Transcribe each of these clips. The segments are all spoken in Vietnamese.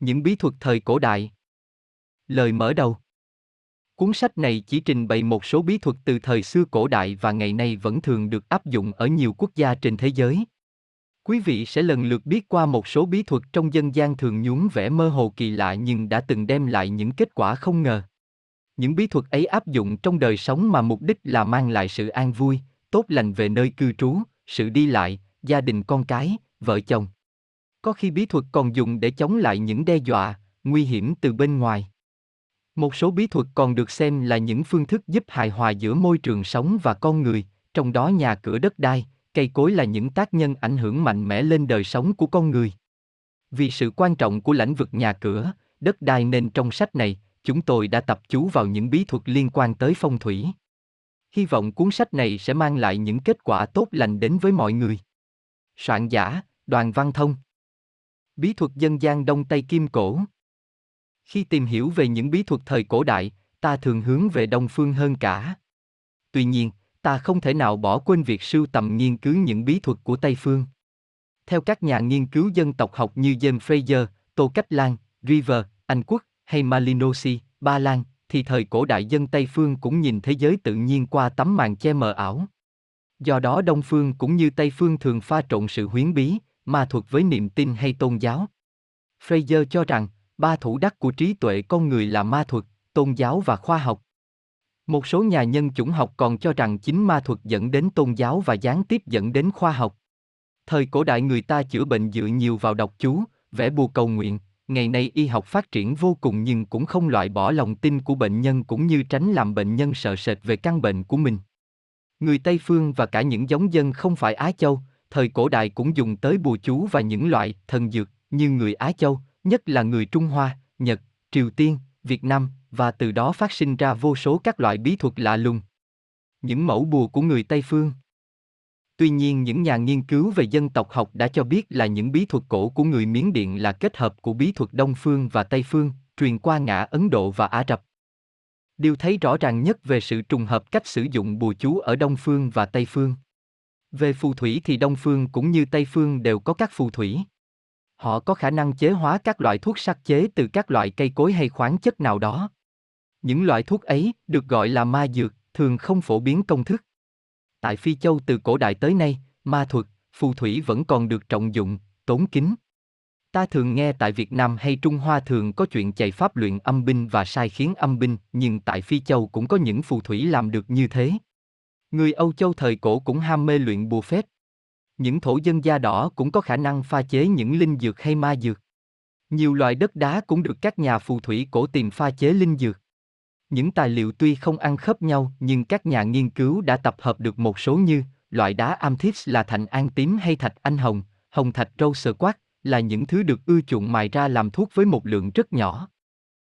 Những bí thuật thời cổ đại. Lời mở đầu. Cuốn sách này chỉ trình bày một số bí thuật từ thời xưa cổ đại và ngày nay vẫn thường được áp dụng ở nhiều quốc gia trên thế giới. Quý vị sẽ lần lượt biết qua một số bí thuật trong dân gian thường nhún vẻ mơ hồ kỳ lạ nhưng đã từng đem lại những kết quả không ngờ. Những bí thuật ấy áp dụng trong đời sống mà mục đích là mang lại sự an vui, tốt lành về nơi cư trú, sự đi lại, gia đình con cái, vợ chồng. Có khi bí thuật còn dùng để chống lại những đe dọa, nguy hiểm từ bên ngoài. Một số bí thuật còn được xem là những phương thức giúp hài hòa giữa môi trường sống và con người, trong đó nhà cửa đất đai, cây cối là những tác nhân ảnh hưởng mạnh mẽ lên đời sống của con người. Vì sự quan trọng của lĩnh vực nhà cửa, đất đai nên trong sách này, chúng tôi đã tập chú vào những bí thuật liên quan tới phong thủy. Hy vọng cuốn sách này sẽ mang lại những kết quả tốt lành đến với mọi người. Soạn giả, Đoàn Văn Thông Bí thuật dân gian Đông Tây Kim Cổ Khi tìm hiểu về những bí thuật thời cổ đại, ta thường hướng về Đông Phương hơn cả. Tuy nhiên, ta không thể nào bỏ quên việc sưu tầm nghiên cứu những bí thuật của Tây Phương. Theo các nhà nghiên cứu dân tộc học như James Fraser, Tô Cách Lan, River, Anh Quốc hay Malinosi, Ba Lan, thì thời cổ đại dân Tây Phương cũng nhìn thế giới tự nhiên qua tấm màn che mờ ảo. Do đó Đông Phương cũng như Tây Phương thường pha trộn sự huyến bí, ma thuật với niềm tin hay tôn giáo. Fraser cho rằng, ba thủ đắc của trí tuệ con người là ma thuật, tôn giáo và khoa học. Một số nhà nhân chủng học còn cho rằng chính ma thuật dẫn đến tôn giáo và gián tiếp dẫn đến khoa học. Thời cổ đại người ta chữa bệnh dựa nhiều vào đọc chú, vẽ bùa cầu nguyện, ngày nay y học phát triển vô cùng nhưng cũng không loại bỏ lòng tin của bệnh nhân cũng như tránh làm bệnh nhân sợ sệt về căn bệnh của mình. Người Tây Phương và cả những giống dân không phải Á Châu, thời cổ đại cũng dùng tới bùa chú và những loại thần dược như người Á Châu, nhất là người Trung Hoa, Nhật, Triều Tiên, Việt Nam, và từ đó phát sinh ra vô số các loại bí thuật lạ lùng. Những mẫu bùa của người Tây Phương Tuy nhiên những nhà nghiên cứu về dân tộc học đã cho biết là những bí thuật cổ của người Miến Điện là kết hợp của bí thuật Đông Phương và Tây Phương, truyền qua ngã Ấn Độ và Ả Rập. Điều thấy rõ ràng nhất về sự trùng hợp cách sử dụng bùa chú ở Đông Phương và Tây Phương. Về phù thủy thì Đông Phương cũng như Tây Phương đều có các phù thủy. Họ có khả năng chế hóa các loại thuốc sắc chế từ các loại cây cối hay khoáng chất nào đó. Những loại thuốc ấy được gọi là ma dược, thường không phổ biến công thức. Tại Phi Châu từ cổ đại tới nay, ma thuật, phù thủy vẫn còn được trọng dụng, tốn kính. Ta thường nghe tại Việt Nam hay Trung Hoa thường có chuyện chạy pháp luyện âm binh và sai khiến âm binh, nhưng tại Phi Châu cũng có những phù thủy làm được như thế. Người Âu Châu thời cổ cũng ham mê luyện bùa phép. Những thổ dân da đỏ cũng có khả năng pha chế những linh dược hay ma dược. Nhiều loại đất đá cũng được các nhà phù thủy cổ tìm pha chế linh dược. Những tài liệu tuy không ăn khớp nhau nhưng các nhà nghiên cứu đã tập hợp được một số như loại đá amethyst là thạch an tím hay thạch anh hồng, hồng thạch râu sờ quát, là những thứ được ưa chuộng mài ra làm thuốc với một lượng rất nhỏ.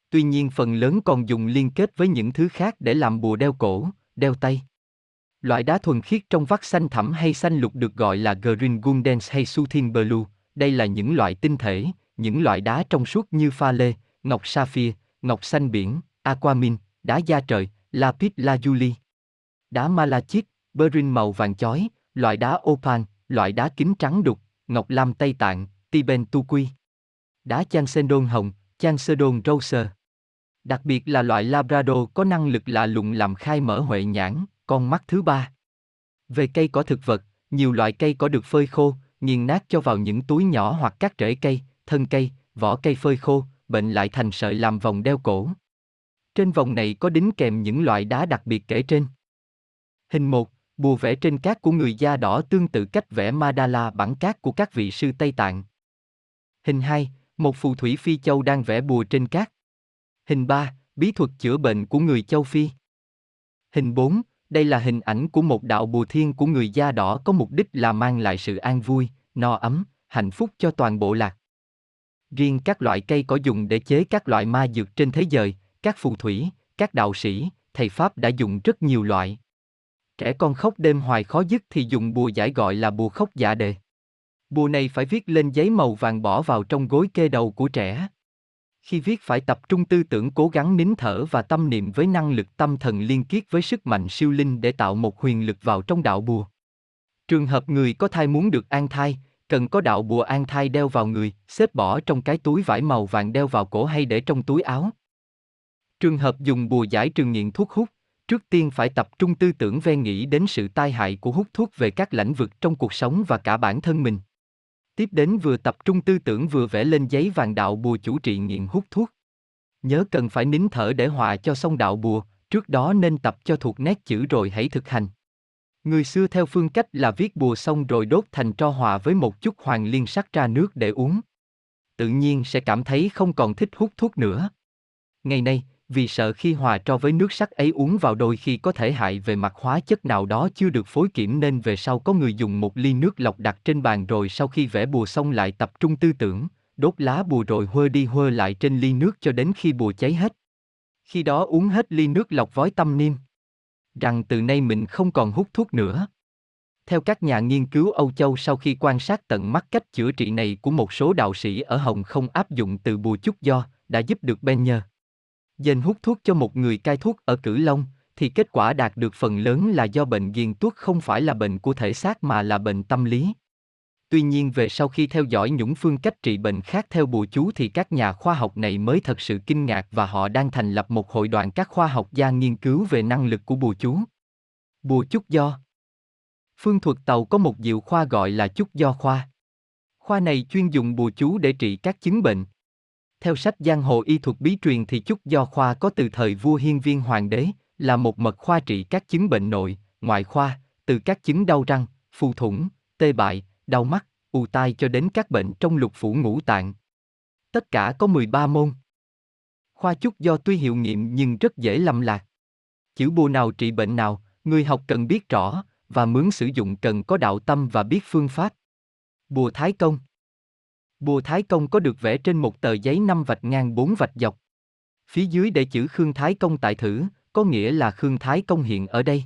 Tuy nhiên phần lớn còn dùng liên kết với những thứ khác để làm bùa đeo cổ, đeo tay. Loại đá thuần khiết trong vắt xanh thẳm hay xanh lục được gọi là Green Gundens hay Suthin Blue, đây là những loại tinh thể, những loại đá trong suốt như pha lê, ngọc sapphire, ngọc xanh biển, aquamin, đá da trời, lapis lazuli. Đá malachite, berin màu vàng chói, loại đá opal, loại đá kính trắng đục, ngọc lam Tây Tạng, tiben tu quy. Đá Chansendon hồng, Chansendon rose. Đặc biệt là loại Labrador có năng lực lạ lùng làm khai mở huệ nhãn, con mắt thứ ba. Về cây cỏ thực vật, nhiều loại cây có được phơi khô, nghiền nát cho vào những túi nhỏ hoặc các rễ cây, thân cây, vỏ cây phơi khô, bệnh lại thành sợi làm vòng đeo cổ. Trên vòng này có đính kèm những loại đá đặc biệt kể trên. Hình 1, bùa vẽ trên cát của người da đỏ tương tự cách vẽ mandala bản cát của các vị sư Tây Tạng. Hình 2, một phù thủy phi châu đang vẽ bùa trên cát. Hình 3, bí thuật chữa bệnh của người châu Phi. Hình 4, đây là hình ảnh của một đạo bùa thiên của người da đỏ có mục đích là mang lại sự an vui, no ấm, hạnh phúc cho toàn bộ lạc. Riêng các loại cây có dùng để chế các loại ma dược trên thế giới, các phù thủy, các đạo sĩ, thầy Pháp đã dùng rất nhiều loại. Trẻ con khóc đêm hoài khó dứt thì dùng bùa giải gọi là bùa khóc dạ đề. Bùa này phải viết lên giấy màu vàng bỏ vào trong gối kê đầu của trẻ. Khi viết phải tập trung tư tưởng cố gắng nín thở và tâm niệm với năng lực tâm thần liên kết với sức mạnh siêu linh để tạo một huyền lực vào trong đạo bùa. Trường hợp người có thai muốn được an thai, Cần có đạo bùa an thai đeo vào người, xếp bỏ trong cái túi vải màu vàng đeo vào cổ hay để trong túi áo. Trường hợp dùng bùa giải trừ nghiện thuốc hút, trước tiên phải tập trung tư tưởng ven nghĩ đến sự tai hại của hút thuốc về các lãnh vực trong cuộc sống và cả bản thân mình. Tiếp đến vừa tập trung tư tưởng vừa vẽ lên giấy vàng đạo bùa chủ trị nghiện hút thuốc. Nhớ cần phải nín thở để hòa cho xong đạo bùa, trước đó nên tập cho thuộc nét chữ rồi hãy thực hành. Người xưa theo phương cách là viết bùa xong rồi đốt thành tro hòa với một chút hoàng liên sắc ra nước để uống. Tự nhiên sẽ cảm thấy không còn thích hút thuốc nữa. Ngày nay, vì sợ khi hòa cho với nước sắc ấy uống vào đôi khi có thể hại về mặt hóa chất nào đó chưa được phối kiểm nên về sau có người dùng một ly nước lọc đặt trên bàn rồi sau khi vẽ bùa xong lại tập trung tư tưởng, đốt lá bùa rồi hơ đi hơ lại trên ly nước cho đến khi bùa cháy hết. Khi đó uống hết ly nước lọc vói tâm niêm. Rằng từ nay mình không còn hút thuốc nữa. Theo các nhà nghiên cứu Âu Châu sau khi quan sát tận mắt cách chữa trị này của một số đạo sĩ ở Hồng không áp dụng từ bùa chút do, đã giúp được Ben nhờ. Dền hút thuốc cho một người cai thuốc ở Cửu Long, thì kết quả đạt được phần lớn là do bệnh ghiền tuốt không phải là bệnh của thể xác mà là bệnh tâm lý. Tuy nhiên về sau khi theo dõi những phương cách trị bệnh khác theo bùa chú thì các nhà khoa học này mới thật sự kinh ngạc và họ đang thành lập một hội đoàn các khoa học gia nghiên cứu về năng lực của bùa chú. Bùa chúc do Phương thuật tàu có một diệu khoa gọi là chúc do khoa. Khoa này chuyên dùng bùa chú để trị các chứng bệnh. Theo sách Giang hồ y thuật bí truyền thì chúc do khoa có từ thời vua hiên viên hoàng đế, là một mật khoa trị các chứng bệnh nội, ngoại khoa, từ các chứng đau răng, phù thủng, tê bại, đau mắt, ù tai cho đến các bệnh trong lục phủ ngũ tạng. Tất cả có 13 môn. Khoa chúc do tuy hiệu nghiệm nhưng rất dễ lầm lạc. Chữ bùa nào trị bệnh nào, người học cần biết rõ, và mướn sử dụng cần có đạo tâm và biết phương pháp. Bùa Thái Công Bùa Thái Công có được vẽ trên một tờ giấy năm vạch ngang bốn vạch dọc. Phía dưới để chữ Khương Thái Công tại thử, có nghĩa là Khương Thái Công hiện ở đây.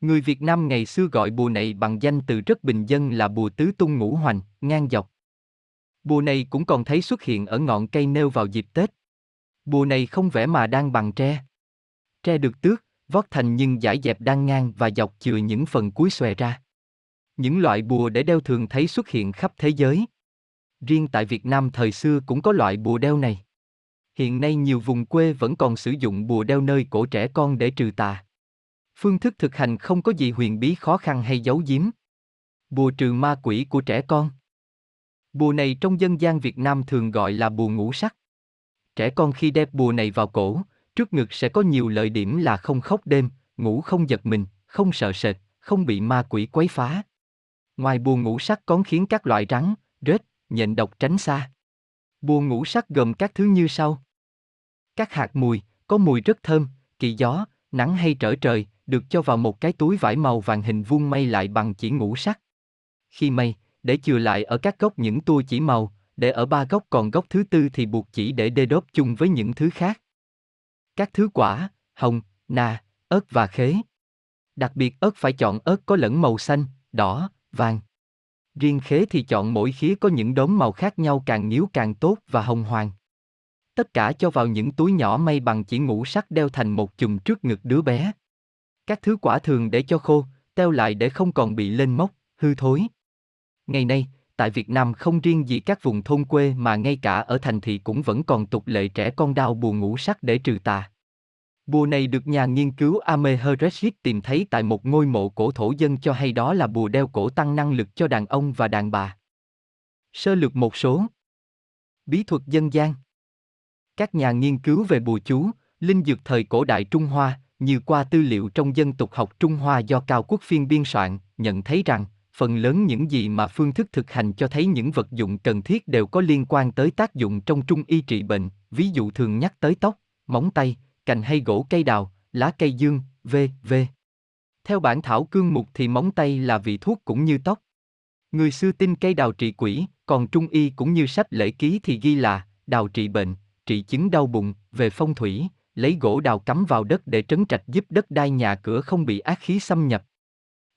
Người Việt Nam ngày xưa gọi bùa này bằng danh từ rất bình dân là bùa tứ tung ngũ hoành, ngang dọc. Bùa này cũng còn thấy xuất hiện ở ngọn cây nêu vào dịp Tết. Bùa này không vẽ mà đang bằng tre. Tre được tước, vót thành nhưng giải dẹp đang ngang và dọc chừa những phần cuối xòe ra. Những loại bùa để đeo thường thấy xuất hiện khắp thế giới. Riêng tại Việt Nam thời xưa cũng có loại bùa đeo này. Hiện nay nhiều vùng quê vẫn còn sử dụng bùa đeo nơi cổ trẻ con để trừ tà. Phương thức thực hành không có gì huyền bí khó khăn hay giấu giếm. Bùa trừ ma quỷ của trẻ con. Bùa này trong dân gian Việt Nam thường gọi là bùa ngũ sắc. Trẻ con khi đeo bùa này vào cổ, trước ngực sẽ có nhiều lợi điểm là không khóc đêm, ngủ không giật mình, không sợ sệt, không bị ma quỷ quấy phá. Ngoài bùa ngũ sắc còn khiến các loại rắn, rết, nhện độc tránh xa. Bùa ngũ sắc gồm các thứ như sau. Các hạt mùi, có mùi rất thơm, kỳ gió, nắng hay trở trời, được cho vào một cái túi vải màu vàng hình vuông may lại bằng chỉ ngũ sắc. Khi may, để chừa lại ở các góc những tua chỉ màu, để ở ba góc còn góc thứ tư thì buộc chỉ để đê đốt chung với những thứ khác. Các thứ quả, hồng, nà, ớt và khế. Đặc biệt ớt phải chọn ớt có lẫn màu xanh, đỏ, vàng. Riêng khế thì chọn mỗi khía có những đốm màu khác nhau càng nhíu càng tốt và hồng hoàng. Tất cả cho vào những túi nhỏ may bằng chỉ ngũ sắc đeo thành một chùm trước ngực đứa bé. Các thứ quả thường để cho khô, teo lại để không còn bị lên mốc, hư thối. Ngày nay, tại Việt Nam không riêng gì các vùng thôn quê mà ngay cả ở thành thị cũng vẫn còn tục lệ trẻ con đau bùa ngũ sắc để trừ tà. Bùa này được nhà nghiên cứu Ame Hereshit tìm thấy tại một ngôi mộ cổ thổ dân cho hay đó là bùa đeo cổ tăng năng lực cho đàn ông và đàn bà. Sơ lược một số Bí thuật dân gian Các nhà nghiên cứu về bùa chú, linh dược thời cổ đại Trung Hoa, như qua tư liệu trong dân tục học Trung Hoa do Cao Quốc Phiên biên soạn, nhận thấy rằng, phần lớn những gì mà phương thức thực hành cho thấy những vật dụng cần thiết đều có liên quan tới tác dụng trong trung y trị bệnh, ví dụ thường nhắc tới tóc, móng tay, cành hay gỗ cây đào, lá cây dương, v.v. Theo bản thảo cương mục thì móng tay là vị thuốc cũng như tóc. Người xưa tin cây đào trị quỷ, còn trung y cũng như sách lễ ký thì ghi là đào trị bệnh, trị chứng đau bụng, về phong thủy, lấy gỗ đào cắm vào đất để trấn trạch giúp đất đai nhà cửa không bị ác khí xâm nhập.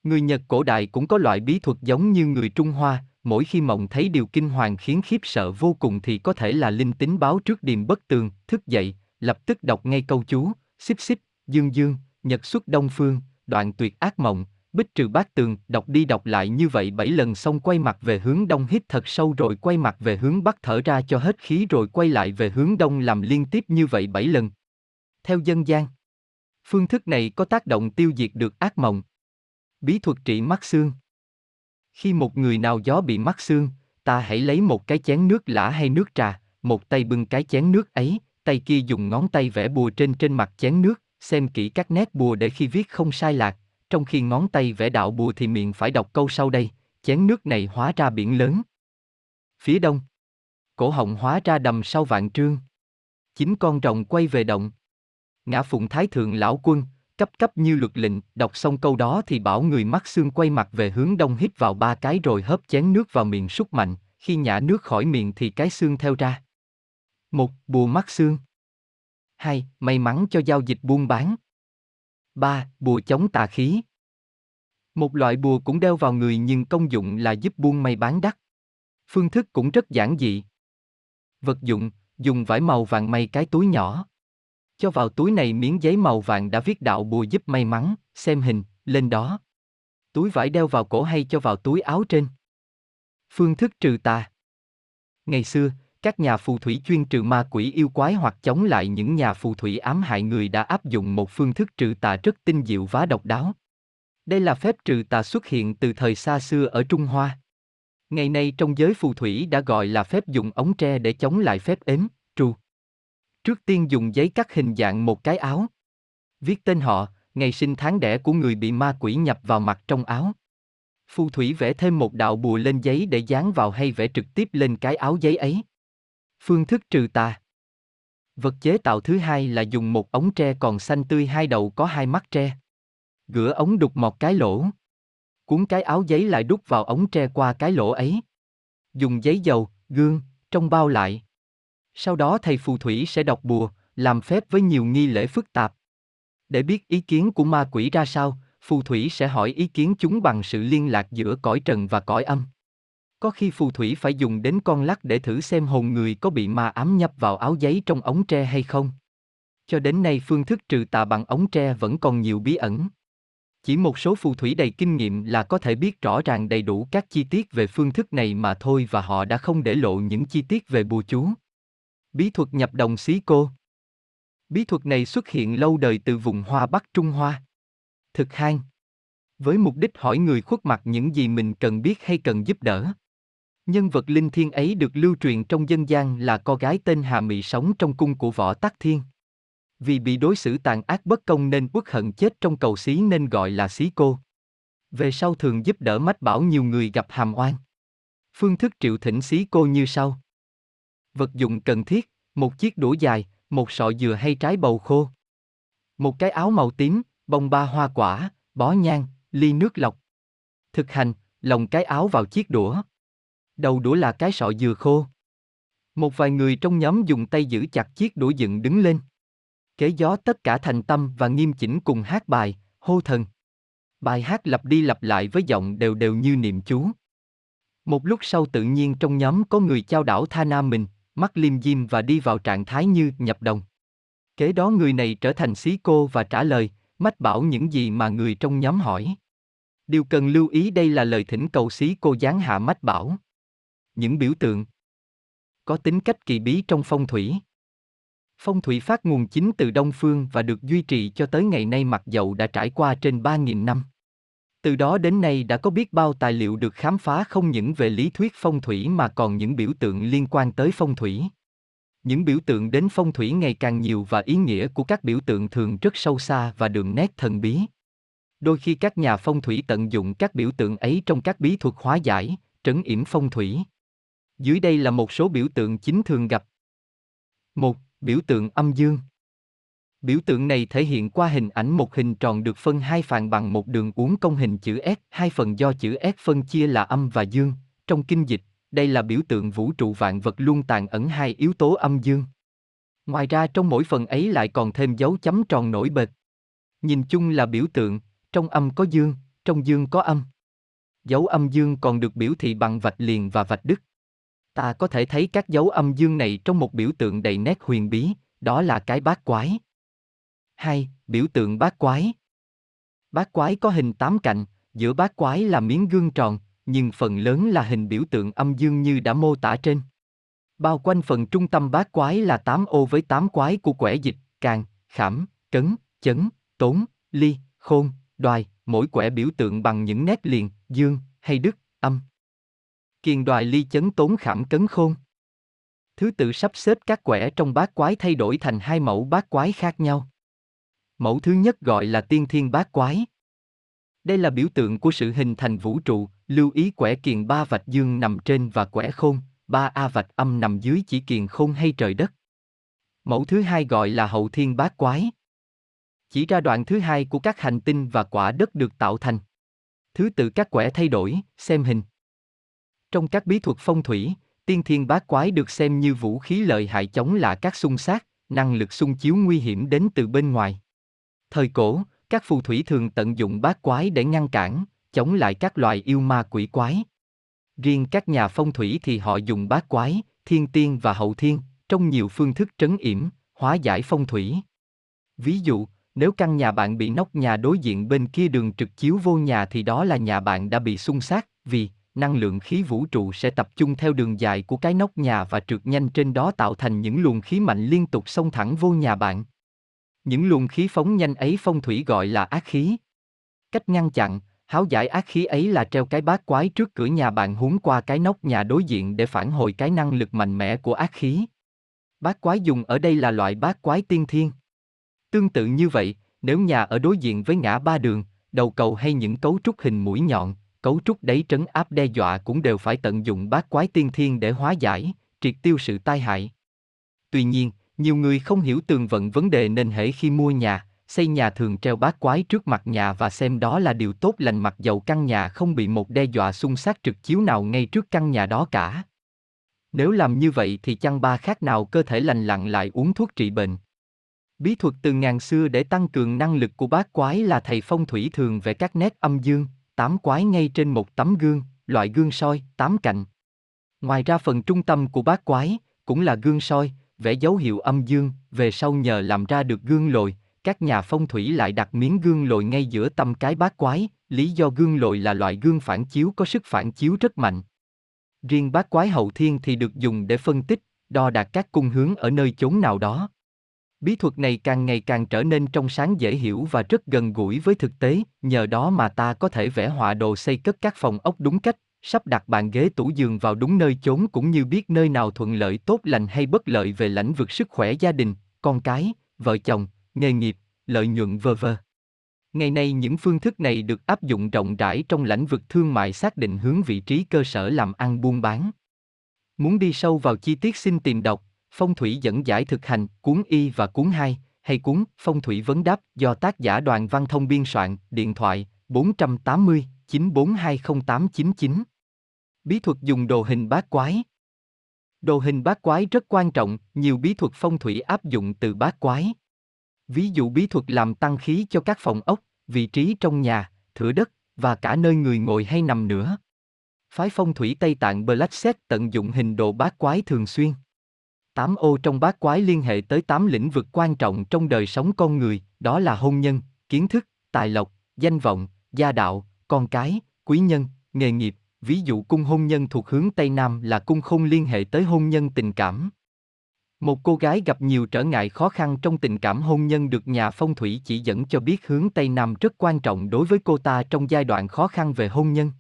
Người Nhật cổ đại cũng có loại bí thuật giống như người Trung Hoa, mỗi khi mộng thấy điều kinh hoàng khiến khiếp sợ vô cùng thì có thể là linh tính báo trước điềm bất tường, thức dậy, lập tức đọc ngay câu chú, xích xích, dương dương, nhật xuất đông phương, đoạn tuyệt ác mộng, Bích trừ bát tường, đọc đi đọc lại như vậy bảy lần xong quay mặt về hướng đông hít thật sâu rồi quay mặt về hướng bắc thở ra cho hết khí rồi quay lại về hướng đông làm liên tiếp như vậy bảy lần. Theo dân gian, phương thức này có tác động tiêu diệt được ác mộng. Bí thuật trị mắt xương Khi một người nào gió bị mắt xương, ta hãy lấy một cái chén nước lã hay nước trà, một tay bưng cái chén nước ấy, tay kia dùng ngón tay vẽ bùa trên trên mặt chén nước, xem kỹ các nét bùa để khi viết không sai lạc, trong khi ngón tay vẽ đạo bùa thì miệng phải đọc câu sau đây, chén nước này hóa ra biển lớn. Phía đông, cổ họng hóa ra đầm sau vạn trương. Chín con rồng quay về động. Ngã phụng thái thượng lão quân, cấp cấp như luật lệnh, đọc xong câu đó thì bảo người mắt xương quay mặt về hướng đông hít vào ba cái rồi hớp chén nước vào miệng súc mạnh, khi nhả nước khỏi miệng thì cái xương theo ra. Một, bùa mắt xương. Hai, may mắn cho giao dịch buôn bán. 3. Bùa chống tà khí. Một loại bùa cũng đeo vào người nhưng công dụng là giúp buôn may bán đắt. Phương thức cũng rất giản dị. Vật dụng, dùng vải màu vàng may cái túi nhỏ. Cho vào túi này miếng giấy màu vàng đã viết đạo bùa giúp may mắn, xem hình, lên đó. Túi vải đeo vào cổ hay cho vào túi áo trên. Phương thức trừ tà. Ngày xưa, các nhà phù thủy chuyên trừ ma quỷ yêu quái hoặc chống lại những nhà phù thủy ám hại người đã áp dụng một phương thức trừ tà rất tinh diệu và độc đáo. Đây là phép trừ tà xuất hiện từ thời xa xưa ở Trung Hoa. Ngày nay trong giới phù thủy đã gọi là phép dùng ống tre để chống lại phép ếm, trù. Trước tiên dùng giấy cắt hình dạng một cái áo. Viết tên họ, ngày sinh tháng đẻ của người bị ma quỷ nhập vào mặt trong áo. Phù thủy vẽ thêm một đạo bùa lên giấy để dán vào hay vẽ trực tiếp lên cái áo giấy ấy. Phương thức trừ tà Vật chế tạo thứ hai là dùng một ống tre còn xanh tươi hai đầu có hai mắt tre. Gửa ống đục một cái lỗ. Cuốn cái áo giấy lại đút vào ống tre qua cái lỗ ấy. Dùng giấy dầu, gương, trong bao lại. Sau đó thầy phù thủy sẽ đọc bùa, làm phép với nhiều nghi lễ phức tạp. Để biết ý kiến của ma quỷ ra sao, phù thủy sẽ hỏi ý kiến chúng bằng sự liên lạc giữa cõi trần và cõi âm. Có khi phù thủy phải dùng đến con lắc để thử xem hồn người có bị ma ám nhập vào áo giấy trong ống tre hay không. Cho đến nay phương thức trừ tà bằng ống tre vẫn còn nhiều bí ẩn. Chỉ một số phù thủy đầy kinh nghiệm là có thể biết rõ ràng đầy đủ các chi tiết về phương thức này mà thôi và họ đã không để lộ những chi tiết về bùa chú. Bí thuật nhập đồng xí cô Bí thuật này xuất hiện lâu đời từ vùng Hoa Bắc Trung Hoa. Thực hang Với mục đích hỏi người khuất mặt những gì mình cần biết hay cần giúp đỡ. Nhân vật linh thiên ấy được lưu truyền trong dân gian là cô gái tên Hà Mị sống trong cung của võ Tắc Thiên. Vì bị đối xử tàn ác bất công nên uất hận chết trong cầu xí nên gọi là xí cô. Về sau thường giúp đỡ mách bảo nhiều người gặp hàm oan. Phương thức triệu thỉnh xí cô như sau. Vật dụng cần thiết, một chiếc đũa dài, một sọ dừa hay trái bầu khô. Một cái áo màu tím, bông ba hoa quả, bó nhang, ly nước lọc. Thực hành, lồng cái áo vào chiếc đũa. Đầu đũa là cái sọ dừa khô. Một vài người trong nhóm dùng tay giữ chặt chiếc đũa dựng đứng lên. Kế gió tất cả thành tâm và nghiêm chỉnh cùng hát bài, hô thần. Bài hát lặp đi lặp lại với giọng đều đều như niệm chú. Một lúc sau tự nhiên trong nhóm có người trao đảo tha nam mình, mắt liêm diêm và đi vào trạng thái như nhập đồng. Kế đó người này trở thành xí cô và trả lời, mách bảo những gì mà người trong nhóm hỏi. Điều cần lưu ý đây là lời thỉnh cầu xí cô giáng hạ mách bảo những biểu tượng có tính cách kỳ bí trong phong thủy. Phong thủy phát nguồn chính từ Đông Phương và được duy trì cho tới ngày nay mặc dầu đã trải qua trên 3.000 năm. Từ đó đến nay đã có biết bao tài liệu được khám phá không những về lý thuyết phong thủy mà còn những biểu tượng liên quan tới phong thủy. Những biểu tượng đến phong thủy ngày càng nhiều và ý nghĩa của các biểu tượng thường rất sâu xa và đường nét thần bí. Đôi khi các nhà phong thủy tận dụng các biểu tượng ấy trong các bí thuật hóa giải, trấn yểm phong thủy. Dưới đây là một số biểu tượng chính thường gặp. Một, Biểu tượng âm dương. Biểu tượng này thể hiện qua hình ảnh một hình tròn được phân hai phần bằng một đường uốn cong hình chữ S, hai phần do chữ S phân chia là âm và dương. Trong kinh dịch, đây là biểu tượng vũ trụ vạn vật luôn tàn ẩn hai yếu tố âm dương. Ngoài ra trong mỗi phần ấy lại còn thêm dấu chấm tròn nổi bật. Nhìn chung là biểu tượng, trong âm có dương, trong dương có âm. Dấu âm dương còn được biểu thị bằng vạch liền và vạch đứt. Ta có thể thấy các dấu âm dương này trong một biểu tượng đầy nét huyền bí, đó là cái bát quái. 2. Biểu tượng bát quái Bát quái có hình tám cạnh, Giữa bát quái là miếng gương tròn, nhưng phần lớn là hình biểu tượng âm dương như đã mô tả trên. Bao quanh phần trung tâm bát quái là tám ô với tám quái của quẻ dịch, càng, khảm, cấn, chấn, tốn, ly, khôn, đoài, mỗi quẻ biểu tượng bằng những nét liền, dương, hay đức, âm. Kiền đoài ly chấn tốn khảm cấn khôn. Thứ tự sắp xếp các quẻ trong bát quái thay đổi thành hai mẫu bát quái khác nhau. Mẫu thứ nhất gọi là tiên thiên bát quái. Đây là biểu tượng của sự hình thành vũ trụ, lưu ý quẻ kiền ba vạch dương nằm trên và quẻ khôn, ba a vạch âm nằm dưới chỉ kiền khôn hay trời đất. Mẫu thứ hai gọi là hậu thiên bát quái. Chỉ ra đoạn thứ hai của các hành tinh và quả đất được tạo thành. Thứ tự các quẻ thay đổi, xem hình. Trong các bí thuật phong thủy, tiên thiên bát quái được xem như vũ khí lợi hại chống lại các xung sát, năng lực xung chiếu nguy hiểm đến từ bên ngoài. Thời cổ, các phù thủy thường tận dụng bát quái để ngăn cản, chống lại các loài yêu ma quỷ quái. Riêng các nhà phong thủy thì họ dùng bát quái, thiên tiên và hậu thiên, trong nhiều phương thức trấn yểm, hóa giải phong thủy. Ví dụ, nếu căn nhà bạn bị nóc nhà đối diện bên kia đường trực chiếu vô nhà thì đó là nhà bạn đã bị xung sát, vì năng lượng khí vũ trụ sẽ tập trung theo đường dài của cái nóc nhà và trượt nhanh trên đó tạo thành những luồng khí mạnh liên tục xông thẳng vô nhà bạn. Những luồng khí phóng nhanh ấy phong thủy gọi là ác khí. Cách ngăn chặn, háo giải ác khí ấy là treo cái bát quái trước cửa nhà bạn húng qua cái nóc nhà đối diện để phản hồi cái năng lực mạnh mẽ của ác khí. Bát quái dùng ở đây là loại bát quái tiên thiên. Tương tự như vậy, nếu nhà ở đối diện với ngã ba đường, đầu cầu hay những cấu trúc hình mũi nhọn, cấu trúc đáy trấn áp đe dọa cũng đều phải tận dụng bát quái tiên thiên để hóa giải, triệt tiêu sự tai hại. Tuy nhiên, nhiều người không hiểu tường vận vấn đề nên hễ khi mua nhà, xây nhà thường treo bát quái trước mặt nhà và xem đó là điều tốt lành mặc dầu căn nhà không bị một đe dọa xung sát trực chiếu nào ngay trước căn nhà đó cả. Nếu làm như vậy thì chăng ba khác nào cơ thể lành lặn lại uống thuốc trị bệnh. Bí thuật từ ngàn xưa để tăng cường năng lực của bát quái là thầy phong thủy thường về các nét âm dương, tám quái ngay trên một tấm gương, loại gương soi, tám cạnh. Ngoài ra phần trung tâm của bát quái, cũng là gương soi, vẽ dấu hiệu âm dương, về sau nhờ làm ra được gương lồi, các nhà phong thủy lại đặt miếng gương lồi ngay giữa tâm cái bát quái, lý do gương lồi là loại gương phản chiếu có sức phản chiếu rất mạnh. Riêng bát quái hậu thiên thì được dùng để phân tích, đo đạt các cung hướng ở nơi chốn nào đó. Bí thuật này càng ngày càng trở nên trong sáng dễ hiểu và rất gần gũi với thực tế, nhờ đó mà ta có thể vẽ họa đồ xây cất các phòng ốc đúng cách, sắp đặt bàn ghế tủ giường vào đúng nơi chốn cũng như biết nơi nào thuận lợi tốt lành hay bất lợi về lãnh vực sức khỏe gia đình, con cái, vợ chồng, nghề nghiệp, lợi nhuận vơ vơ. Ngày nay những phương thức này được áp dụng rộng rãi trong lĩnh vực thương mại xác định hướng vị trí cơ sở làm ăn buôn bán. Muốn đi sâu vào chi tiết xin tìm đọc Phong thủy dẫn giải thực hành, cuốn y và cuốn 2, hay cuốn Phong thủy vấn đáp do tác giả Đoàn Văn Thông biên soạn, điện thoại 480 9420899. Bí thuật dùng đồ hình bát quái. Đồ hình bát quái rất quan trọng, nhiều bí thuật phong thủy áp dụng từ bát quái. Ví dụ bí thuật làm tăng khí cho các phòng ốc, vị trí trong nhà, thửa đất và cả nơi người ngồi hay nằm nữa. Phái phong thủy Tây Tạng Black Set tận dụng hình đồ bát quái thường xuyên. Tám ô trong bát quái liên hệ tới tám lĩnh vực quan trọng trong đời sống con người, đó là hôn nhân, kiến thức, tài lộc, danh vọng, gia đạo, con cái, quý nhân, nghề nghiệp. Ví dụ cung hôn nhân thuộc hướng Tây Nam là cung không liên hệ tới hôn nhân tình cảm. Một cô gái gặp nhiều trở ngại khó khăn trong tình cảm hôn nhân được nhà phong thủy chỉ dẫn cho biết hướng Tây Nam rất quan trọng đối với cô ta trong giai đoạn khó khăn về hôn nhân.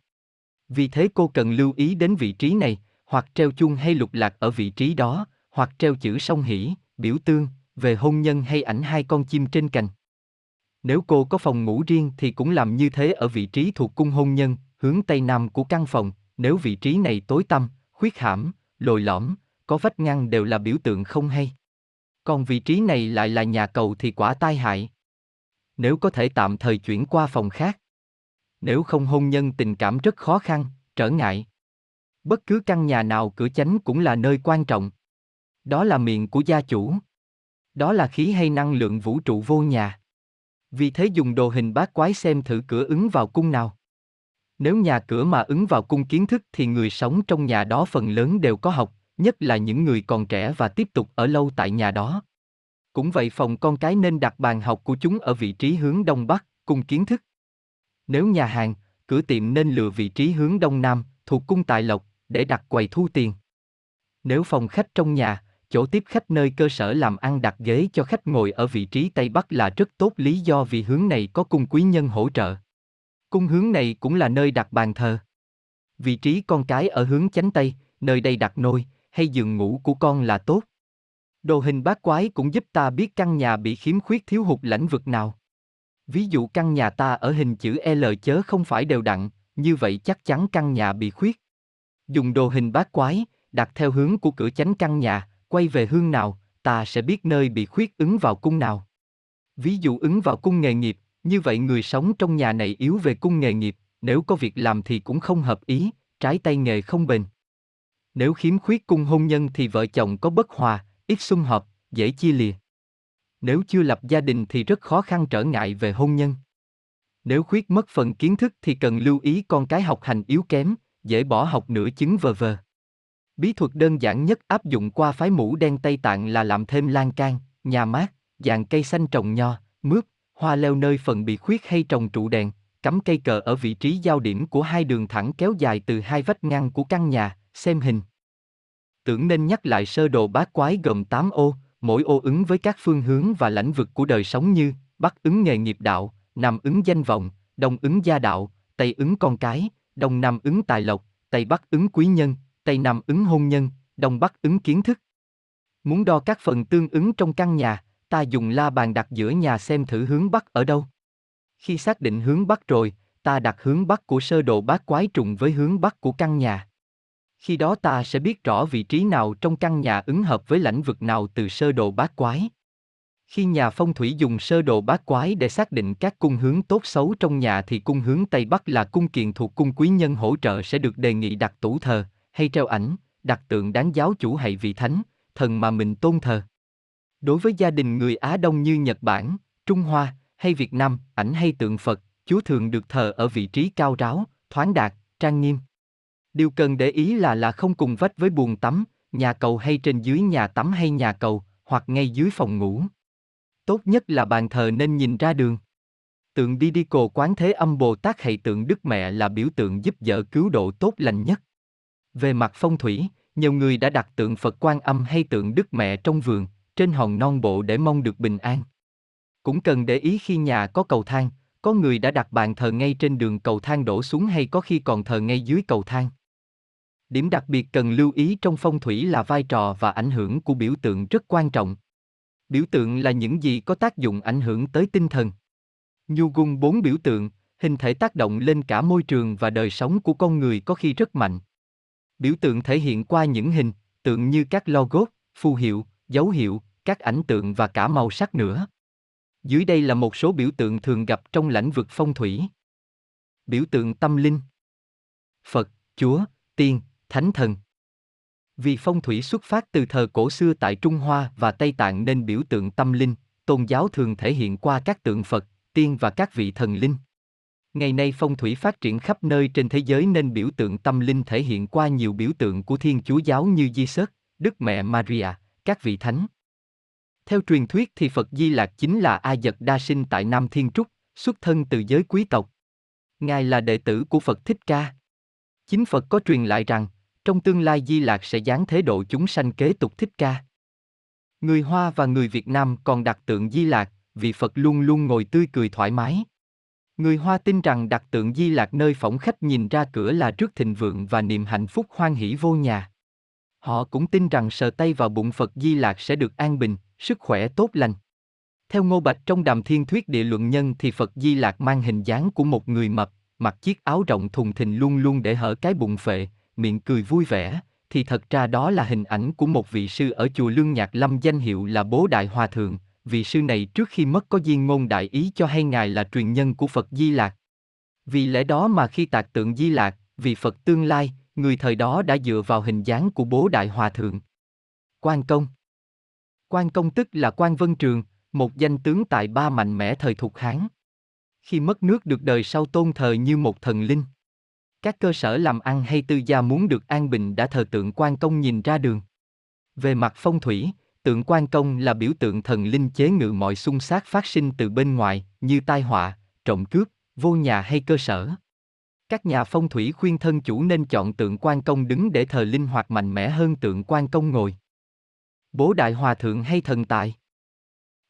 Vì thế cô cần lưu ý đến vị trí này, hoặc treo chuông hay lục lạc ở vị trí đó, hoặc treo chữ song hỷ, biểu tương, về hôn nhân hay ảnh hai con chim trên cành. Nếu cô có phòng ngủ riêng thì cũng làm như thế ở vị trí thuộc cung hôn nhân, hướng tây nam của căn phòng, nếu vị trí này tối tăm, khuyết hãm, lồi lõm, có vách ngăn đều là biểu tượng không hay. Còn vị trí này lại là nhà cầu thì quả tai hại. Nếu có thể tạm thời chuyển qua phòng khác. Nếu không hôn nhân tình cảm rất khó khăn, trở ngại. Bất cứ căn nhà nào cửa chánh cũng là nơi quan trọng. Đó là miệng của gia chủ. Đó là khí hay năng lượng vũ trụ vô nhà. Vì thế dùng đồ hình bát quái xem thử cửa ứng vào cung nào. Nếu nhà cửa mà ứng vào cung kiến thức thì người sống trong nhà đó phần lớn đều có học, nhất là những người còn trẻ và tiếp tục ở lâu tại nhà đó. Cũng vậy phòng con cái nên đặt bàn học của chúng ở vị trí hướng đông bắc, cung kiến thức. Nếu nhà hàng, cửa tiệm nên lựa vị trí hướng đông nam, thuộc cung tài lộc, để đặt quầy thu tiền. Nếu phòng khách trong nhà, chỗ tiếp khách nơi cơ sở làm ăn đặt ghế cho khách ngồi ở vị trí Tây Bắc là rất tốt lý do vì hướng này có cung quý nhân hỗ trợ. Cung hướng này cũng là nơi đặt bàn thờ. Vị trí con cái ở hướng chánh Tây, nơi đây đặt nôi, hay giường ngủ của con là tốt. Đồ hình bát quái cũng giúp ta biết căn nhà bị khiếm khuyết thiếu hụt lãnh vực nào. Ví dụ căn nhà ta ở hình chữ L chớ không phải đều đặn, như vậy chắc chắn căn nhà bị khuyết. Dùng đồ hình bát quái, đặt theo hướng của cửa chánh căn nhà, quay về hương nào, ta sẽ biết nơi bị khuyết ứng vào cung nào. Ví dụ ứng vào cung nghề nghiệp, như vậy người sống trong nhà này yếu về cung nghề nghiệp, nếu có việc làm thì cũng không hợp ý, trái tay nghề không bền. Nếu khiếm khuyết cung hôn nhân thì vợ chồng có bất hòa, ít xung hợp, dễ chia lìa. Nếu chưa lập gia đình thì rất khó khăn trở ngại về hôn nhân. Nếu khuyết mất phần kiến thức thì cần lưu ý con cái học hành yếu kém, dễ bỏ học nửa chứng vờ vờ. Bí thuật đơn giản nhất áp dụng qua phái mũ đen Tây Tạng là làm thêm lan can, nhà mát, dàn cây xanh trồng nho, mướp, hoa leo nơi phần bị khuyết hay trồng trụ đèn, cắm cây cờ ở vị trí giao điểm của hai đường thẳng kéo dài từ hai vách ngăn của căn nhà, xem hình. Tưởng nên nhắc lại sơ đồ bát quái gồm 8 ô, mỗi ô ứng với các phương hướng và lãnh vực của đời sống như Bắc ứng nghề nghiệp đạo, Nam ứng danh vọng, Đông ứng gia đạo, Tây ứng con cái, Đông Nam ứng tài lộc, Tây Bắc ứng quý nhân, Tây Nam ứng hôn nhân, Đông Bắc ứng kiến thức. Muốn đo các phần tương ứng trong căn nhà, ta dùng la bàn đặt giữa nhà xem thử hướng Bắc ở đâu. Khi xác định hướng Bắc rồi, ta đặt hướng Bắc của sơ đồ bát quái trùng với hướng Bắc của căn nhà. Khi đó ta sẽ biết rõ vị trí nào trong căn nhà ứng hợp với lãnh vực nào từ sơ đồ bát quái. Khi nhà phong thủy dùng sơ đồ bát quái để xác định các cung hướng tốt xấu trong nhà thì cung hướng Tây Bắc là cung kiền thuộc cung quý nhân hỗ trợ sẽ được đề nghị đặt tủ thờ, hay treo ảnh, đặt tượng đáng giáo chủ hay vị thánh, thần mà mình tôn thờ. Đối với gia đình người Á Đông như Nhật Bản, Trung Hoa hay Việt Nam, ảnh hay tượng Phật, Chúa thường được thờ ở vị trí cao ráo, thoáng đạt, trang nghiêm. Điều cần để ý là là không cùng vách với buồng tắm, nhà cầu hay trên dưới nhà tắm hay nhà cầu, hoặc ngay dưới phòng ngủ. Tốt nhất là bàn thờ nên nhìn ra đường. Tượng đi đi cồ quán thế âm Bồ Tát hay tượng Đức Mẹ là biểu tượng giúp vợ cứu độ tốt lành nhất. Về mặt phong thủy, nhiều người đã đặt tượng Phật Quan Âm hay tượng Đức Mẹ trong vườn, trên hòn non bộ để mong được bình an. Cũng cần để ý khi nhà có cầu thang, có người đã đặt bàn thờ ngay trên đường cầu thang đổ xuống hay có khi còn thờ ngay dưới cầu thang. Điểm đặc biệt cần lưu ý trong phong thủy là vai trò và ảnh hưởng của biểu tượng rất quan trọng. Biểu tượng là những gì có tác dụng ảnh hưởng tới tinh thần. Nhu gung bốn biểu tượng, hình thể tác động lên cả môi trường và đời sống của con người có khi rất mạnh. Biểu tượng thể hiện qua những hình, tượng như các logo, phù hiệu, dấu hiệu, các ảnh tượng và cả màu sắc nữa. Dưới đây là một số biểu tượng thường gặp trong lĩnh vực phong thủy. Biểu tượng tâm linh Phật, Chúa, Tiên, Thánh Thần Vì phong thủy xuất phát từ thờ cổ xưa tại Trung Hoa và Tây Tạng nên biểu tượng tâm linh, tôn giáo thường thể hiện qua các tượng Phật, tiên và các vị thần linh. Ngày nay phong thủy phát triển khắp nơi trên thế giới nên biểu tượng tâm linh thể hiện qua nhiều biểu tượng của Thiên Chúa giáo như Jesus, Đức Mẹ Maria, các vị thánh. Theo truyền thuyết thì Phật Di Lạc chính là A Dật Đa sinh tại Nam Thiên Trúc, xuất thân từ giới quý tộc. Ngài là đệ tử của Phật Thích Ca. Chính Phật có truyền lại rằng, trong tương lai Di Lạc sẽ giáng thế độ chúng sanh kế tục Thích Ca. Người Hoa và người Việt Nam còn đặt tượng Di Lạc, vì Phật luôn luôn ngồi tươi cười thoải mái. Người Hoa tin rằng đặt tượng Di Lạc nơi phỏng khách nhìn ra cửa là trước thịnh vượng và niềm hạnh phúc hoan hỷ vô nhà. Họ cũng tin rằng sờ tay vào bụng Phật Di Lạc sẽ được an bình, sức khỏe tốt lành. Theo Ngô Bạch trong đàm thiên thuyết địa luận nhân thì Phật Di Lạc mang hình dáng của một người mập, mặc chiếc áo rộng thùng thình luôn luôn để hở cái bụng phệ, miệng cười vui vẻ, thì thật ra đó là hình ảnh của một vị sư ở chùa Lương Nhạc Lâm danh hiệu là Bố Đại Hòa Thượng, vị sư này trước khi mất có diên ngôn đại ý cho hay ngài là truyền nhân của Phật Di Lạc. Vì lẽ đó mà khi tạc tượng Di Lạc, vì Phật tương lai, người thời đó đã dựa vào hình dáng của bố Đại Hòa Thượng. Quan Công Quan Công tức là Quan Vân Trường, một danh tướng tại ba mạnh mẽ thời thuộc Hán. Khi mất nước được đời sau tôn thờ như một thần linh. Các cơ sở làm ăn hay tư gia muốn được an bình đã thờ tượng Quan Công nhìn ra đường. Về mặt phong thủy, tượng quan công là biểu tượng thần linh chế ngự mọi xung sát phát sinh từ bên ngoài, như tai họa, trộm cướp, vô nhà hay cơ sở. Các nhà phong thủy khuyên thân chủ nên chọn tượng quan công đứng để thờ linh hoạt mạnh mẽ hơn tượng quan công ngồi. Bố đại hòa thượng hay thần tài?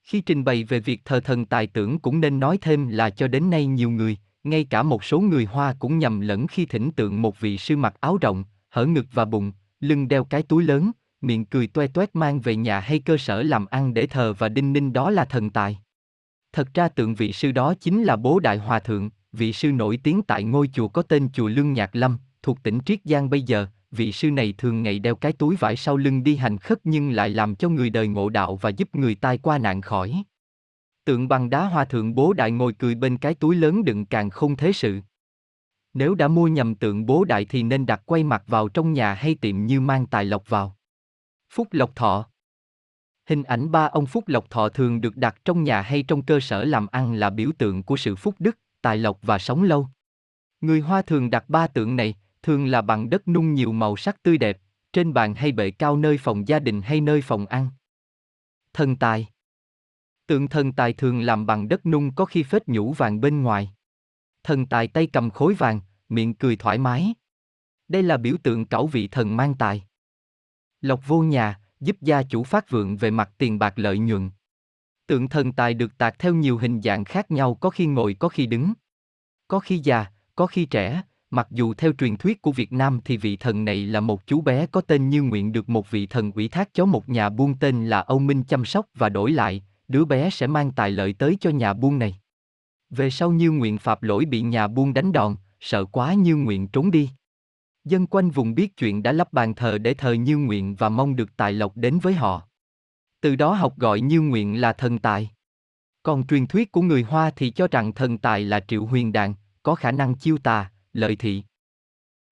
Khi trình bày về việc thờ thần tài tưởng cũng nên nói thêm là cho đến nay nhiều người, ngay cả một số người Hoa cũng nhầm lẫn khi thỉnh tượng một vị sư mặc áo rộng, hở ngực và bụng, lưng đeo cái túi lớn, miệng cười toe toét mang về nhà hay cơ sở làm ăn để thờ và đinh ninh đó là thần tài. Thật ra tượng vị sư đó chính là bố đại hòa thượng, vị sư nổi tiếng tại ngôi chùa có tên chùa Lương Nhạc Lâm, thuộc tỉnh Triết Giang bây giờ, vị sư này thường ngày đeo cái túi vải sau lưng đi hành khất nhưng lại làm cho người đời ngộ đạo và giúp người tai qua nạn khỏi. Tượng bằng đá hòa thượng bố đại ngồi cười bên cái túi lớn đựng càng không thế sự. Nếu đã mua nhầm tượng bố đại thì nên đặt quay mặt vào trong nhà hay tiệm như mang tài lộc vào. Phúc Lộc Thọ Hình ảnh ba ông Phúc Lộc Thọ thường được đặt trong nhà hay trong cơ sở làm ăn là biểu tượng của sự phúc đức, tài lộc và sống lâu. Người Hoa thường đặt ba tượng này, thường là bằng đất nung nhiều màu sắc tươi đẹp, trên bàn hay bệ cao nơi phòng gia đình hay nơi phòng ăn. Thần tài Tượng thần tài thường làm bằng đất nung có khi phết nhũ vàng bên ngoài. Thần tài tay cầm khối vàng, miệng cười thoải mái. Đây là biểu tượng cẩu vị thần mang tài. Lộc vô nhà, giúp gia chủ phát vượng về mặt tiền bạc lợi nhuận. Tượng thần tài được tạc theo nhiều hình dạng khác nhau có khi ngồi có khi đứng. Có khi già, có khi trẻ, mặc dù theo truyền thuyết của Việt Nam thì vị thần này là một chú bé có tên như nguyện được một vị thần ủy thác cho một nhà buôn tên là Âu Minh chăm sóc và đổi lại, đứa bé sẽ mang tài lợi tới cho nhà buôn này. Về sau Như Nguyện phạm lỗi bị nhà buôn đánh đòn, sợ quá Như Nguyện trốn đi. Dân quanh vùng biết chuyện đã lắp bàn thờ để thờ Như Nguyện và mong được tài lộc đến với họ. Từ đó học gọi Như Nguyện là thần tài. Còn truyền thuyết của người Hoa thì cho rằng thần tài là triệu huyền đàn, có khả năng chiêu tà, lợi thị.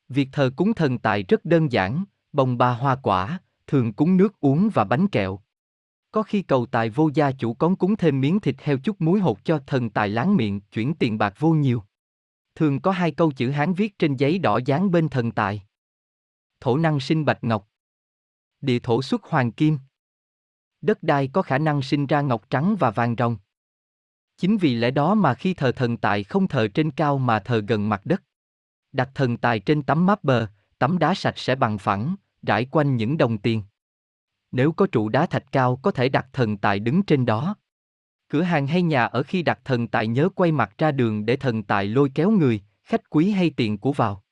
Việc thờ cúng thần tài rất đơn giản, bồng ba hoa quả, thường cúng nước uống và bánh kẹo. Có khi cầu tài vô gia chủ cón cúng thêm miếng thịt heo chút muối hột cho thần tài láng miệng, chuyển tiền bạc vô nhiều. Thường có hai câu chữ Hán viết trên giấy đỏ dán bên thần tài. Thổ năng sinh bạch ngọc. Địa thổ xuất hoàng kim. Đất đai có khả năng sinh ra ngọc trắng và vàng rồng. Chính vì lẽ đó mà khi thờ thần tài không thờ trên cao mà thờ gần mặt đất. Đặt thần tài trên tấm máp bờ, tấm đá sạch sẽ bằng phẳng, rải quanh những đồng tiền. Nếu có trụ đá thạch cao có thể đặt thần tài đứng trên đó. Cửa hàng hay nhà ở khi đặt thần tài nhớ quay mặt ra đường để thần tài lôi kéo người, khách quý hay tiền của vào.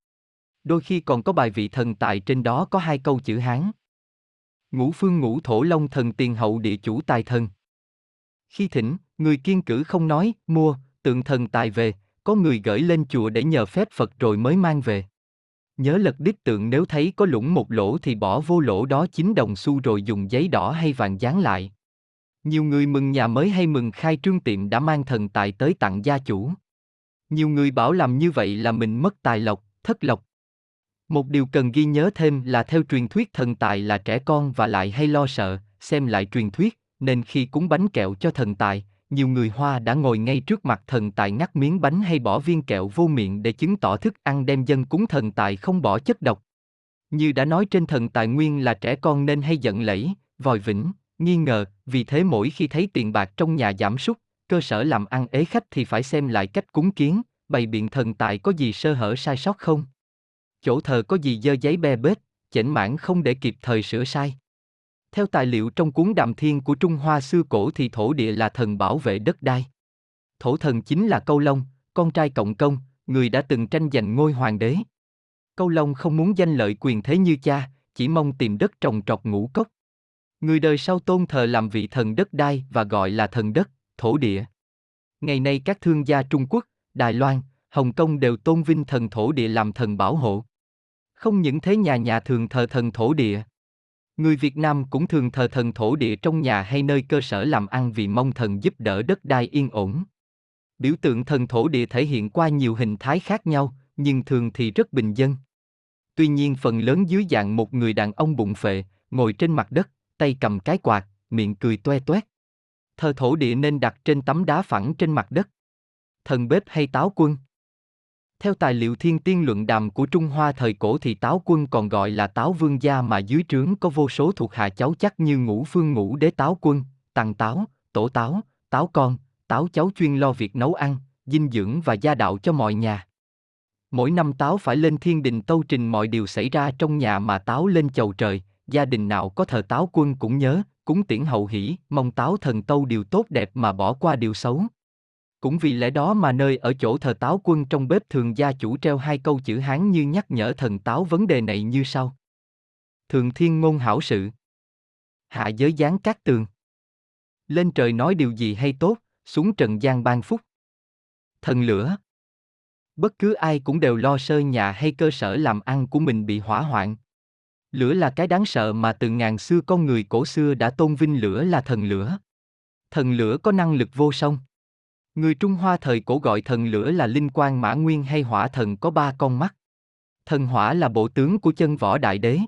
Đôi khi còn có bài vị thần tài trên đó có hai câu chữ Hán. Ngũ phương ngũ thổ long thần tiền hậu địa chủ tài thần. Khi thỉnh, người kiên cử không nói, mua, tượng thần tài về, có người gửi lên chùa để nhờ phép Phật rồi mới mang về. Nhớ lật đích tượng nếu thấy có lũng một lỗ thì bỏ vô lỗ đó chín đồng xu rồi dùng giấy đỏ hay vàng dán lại. Nhiều người mừng nhà mới hay mừng khai trương tiệm đã mang thần tài tới tặng gia chủ. Nhiều người bảo làm như vậy là mình mất tài lộc, thất lộc. Một điều cần ghi nhớ thêm là theo truyền thuyết thần tài là trẻ con và lại hay lo sợ, xem lại truyền thuyết, nên khi cúng bánh kẹo cho thần tài, nhiều người Hoa đã ngồi ngay trước mặt thần tài ngắt miếng bánh hay bỏ viên kẹo vô miệng để chứng tỏ thức ăn đem dân cúng thần tài không bỏ chất độc. Như đã nói trên thần tài nguyên là trẻ con nên hay giận lẫy, vòi vĩnh, nghi ngờ, vì thế mỗi khi thấy tiền bạc trong nhà giảm sút, cơ sở làm ăn ế khách thì phải xem lại cách cúng kiến, bày biện thần tài có gì sơ hở sai sót không. Chỗ thờ có gì dơ giấy be bết, chỉnh mãn không để kịp thời sửa sai. Theo tài liệu trong cuốn Đàm Thiên của Trung Hoa xưa cổ thì thổ địa là thần bảo vệ đất đai. Thổ thần chính là Câu Long, con trai cộng công, người đã từng tranh giành ngôi hoàng đế. Câu Long không muốn danh lợi quyền thế như cha, chỉ mong tìm đất trồng trọt ngũ cốc. Người đời sau tôn thờ làm vị thần đất đai và gọi là thần đất, thổ địa. Ngày nay các thương gia Trung Quốc, Đài Loan, Hồng Kông đều tôn vinh thần thổ địa làm thần bảo hộ. Không những thế nhà nhà thường thờ thần thổ địa. Người Việt Nam cũng thường thờ thần thổ địa trong nhà hay nơi cơ sở làm ăn vì mong thần giúp đỡ đất đai yên ổn. Biểu tượng thần thổ địa thể hiện qua nhiều hình thái khác nhau, nhưng thường thì rất bình dân. Tuy nhiên phần lớn dưới dạng một người đàn ông bụng phệ, ngồi trên mặt đất, tay cầm cái quạt, miệng cười toe toét. Thờ thổ địa nên đặt trên tấm đá phẳng trên mặt đất. Thần bếp hay táo quân. Theo tài liệu thiên tiên luận đàm của Trung Hoa thời cổ thì táo quân còn gọi là táo vương gia mà dưới trướng có vô số thuộc hạ cháu chắc như ngũ phương ngũ đế táo quân, tăng táo, tổ táo, táo con, táo cháu chuyên lo việc nấu ăn, dinh dưỡng và gia đạo cho mọi nhà. Mỗi năm Táo phải lên thiên đình tâu trình mọi điều xảy ra trong nhà mà Táo lên chầu trời, gia đình nào có thờ Táo quân cũng nhớ, cúng tiễn hậu hỷ, mong Táo thần tâu điều tốt đẹp mà bỏ qua điều xấu. Cũng vì lẽ đó mà nơi ở chỗ thờ Táo quân trong bếp thường gia chủ treo hai câu chữ Hán như nhắc nhở thần Táo vấn đề này như sau. Thường thiên ngôn hảo sự. Hạ giới giáng các tường. Lên trời nói điều gì hay tốt, xuống trần gian ban phúc. Thần lửa. Bất cứ ai cũng đều lo sơ nhà hay cơ sở làm ăn của mình bị hỏa hoạn. Lửa là cái đáng sợ mà từ ngàn xưa con người cổ xưa đã tôn vinh lửa là thần lửa. Thần lửa có năng lực vô song. Người Trung Hoa thời cổ gọi thần lửa là linh quan mã nguyên hay hỏa thần có ba con mắt. Thần hỏa là bộ tướng của chân võ đại đế.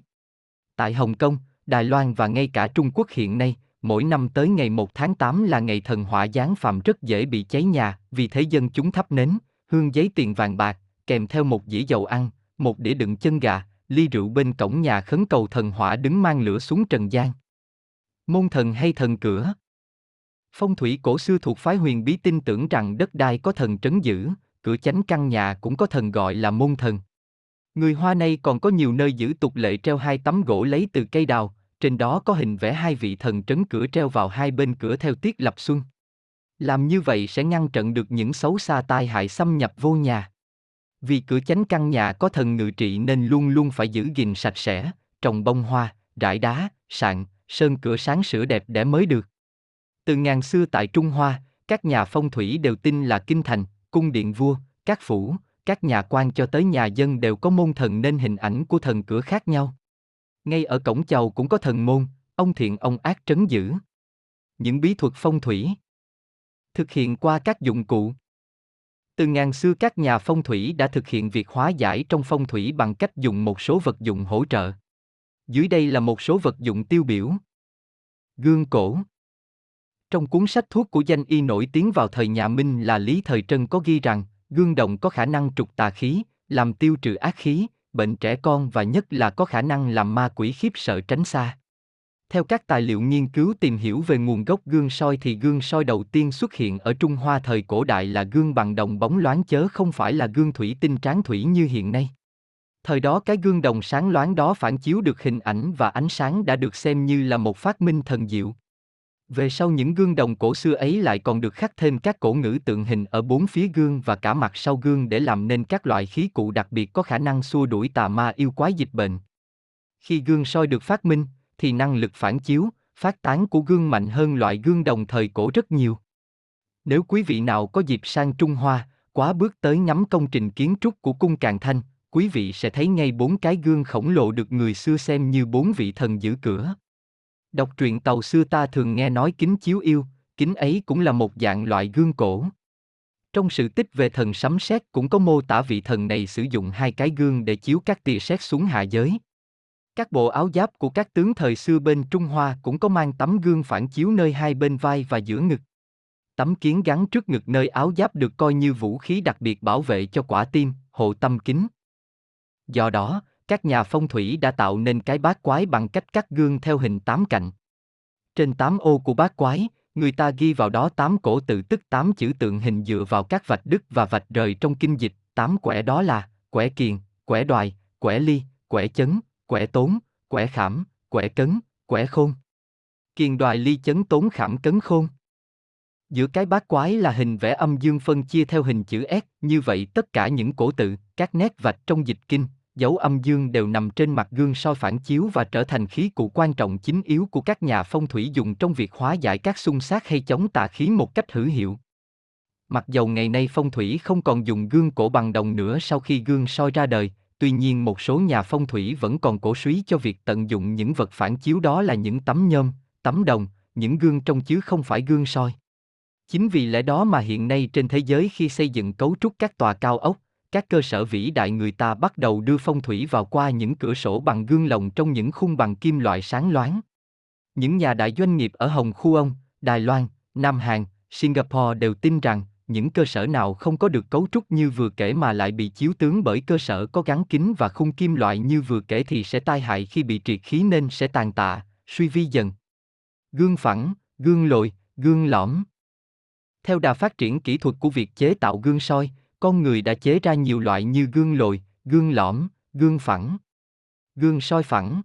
Tại Hồng Kông, Đài Loan và ngay cả Trung Quốc hiện nay, mỗi năm tới ngày 1 tháng 8 là ngày thần hỏa giáng phạm rất dễ bị cháy nhà, vì thế dân chúng thắp nến, hương giấy tiền vàng bạc, kèm theo một dĩa dầu ăn, một đĩa đựng chân gà, ly rượu bên cổng nhà khấn cầu thần hỏa đứng mang lửa xuống trần gian. Môn thần hay thần cửa Phong thủy cổ xưa thuộc phái huyền bí tin tưởng rằng đất đai có thần trấn giữ, cửa chánh căn nhà cũng có thần gọi là môn thần. Người Hoa nay còn có nhiều nơi giữ tục lệ treo hai tấm gỗ lấy từ cây đào, trên đó có hình vẽ hai vị thần trấn cửa treo vào hai bên cửa theo tiết lập xuân. Làm như vậy sẽ ngăn trận được những xấu xa tai hại xâm nhập vô nhà. Vì cửa chánh căn nhà có thần ngự trị nên luôn luôn phải giữ gìn sạch sẽ, trồng bông hoa, rải đá, sạn, sơn cửa sáng sửa đẹp để mới được. Từ ngàn xưa tại Trung Hoa, các nhà phong thủy đều tin là kinh thành, cung điện vua, các phủ, các nhà quan cho tới nhà dân đều có môn thần nên hình ảnh của thần cửa khác nhau. Ngay ở cổng chầu cũng có thần môn, ông thiện ông ác trấn giữ. Những bí thuật phong thủy thực hiện qua các dụng cụ. Từ ngàn xưa các nhà phong thủy đã thực hiện việc hóa giải trong phong thủy bằng cách dùng một số vật dụng hỗ trợ. Dưới đây là một số vật dụng tiêu biểu. Gương cổ Trong cuốn sách thuốc của danh y nổi tiếng vào thời nhà Minh là Lý Thời Trân có ghi rằng, gương đồng có khả năng trục tà khí, làm tiêu trừ ác khí, bệnh trẻ con và nhất là có khả năng làm ma quỷ khiếp sợ tránh xa. Theo các tài liệu nghiên cứu tìm hiểu về nguồn gốc gương soi thì gương soi đầu tiên xuất hiện ở Trung Hoa thời cổ đại là gương bằng đồng bóng loáng chớ không phải là gương thủy tinh tráng thủy như hiện nay. Thời đó cái gương đồng sáng loáng đó phản chiếu được hình ảnh và ánh sáng đã được xem như là một phát minh thần diệu. Về sau những gương đồng cổ xưa ấy lại còn được khắc thêm các cổ ngữ tượng hình ở bốn phía gương và cả mặt sau gương để làm nên các loại khí cụ đặc biệt có khả năng xua đuổi tà ma yêu quái dịch bệnh. Khi gương soi được phát minh, thì năng lực phản chiếu, phát tán của gương mạnh hơn loại gương đồng thời cổ rất nhiều. Nếu quý vị nào có dịp sang Trung Hoa, quá bước tới ngắm công trình kiến trúc của cung Càn Thanh, quý vị sẽ thấy ngay bốn cái gương khổng lồ được người xưa xem như bốn vị thần giữ cửa. Đọc truyện tàu xưa ta thường nghe nói kính chiếu yêu, kính ấy cũng là một dạng loại gương cổ. Trong sự tích về thần sấm sét cũng có mô tả vị thần này sử dụng hai cái gương để chiếu các tia sét xuống hạ giới. Các bộ áo giáp của các tướng thời xưa bên Trung Hoa cũng có mang tấm gương phản chiếu nơi hai bên vai và giữa ngực. Tấm kiến gắn trước ngực nơi áo giáp được coi như vũ khí đặc biệt bảo vệ cho quả tim, hộ tâm kính. Do đó, các nhà phong thủy đã tạo nên cái bát quái bằng cách cắt gương theo hình tám cạnh. Trên tám ô của bát quái, người ta ghi vào đó tám cổ tự tức tám chữ tượng hình dựa vào các vạch đứt và vạch rời trong kinh dịch, tám quẻ đó là quẻ kiền, quẻ đoài, quẻ ly, quẻ chấn, quẻ tốn, quẻ khảm, quẻ cấn, quẻ khôn. Kiền đoài ly chấn tốn khảm cấn khôn. Giữa cái bát quái là hình vẽ âm dương phân chia theo hình chữ S, như vậy tất cả những cổ tự, các nét vạch trong dịch kinh, dấu âm dương đều nằm trên mặt gương soi phản chiếu và trở thành khí cụ quan trọng chính yếu của các nhà phong thủy dùng trong việc hóa giải các xung sát hay chống tà khí một cách hữu hiệu. Mặc dầu ngày nay phong thủy không còn dùng gương cổ bằng đồng nữa sau khi gương soi ra đời, tuy nhiên một số nhà phong thủy vẫn còn cổ suý cho việc tận dụng những vật phản chiếu đó là những tấm nhôm, tấm đồng, những gương trong chứ không phải gương soi. Chính vì lẽ đó mà hiện nay trên thế giới khi xây dựng cấu trúc các tòa cao ốc, các cơ sở vĩ đại người ta bắt đầu đưa phong thủy vào qua những cửa sổ bằng gương lồng trong những khung bằng kim loại sáng loáng. Những nhà đại doanh nghiệp ở Hồng Khu Ông, Đài Loan, Nam Hàn, Singapore đều tin rằng những cơ sở nào không có được cấu trúc như vừa kể mà lại bị chiếu tướng bởi cơ sở có gắn kính và khung kim loại như vừa kể thì sẽ tai hại khi bị triệt khí nên sẽ tàn tạ, suy vi dần. Gương phẳng, gương lồi, gương lõm. Theo đà phát triển kỹ thuật của việc chế tạo gương soi, Con người đã chế ra nhiều loại như gương lồi, gương lõm, gương phẳng, gương soi phẳng.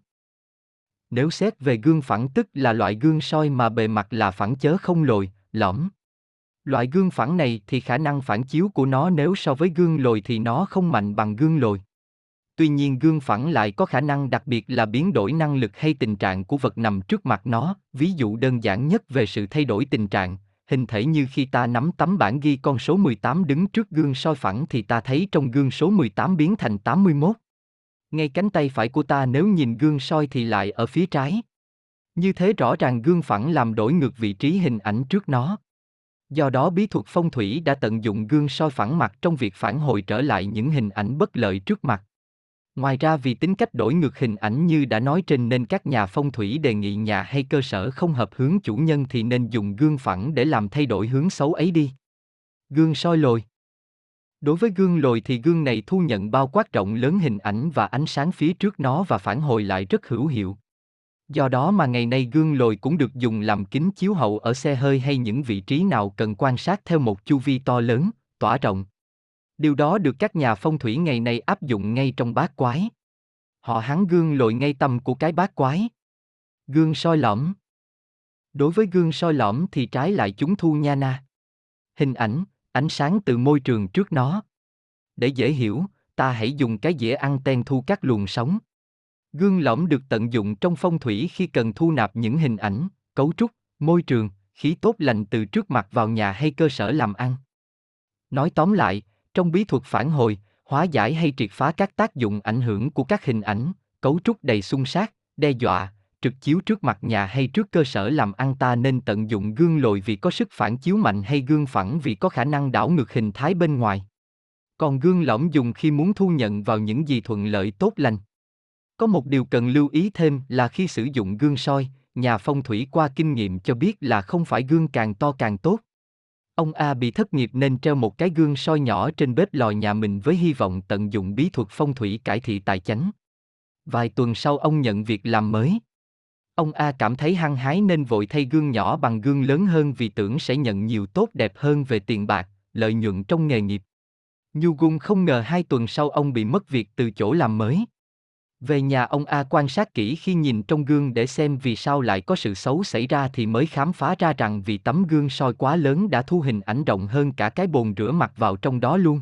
Nếu xét về gương phẳng tức là loại gương soi mà bề mặt là phẳng chớ không lồi, lõm. Loại gương phản này thì khả năng phản chiếu của nó nếu so với gương lồi thì nó không mạnh bằng gương lồi. Tuy nhiên gương phản lại có khả năng đặc biệt là biến đổi năng lực hay tình trạng của vật nằm trước mặt nó, ví dụ đơn giản nhất về sự thay đổi tình trạng, hình thể như khi ta nắm tấm bảng ghi con số 18 đứng trước gương soi phẳng thì ta thấy trong gương số 18 biến thành 81. Ngay cánh tay phải của ta nếu nhìn gương soi thì lại ở phía trái. Như thế rõ ràng gương phẳng làm đổi ngược vị trí hình ảnh trước nó. Do đó bí thuật phong thủy đã tận dụng gương soi phản mặt trong việc phản hồi trở lại những hình ảnh bất lợi trước mặt. Ngoài ra vì tính cách đổi ngược hình ảnh như đã nói trên nên các nhà phong thủy đề nghị nhà hay cơ sở không hợp hướng chủ nhân thì nên dùng gương phẳng để làm thay đổi hướng xấu ấy đi. Gương soi lồi Đối với gương lồi thì gương này thu nhận bao quát rộng lớn hình ảnh và ánh sáng phía trước nó và phản hồi lại rất hữu hiệu. Do đó mà ngày nay gương lồi cũng được dùng làm kính chiếu hậu ở xe hơi hay những vị trí nào cần quan sát theo một chu vi to lớn, tỏa rộng. Điều đó được các nhà phong thủy ngày nay áp dụng ngay trong bát quái. Họ hán gương lồi ngay tâm của cái bát quái. Gương soi lõm. Đối với gương soi lõm thì trái lại chúng thu nha na. Hình ảnh, ánh sáng từ môi trường trước nó. Để dễ hiểu, ta hãy dùng cái dĩa ăn ten thu các luồng sóng. Gương lõm được tận dụng trong phong thủy khi cần thu nạp những hình ảnh, cấu trúc, môi trường, khí tốt lành từ trước mặt vào nhà hay cơ sở làm ăn. Nói tóm lại, trong bí thuật phản hồi, hóa giải hay triệt phá các tác dụng ảnh hưởng của các hình ảnh, cấu trúc đầy xung sát, đe dọa, trực chiếu trước mặt nhà hay trước cơ sở làm ăn ta nên tận dụng gương lồi vì có sức phản chiếu mạnh hay gương phẳng vì có khả năng đảo ngược hình thái bên ngoài. Còn gương lõm dùng khi muốn thu nhận vào những gì thuận lợi tốt lành. Có một điều cần lưu ý thêm là khi sử dụng gương soi, nhà phong thủy qua kinh nghiệm cho biết là không phải gương càng to càng tốt. Ông A bị thất nghiệp nên treo một cái gương soi nhỏ trên bếp lò nhà mình với hy vọng tận dụng bí thuật phong thủy cải thị tài chánh. Vài tuần sau ông nhận việc làm mới. Ông A cảm thấy hăng hái nên vội thay gương nhỏ bằng gương lớn hơn vì tưởng sẽ nhận nhiều tốt đẹp hơn về tiền bạc, lợi nhuận trong nghề nghiệp. Nhu Gung không ngờ hai tuần sau ông bị mất việc từ chỗ làm mới. Về nhà ông A quan sát kỹ khi nhìn trong gương để xem vì sao lại có sự xấu xảy ra thì mới khám phá ra rằng vì tấm gương soi quá lớn đã thu hình ảnh rộng hơn cả cái bồn rửa mặt vào trong đó luôn.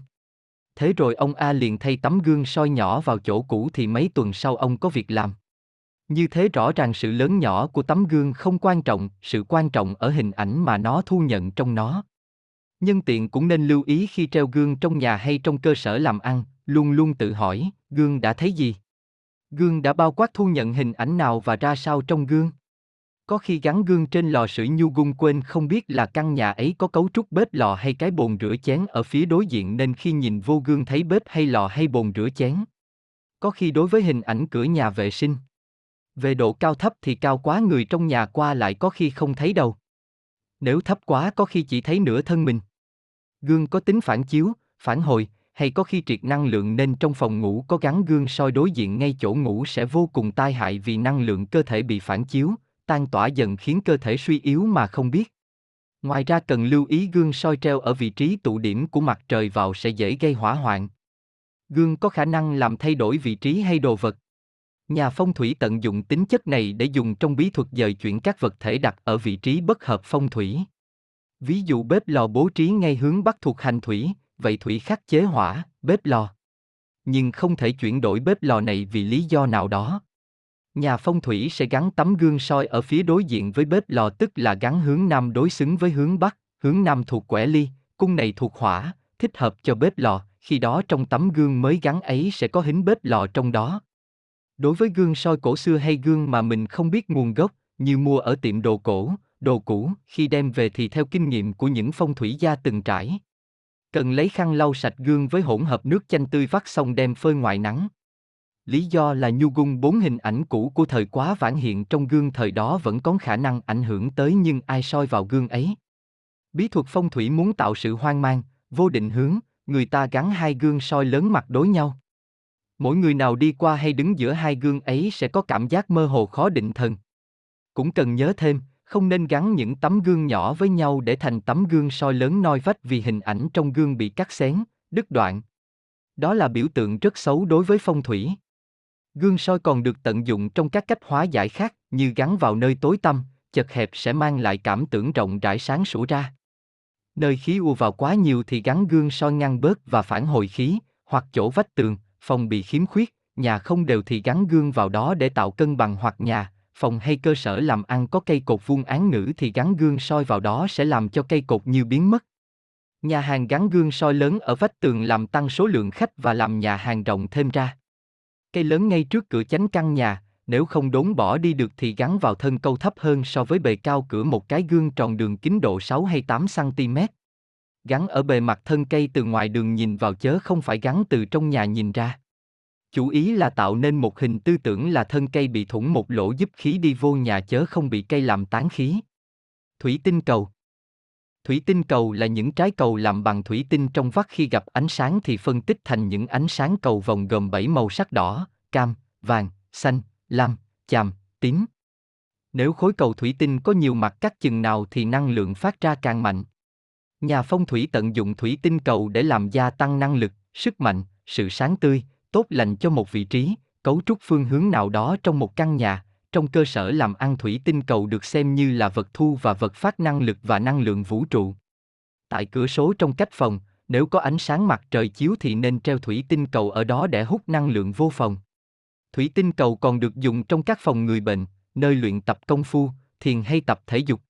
Thế rồi ông A liền thay tấm gương soi nhỏ vào chỗ cũ thì mấy tuần sau ông có việc làm. Như thế rõ ràng sự lớn nhỏ của tấm gương không quan trọng, sự quan trọng ở hình ảnh mà nó thu nhận trong nó. Nhân tiện cũng nên lưu ý khi treo gương trong nhà hay trong cơ sở làm ăn, luôn luôn tự hỏi, gương đã thấy gì? Gương đã bao quát thu nhận hình ảnh nào và ra sao trong gương? Có khi gắn gương trên lò sưởi nhu gung quên không biết là căn nhà ấy có cấu trúc bếp lò hay cái bồn rửa chén ở phía đối diện nên khi nhìn vô gương thấy bếp hay lò hay bồn rửa chén. Có khi đối với hình ảnh cửa nhà vệ sinh. Về độ cao thấp thì cao quá người trong nhà qua lại có khi không thấy đâu. Nếu thấp quá có khi chỉ thấy nửa thân mình. Gương có tính phản chiếu, phản hồi, hay có khi triệt năng lượng nên trong phòng ngủ có gắn gương soi đối diện ngay chỗ ngủ sẽ vô cùng tai hại vì năng lượng cơ thể bị phản chiếu, tan tỏa dần khiến cơ thể suy yếu mà không biết. Ngoài ra cần lưu ý gương soi treo ở vị trí tụ điểm của mặt trời vào sẽ dễ gây hỏa hoạn. Gương có khả năng làm thay đổi vị trí hay đồ vật. Nhà phong thủy tận dụng tính chất này để dùng trong bí thuật dời chuyển các vật thể đặt ở vị trí bất hợp phong thủy. Ví dụ bếp lò bố trí ngay hướng bắc thuộc hành thủy, vậy thủy khắc chế hỏa, bếp lò. Nhưng không thể chuyển đổi bếp lò này vì lý do nào đó. Nhà phong thủy sẽ gắn tấm gương soi ở phía đối diện với bếp lò tức là gắn hướng nam đối xứng với hướng bắc, hướng nam thuộc quẻ ly, cung này thuộc hỏa, thích hợp cho bếp lò, khi đó trong tấm gương mới gắn ấy sẽ có hình bếp lò trong đó. Đối với gương soi cổ xưa hay gương mà mình không biết nguồn gốc, như mua ở tiệm đồ cổ, đồ cũ, khi đem về thì theo kinh nghiệm của những phong thủy gia từng trải. Cần lấy khăn lau sạch gương với hỗn hợp nước chanh tươi vắt xong đem phơi ngoài nắng. Lý do là nhu gung bốn hình ảnh cũ của thời quá vãn hiện trong gương thời đó vẫn có khả năng ảnh hưởng tới nhưng ai soi vào gương ấy. Bí thuật phong thủy muốn tạo sự hoang mang, vô định hướng, người ta gắn hai gương soi lớn mặt đối nhau. Mỗi người nào đi qua hay đứng giữa hai gương ấy sẽ có cảm giác mơ hồ khó định thần. Cũng cần nhớ thêm, không nên gắn những tấm gương nhỏ với nhau để thành tấm gương soi lớn noi vách vì hình ảnh trong gương bị cắt xén, đứt đoạn. Đó là biểu tượng rất xấu đối với phong thủy. Gương soi còn được tận dụng trong các cách hóa giải khác, như gắn vào nơi tối tăm, chật hẹp sẽ mang lại cảm tưởng rộng rãi sáng sủa ra. Nơi khí u vào quá nhiều thì gắn gương soi ngăn bớt và phản hồi khí, hoặc chỗ vách tường, phòng bị khiếm khuyết, nhà không đều thì gắn gương vào đó để tạo cân bằng hoặc nhà, phòng hay cơ sở làm ăn có cây cột vuông án ngữ thì gắn gương soi vào đó sẽ làm cho cây cột như biến mất. Nhà hàng gắn gương soi lớn ở vách tường làm tăng số lượng khách và làm nhà hàng rộng thêm ra. Cây lớn ngay trước cửa chánh căn nhà, nếu không đốn bỏ đi được thì gắn vào thân câu thấp hơn so với bề cao cửa một cái gương tròn đường kính độ 6 hay 8 cm. Gắn ở bề mặt thân cây từ ngoài đường nhìn vào chớ không phải gắn từ trong nhà nhìn ra. Chủ ý là tạo nên một hình tư tưởng là thân cây bị thủng một lỗ giúp khí đi vô nhà chớ không bị cây làm tán khí. Thủy tinh cầu Thủy tinh cầu là những trái cầu làm bằng thủy tinh trong vắt khi gặp ánh sáng thì phân tích thành những ánh sáng cầu vòng gồm 7 màu sắc đỏ, cam, vàng, xanh, lam, chàm, tím. Nếu khối cầu thủy tinh có nhiều mặt cắt chừng nào thì năng lượng phát ra càng mạnh. Nhà phong thủy tận dụng thủy tinh cầu để làm gia tăng năng lực, sức mạnh, sự sáng tươi, tốt lành cho một vị trí, cấu trúc phương hướng nào đó trong một căn nhà, trong cơ sở làm ăn thủy tinh cầu được xem như là vật thu và vật phát năng lực và năng lượng vũ trụ. Tại cửa số trong cách phòng, nếu có ánh sáng mặt trời chiếu thì nên treo thủy tinh cầu ở đó để hút năng lượng vô phòng. Thủy tinh cầu còn được dùng trong các phòng người bệnh, nơi luyện tập công phu, thiền hay tập thể dục.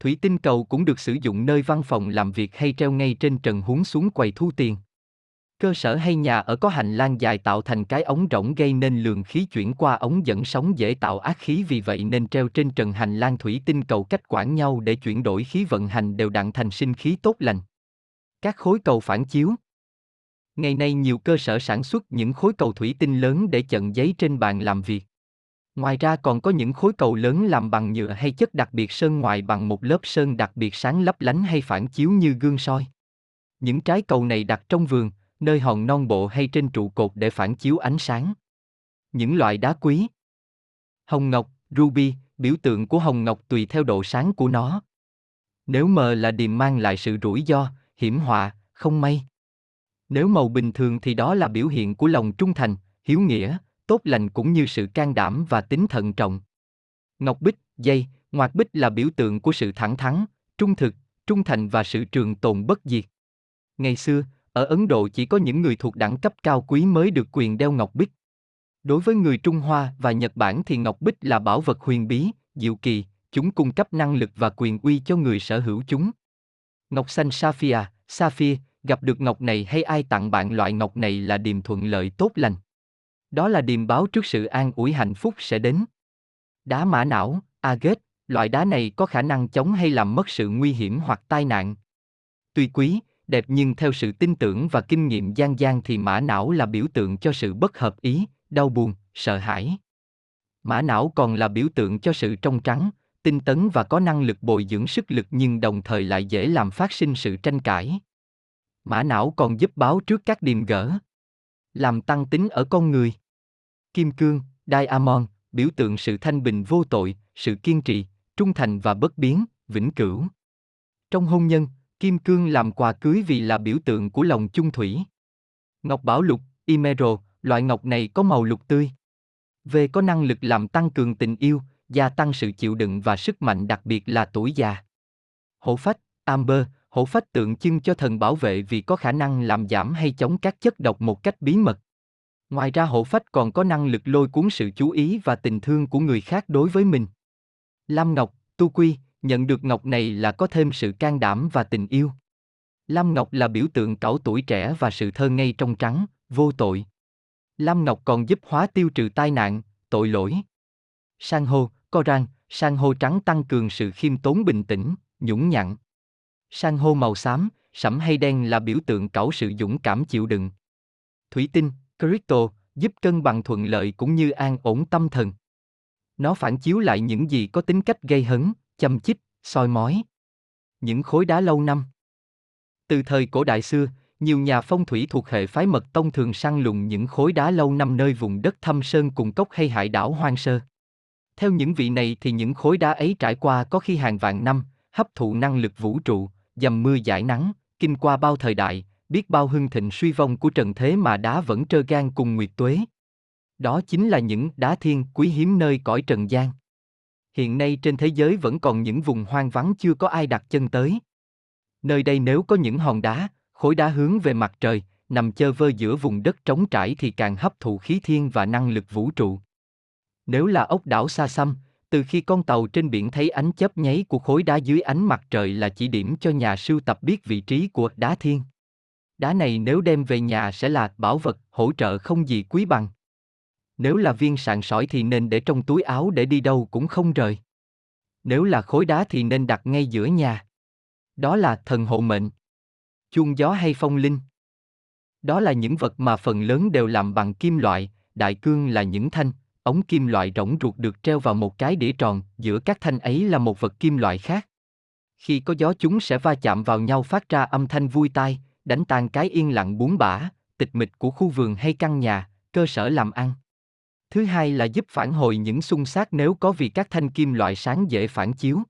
Thủy tinh cầu cũng được sử dụng nơi văn phòng làm việc hay treo ngay trên trần huống xuống quầy thu tiền. Cơ sở hay nhà ở có hành lang dài tạo thành cái ống rỗng gây nên lượng khí chuyển qua ống dẫn sóng dễ tạo ác khí vì vậy nên treo trên trần hành lang thủy tinh cầu cách quản nhau để chuyển đổi khí vận hành đều đặn thành sinh khí tốt lành. Các khối cầu phản chiếu Ngày nay nhiều cơ sở sản xuất những khối cầu thủy tinh lớn để chận giấy trên bàn làm việc. Ngoài ra còn có những khối cầu lớn làm bằng nhựa hay chất đặc biệt sơn ngoài bằng một lớp sơn đặc biệt sáng lấp lánh hay phản chiếu như gương soi. Những trái cầu này đặt trong vườn, nơi hòn non bộ hay trên trụ cột để phản chiếu ánh sáng. Những loại đá quý Hồng ngọc, ruby, biểu tượng của hồng ngọc tùy theo độ sáng của nó. Nếu mờ là điềm mang lại sự rủi ro, hiểm họa, không may. Nếu màu bình thường thì đó là biểu hiện của lòng trung thành, hiếu nghĩa, tốt lành cũng như sự can đảm và tính thận trọng. Ngọc bích, dây, ngoạc bích là biểu tượng của sự thẳng thắn, trung thực, trung thành và sự trường tồn bất diệt. Ngày xưa, ở Ấn Độ chỉ có những người thuộc đẳng cấp cao quý mới được quyền đeo ngọc bích. Đối với người Trung Hoa và Nhật Bản thì ngọc bích là bảo vật huyền bí, diệu kỳ, chúng cung cấp năng lực và quyền uy cho người sở hữu chúng. Ngọc xanh Sapphire, Sapphire, gặp được ngọc này hay ai tặng bạn loại ngọc này là điềm thuận lợi tốt lành. Đó là điềm báo trước sự an ủi hạnh phúc sẽ đến. Đá mã não, agate, loại đá này có khả năng chống hay làm mất sự nguy hiểm hoặc tai nạn. Tuy quý, đẹp nhưng theo sự tin tưởng và kinh nghiệm gian gian thì mã não là biểu tượng cho sự bất hợp ý, đau buồn, sợ hãi. Mã não còn là biểu tượng cho sự trong trắng, tinh tấn và có năng lực bồi dưỡng sức lực nhưng đồng thời lại dễ làm phát sinh sự tranh cãi. Mã não còn giúp báo trước các điềm gỡ, làm tăng tính ở con người. Kim cương, diamond, biểu tượng sự thanh bình vô tội, sự kiên trì, trung thành và bất biến, vĩnh cửu. Trong hôn nhân, kim cương làm quà cưới vì là biểu tượng của lòng chung thủy. Ngọc bảo lục, emerald, loại ngọc này có màu lục tươi. Về có năng lực làm tăng cường tình yêu, gia tăng sự chịu đựng và sức mạnh đặc biệt là tuổi già. Hổ phách, amber, hổ phách tượng trưng cho thần bảo vệ vì có khả năng làm giảm hay chống các chất độc một cách bí mật. Ngoài ra hổ phách còn có năng lực lôi cuốn sự chú ý và tình thương của người khác đối với mình. Lam Ngọc, Tu Quy, nhận được ngọc này là có thêm sự can đảm và tình yêu. Lam Ngọc là biểu tượng cẩu tuổi trẻ và sự thơ ngây trong trắng, vô tội. Lam Ngọc còn giúp hóa tiêu trừ tai nạn, tội lỗi. Sang hô, Coran, sang hô trắng tăng cường sự khiêm tốn bình tĩnh, nhũng nhặn. Sang hô màu xám, sẫm hay đen là biểu tượng cẩu sự dũng cảm chịu đựng. Thủy tinh, Crypto, giúp cân bằng thuận lợi cũng như an ổn tâm thần. Nó phản chiếu lại những gì có tính cách gây hấn, châm chích, soi mói. Những khối đá lâu năm. Từ thời cổ đại xưa, nhiều nhà phong thủy thuộc hệ phái mật tông thường săn lùng những khối đá lâu năm nơi vùng đất thâm sơn cùng cốc hay hải đảo hoang sơ. Theo những vị này thì những khối đá ấy trải qua có khi hàng vạn năm, hấp thụ năng lực vũ trụ, dầm mưa giải nắng, kinh qua bao thời đại, biết bao hưng thịnh suy vong của trần thế mà đá vẫn trơ gan cùng nguyệt tuế. Đó chính là những đá thiên quý hiếm nơi cõi trần gian. Hiện nay trên thế giới vẫn còn những vùng hoang vắng chưa có ai đặt chân tới. Nơi đây nếu có những hòn đá, khối đá hướng về mặt trời, nằm chơ vơ giữa vùng đất trống trải thì càng hấp thụ khí thiên và năng lực vũ trụ. Nếu là ốc đảo xa xăm, từ khi con tàu trên biển thấy ánh chớp nháy của khối đá dưới ánh mặt trời là chỉ điểm cho nhà sưu tập biết vị trí của đá thiên. Đá này nếu đem về nhà sẽ là bảo vật, hỗ trợ không gì quý bằng. Nếu là viên sạn sỏi thì nên để trong túi áo để đi đâu cũng không rời. Nếu là khối đá thì nên đặt ngay giữa nhà. Đó là thần hộ mệnh. Chuông gió hay phong linh. Đó là những vật mà phần lớn đều làm bằng kim loại, đại cương là những thanh, ống kim loại rỗng ruột được treo vào một cái đĩa tròn, giữa các thanh ấy là một vật kim loại khác. Khi có gió chúng sẽ va chạm vào nhau phát ra âm thanh vui tai, đánh tan cái yên lặng bốn bã, tịch mịch của khu vườn hay căn nhà, cơ sở làm ăn. Thứ hai là giúp phản hồi những xung sát nếu có vì các thanh kim loại sáng dễ phản chiếu.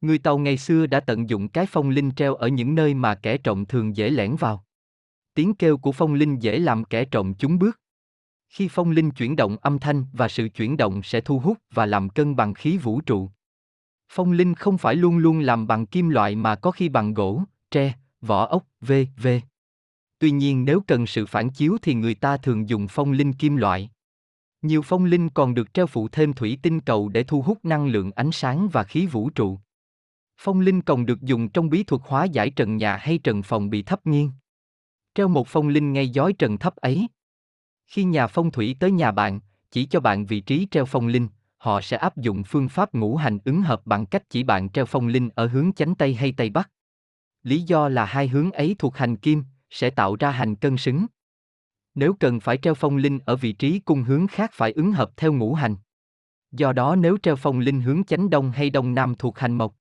Người Tàu ngày xưa đã tận dụng cái phong linh treo ở những nơi mà kẻ trộm thường dễ lẻn vào. Tiếng kêu của phong linh dễ làm kẻ trộm chúng bước. Khi phong linh chuyển động âm thanh và sự chuyển động sẽ thu hút và làm cân bằng khí vũ trụ. Phong linh không phải luôn luôn làm bằng kim loại mà có khi bằng gỗ, tre, vỏ ốc, v.v. Tuy nhiên nếu cần sự phản chiếu thì người ta thường dùng phong linh kim loại. Nhiều phong linh còn được treo phụ thêm thủy tinh cầu để thu hút năng lượng ánh sáng và khí vũ trụ. Phong linh còn được dùng trong bí thuật hóa giải trần nhà hay trần phòng bị thấp nghiêng. Treo một phong linh ngay giói trần thấp ấy. Khi nhà phong thủy tới nhà bạn, chỉ cho bạn vị trí treo phong linh, họ sẽ áp dụng phương pháp ngũ hành ứng hợp bằng cách chỉ bạn treo phong linh ở hướng chánh tây hay tây bắc. Lý do là hai hướng ấy thuộc hành kim, sẽ tạo ra hành cân xứng. Nếu cần phải treo phong linh ở vị trí cung hướng khác phải ứng hợp theo ngũ hành. Do đó nếu treo phong linh hướng chánh đông hay đông nam thuộc hành mộc.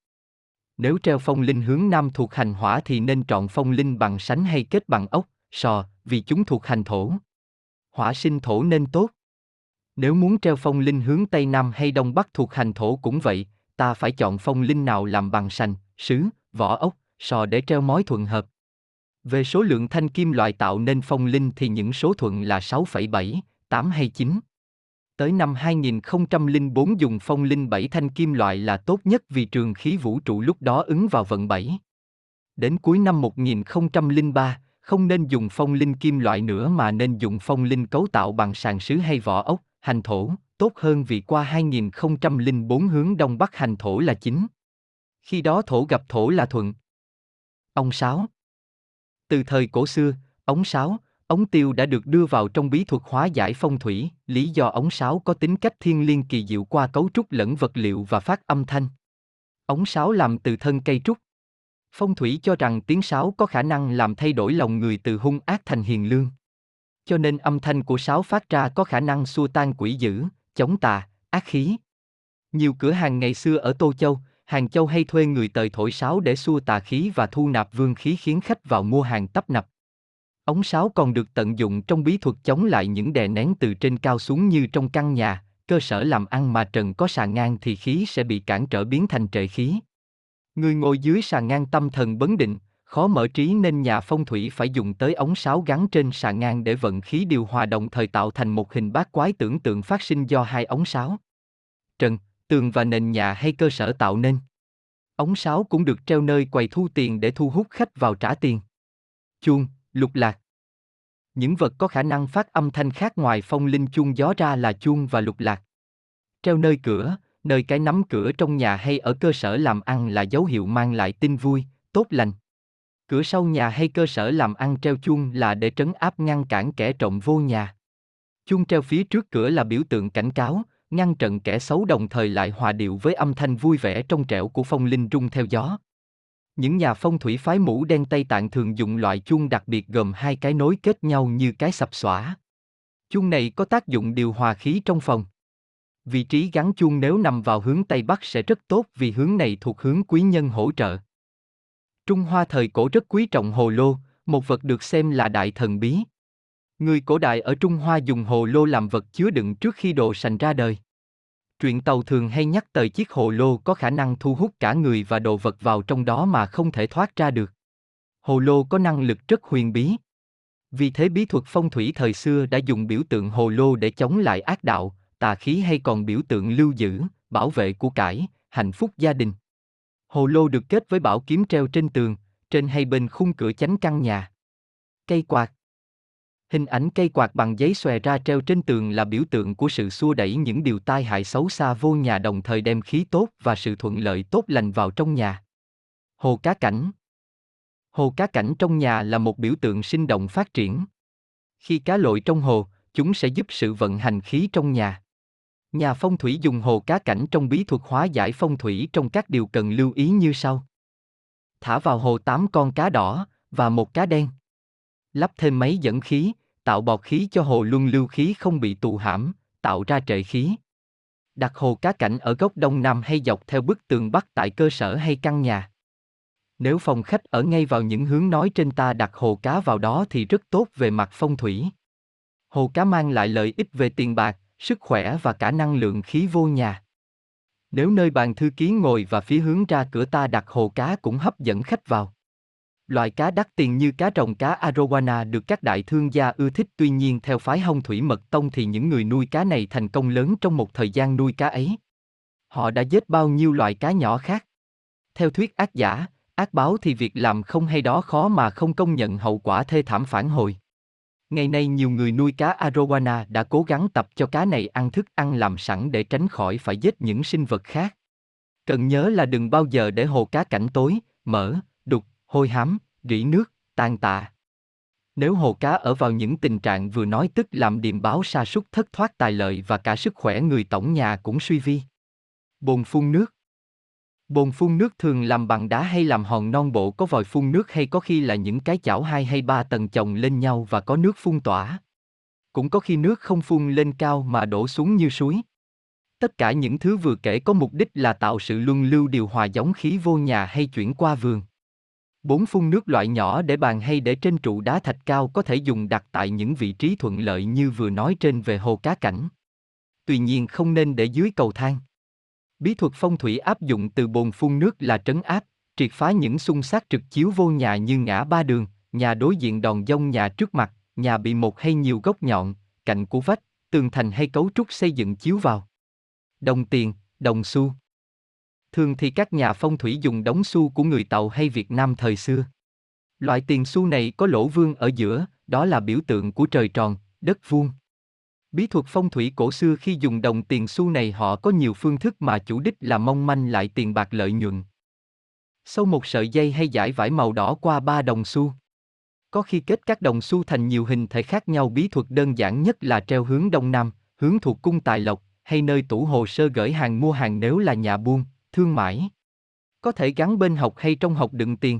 Nếu treo phong linh hướng nam thuộc hành hỏa thì nên chọn phong linh bằng sánh hay kết bằng ốc, sò, vì chúng thuộc hành thổ. Hỏa sinh thổ nên tốt. Nếu muốn treo phong linh hướng tây nam hay đông bắc thuộc hành thổ cũng vậy, ta phải chọn phong linh nào làm bằng sành, sứ, vỏ ốc, sò để treo mối thuận hợp. Về số lượng thanh kim loại tạo nên phong linh thì những số thuận là 6,7, 8 hay 9. Tới năm 2004 dùng phong linh 7 thanh kim loại là tốt nhất vì trường khí vũ trụ lúc đó ứng vào vận 7. Đến cuối năm 1003, không nên dùng phong linh kim loại nữa mà nên dùng phong linh cấu tạo bằng sàn sứ hay vỏ ốc, hành thổ, tốt hơn vì qua 2004 hướng đông bắc hành thổ là chính. Khi đó thổ gặp thổ là thuận. Ông Sáu từ thời cổ xưa, ống sáo, ống tiêu đã được đưa vào trong bí thuật hóa giải phong thủy, lý do ống sáo có tính cách thiên liêng kỳ diệu qua cấu trúc lẫn vật liệu và phát âm thanh. Ống sáo làm từ thân cây trúc. Phong thủy cho rằng tiếng sáo có khả năng làm thay đổi lòng người từ hung ác thành hiền lương. Cho nên âm thanh của sáo phát ra có khả năng xua tan quỷ dữ, chống tà, ác khí. Nhiều cửa hàng ngày xưa ở Tô Châu, Hàng Châu hay thuê người tời thổi sáo để xua tà khí và thu nạp vương khí khiến khách vào mua hàng tấp nập. Ống sáo còn được tận dụng trong bí thuật chống lại những đè nén từ trên cao xuống như trong căn nhà, cơ sở làm ăn mà trần có sàn ngang thì khí sẽ bị cản trở biến thành trệ khí. Người ngồi dưới sàn ngang tâm thần bấn định, khó mở trí nên nhà phong thủy phải dùng tới ống sáo gắn trên sàn ngang để vận khí điều hòa đồng thời tạo thành một hình bát quái tưởng tượng phát sinh do hai ống sáo. Trần, tường và nền nhà hay cơ sở tạo nên. Ống sáo cũng được treo nơi quầy thu tiền để thu hút khách vào trả tiền. Chuông, lục lạc. Những vật có khả năng phát âm thanh khác ngoài phong linh chuông gió ra là chuông và lục lạc. Treo nơi cửa, nơi cái nắm cửa trong nhà hay ở cơ sở làm ăn là dấu hiệu mang lại tin vui, tốt lành. Cửa sau nhà hay cơ sở làm ăn treo chuông là để trấn áp ngăn cản kẻ trộm vô nhà. Chuông treo phía trước cửa là biểu tượng cảnh cáo, ngăn trận kẻ xấu đồng thời lại hòa điệu với âm thanh vui vẻ trong trẻo của phong linh rung theo gió. Những nhà phong thủy phái mũ đen Tây Tạng thường dùng loại chuông đặc biệt gồm hai cái nối kết nhau như cái sập xỏa. Chuông này có tác dụng điều hòa khí trong phòng. Vị trí gắn chuông nếu nằm vào hướng Tây Bắc sẽ rất tốt vì hướng này thuộc hướng quý nhân hỗ trợ. Trung Hoa thời cổ rất quý trọng hồ lô, một vật được xem là đại thần bí. Người cổ đại ở Trung Hoa dùng hồ lô làm vật chứa đựng trước khi đồ sành ra đời. Truyện tàu thường hay nhắc tới chiếc hồ lô có khả năng thu hút cả người và đồ vật vào trong đó mà không thể thoát ra được. Hồ lô có năng lực rất huyền bí. Vì thế bí thuật phong thủy thời xưa đã dùng biểu tượng hồ lô để chống lại ác đạo, tà khí hay còn biểu tượng lưu giữ, bảo vệ của cải, hạnh phúc gia đình. Hồ lô được kết với bảo kiếm treo trên tường, trên hay bên khung cửa chánh căn nhà. Cây quạt Hình ảnh cây quạt bằng giấy xòe ra treo trên tường là biểu tượng của sự xua đẩy những điều tai hại xấu xa vô nhà đồng thời đem khí tốt và sự thuận lợi tốt lành vào trong nhà. Hồ cá cảnh Hồ cá cảnh trong nhà là một biểu tượng sinh động phát triển. Khi cá lội trong hồ, chúng sẽ giúp sự vận hành khí trong nhà. Nhà phong thủy dùng hồ cá cảnh trong bí thuật hóa giải phong thủy trong các điều cần lưu ý như sau. Thả vào hồ 8 con cá đỏ và một cá đen. Lắp thêm máy dẫn khí, tạo bọt khí cho hồ luân lưu khí không bị tụ hãm, tạo ra trệ khí. Đặt hồ cá cảnh ở góc đông nam hay dọc theo bức tường bắc tại cơ sở hay căn nhà. Nếu phòng khách ở ngay vào những hướng nói trên ta đặt hồ cá vào đó thì rất tốt về mặt phong thủy. Hồ cá mang lại lợi ích về tiền bạc, sức khỏe và cả năng lượng khí vô nhà. Nếu nơi bàn thư ký ngồi và phía hướng ra cửa ta đặt hồ cá cũng hấp dẫn khách vào. Loại cá đắt tiền như cá rồng cá arowana được các đại thương gia ưa thích tuy nhiên theo phái hông thủy mật tông thì những người nuôi cá này thành công lớn trong một thời gian nuôi cá ấy. Họ đã giết bao nhiêu loại cá nhỏ khác. Theo thuyết ác giả, ác báo thì việc làm không hay đó khó mà không công nhận hậu quả thê thảm phản hồi. Ngày nay nhiều người nuôi cá arowana đã cố gắng tập cho cá này ăn thức ăn làm sẵn để tránh khỏi phải giết những sinh vật khác. Cần nhớ là đừng bao giờ để hồ cá cảnh tối, mở, hôi hám, rỉ nước, tan tạ. Nếu hồ cá ở vào những tình trạng vừa nói tức làm điềm báo sa sút thất thoát tài lợi và cả sức khỏe người tổng nhà cũng suy vi. Bồn phun nước Bồn phun nước thường làm bằng đá hay làm hòn non bộ có vòi phun nước hay có khi là những cái chảo hai hay ba tầng chồng lên nhau và có nước phun tỏa. Cũng có khi nước không phun lên cao mà đổ xuống như suối. Tất cả những thứ vừa kể có mục đích là tạo sự luân lưu điều hòa giống khí vô nhà hay chuyển qua vườn. Bốn phun nước loại nhỏ để bàn hay để trên trụ đá thạch cao có thể dùng đặt tại những vị trí thuận lợi như vừa nói trên về hồ cá cảnh. Tuy nhiên không nên để dưới cầu thang. Bí thuật phong thủy áp dụng từ bồn phun nước là trấn áp, triệt phá những xung sát trực chiếu vô nhà như ngã ba đường, nhà đối diện đòn dông nhà trước mặt, nhà bị một hay nhiều góc nhọn, cạnh của vách, tường thành hay cấu trúc xây dựng chiếu vào. Đồng tiền, đồng xu. Thường thì các nhà phong thủy dùng đống xu của người Tàu hay Việt Nam thời xưa. Loại tiền xu này có lỗ vương ở giữa, đó là biểu tượng của trời tròn, đất vuông. Bí thuật phong thủy cổ xưa khi dùng đồng tiền xu này họ có nhiều phương thức mà chủ đích là mong manh lại tiền bạc lợi nhuận. Sâu một sợi dây hay giải vải màu đỏ qua ba đồng xu. Có khi kết các đồng xu thành nhiều hình thể khác nhau bí thuật đơn giản nhất là treo hướng đông nam, hướng thuộc cung tài lộc, hay nơi tủ hồ sơ gửi hàng mua hàng nếu là nhà buôn, thương mại. Có thể gắn bên học hay trong học đựng tiền.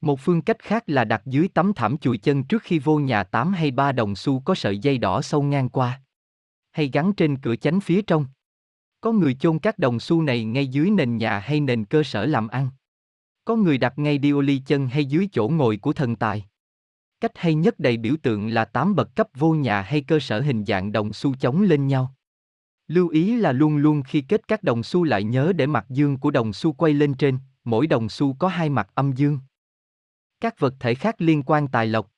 Một phương cách khác là đặt dưới tấm thảm chùi chân trước khi vô nhà 8 hay 3 đồng xu có sợi dây đỏ sâu ngang qua. Hay gắn trên cửa chánh phía trong. Có người chôn các đồng xu này ngay dưới nền nhà hay nền cơ sở làm ăn. Có người đặt ngay dioli chân hay dưới chỗ ngồi của thần tài. Cách hay nhất đầy biểu tượng là tám bậc cấp vô nhà hay cơ sở hình dạng đồng xu chống lên nhau. Lưu ý là luôn luôn khi kết các đồng xu lại nhớ để mặt dương của đồng xu quay lên trên, mỗi đồng xu có hai mặt âm dương. Các vật thể khác liên quan tài lộc.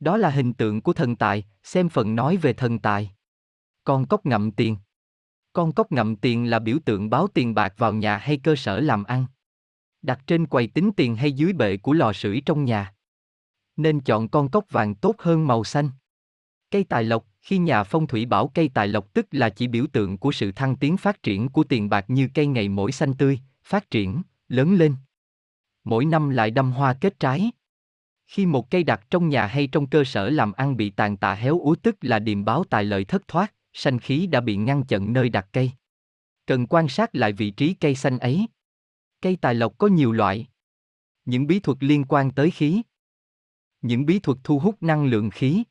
Đó là hình tượng của thần tài, xem phần nói về thần tài. Con cốc ngậm tiền. Con cốc ngậm tiền là biểu tượng báo tiền bạc vào nhà hay cơ sở làm ăn. Đặt trên quầy tính tiền hay dưới bệ của lò sưởi trong nhà. Nên chọn con cốc vàng tốt hơn màu xanh. Cây tài lộc, khi nhà phong thủy bảo cây tài lộc tức là chỉ biểu tượng của sự thăng tiến phát triển của tiền bạc như cây ngày mỗi xanh tươi, phát triển, lớn lên. Mỗi năm lại đâm hoa kết trái. Khi một cây đặt trong nhà hay trong cơ sở làm ăn bị tàn tạ héo úa tức là điềm báo tài lợi thất thoát, sanh khí đã bị ngăn chặn nơi đặt cây. Cần quan sát lại vị trí cây xanh ấy. Cây tài lộc có nhiều loại. Những bí thuật liên quan tới khí. Những bí thuật thu hút năng lượng khí.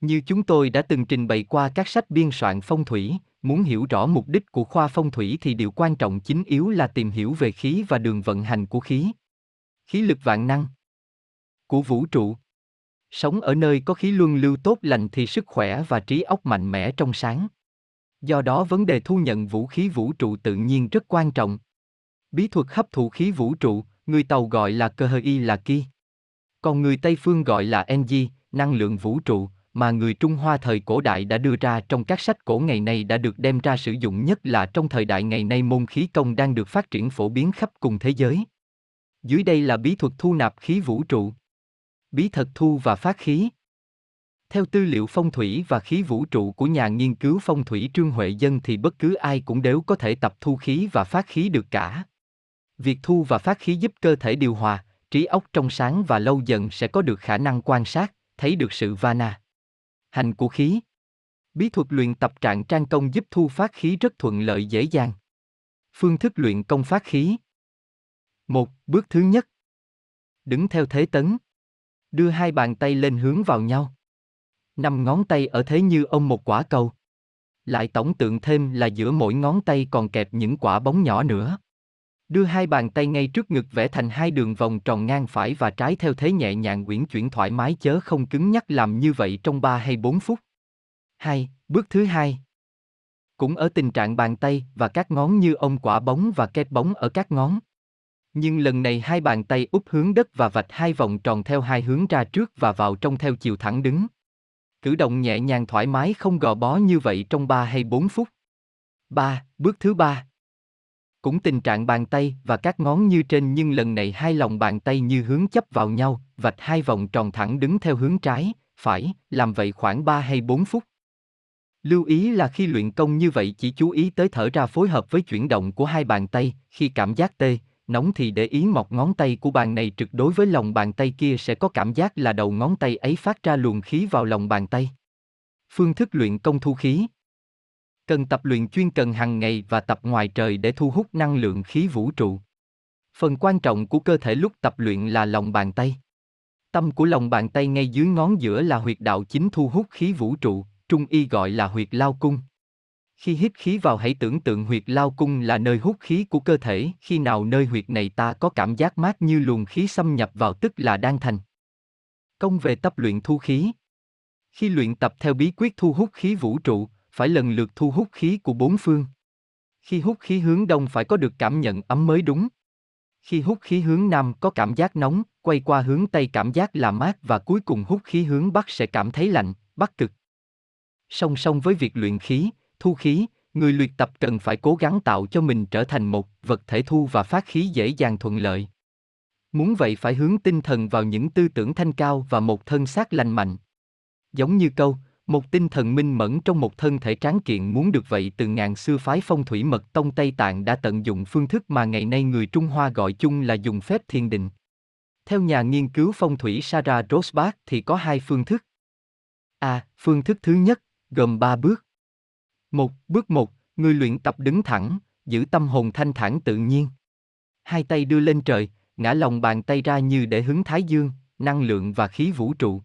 Như chúng tôi đã từng trình bày qua các sách biên soạn phong thủy, muốn hiểu rõ mục đích của khoa phong thủy thì điều quan trọng chính yếu là tìm hiểu về khí và đường vận hành của khí. Khí lực vạn năng của vũ trụ. Sống ở nơi có khí luân lưu tốt lành thì sức khỏe và trí óc mạnh mẽ trong sáng. Do đó vấn đề thu nhận vũ khí vũ trụ tự nhiên rất quan trọng. Bí thuật hấp thụ khí vũ trụ, người Tàu gọi là cơ hơi y là ki. Còn người Tây phương gọi là NG, năng lượng vũ trụ, mà người Trung Hoa thời cổ đại đã đưa ra trong các sách cổ ngày nay đã được đem ra sử dụng nhất là trong thời đại ngày nay môn khí công đang được phát triển phổ biến khắp cùng thế giới. Dưới đây là bí thuật thu nạp khí vũ trụ. Bí thuật thu và phát khí. Theo tư liệu phong thủy và khí vũ trụ của nhà nghiên cứu phong thủy Trương Huệ Dân thì bất cứ ai cũng đều có thể tập thu khí và phát khí được cả. Việc thu và phát khí giúp cơ thể điều hòa, trí óc trong sáng và lâu dần sẽ có được khả năng quan sát, thấy được sự vana. Hành của khí. Bí thuật luyện tập trạng trang công giúp thu phát khí rất thuận lợi dễ dàng. Phương thức luyện công phát khí. Một, bước thứ nhất. Đứng theo thế tấn. Đưa hai bàn tay lên hướng vào nhau. Năm ngón tay ở thế như ông một quả cầu. Lại tổng tượng thêm là giữa mỗi ngón tay còn kẹp những quả bóng nhỏ nữa. Đưa hai bàn tay ngay trước ngực vẽ thành hai đường vòng tròn ngang phải và trái theo thế nhẹ nhàng uyển chuyển thoải mái chớ không cứng nhắc làm như vậy trong 3 hay 4 phút. 2. Bước thứ hai. Cũng ở tình trạng bàn tay và các ngón như ông quả bóng và kẹp bóng ở các ngón. Nhưng lần này hai bàn tay úp hướng đất và vạch hai vòng tròn theo hai hướng ra trước và vào trong theo chiều thẳng đứng. Cử động nhẹ nhàng thoải mái không gò bó như vậy trong 3 hay 4 phút. 3. Bước thứ ba. Cũng tình trạng bàn tay và các ngón như trên nhưng lần này hai lòng bàn tay như hướng chấp vào nhau, vạch hai vòng tròn thẳng đứng theo hướng trái, phải, làm vậy khoảng 3 hay 4 phút. Lưu ý là khi luyện công như vậy chỉ chú ý tới thở ra phối hợp với chuyển động của hai bàn tay, khi cảm giác tê, nóng thì để ý mọc ngón tay của bàn này trực đối với lòng bàn tay kia sẽ có cảm giác là đầu ngón tay ấy phát ra luồng khí vào lòng bàn tay. Phương thức luyện công thu khí Cần tập luyện chuyên cần hàng ngày và tập ngoài trời để thu hút năng lượng khí vũ trụ. Phần quan trọng của cơ thể lúc tập luyện là lòng bàn tay. Tâm của lòng bàn tay ngay dưới ngón giữa là huyệt đạo chính thu hút khí vũ trụ, trung y gọi là huyệt lao cung. Khi hít khí vào hãy tưởng tượng huyệt lao cung là nơi hút khí của cơ thể, khi nào nơi huyệt này ta có cảm giác mát như luồng khí xâm nhập vào tức là đang thành. Công về tập luyện thu khí. Khi luyện tập theo bí quyết thu hút khí vũ trụ, phải lần lượt thu hút khí của bốn phương. Khi hút khí hướng đông phải có được cảm nhận ấm mới đúng. Khi hút khí hướng nam có cảm giác nóng, quay qua hướng tây cảm giác là mát và cuối cùng hút khí hướng bắc sẽ cảm thấy lạnh, bắc cực. Song song với việc luyện khí, thu khí, người luyện tập cần phải cố gắng tạo cho mình trở thành một vật thể thu và phát khí dễ dàng thuận lợi. Muốn vậy phải hướng tinh thần vào những tư tưởng thanh cao và một thân xác lành mạnh. Giống như câu, một tinh thần minh mẫn trong một thân thể tráng kiện muốn được vậy từ ngàn xưa phái phong thủy mật tông Tây Tạng đã tận dụng phương thức mà ngày nay người Trung Hoa gọi chung là dùng phép thiền định. Theo nhà nghiên cứu phong thủy Sarah Rosbach thì có hai phương thức. A. phương thức thứ nhất, gồm ba bước. Một, bước một, người luyện tập đứng thẳng, giữ tâm hồn thanh thản tự nhiên. Hai tay đưa lên trời, ngã lòng bàn tay ra như để hứng thái dương, năng lượng và khí vũ trụ.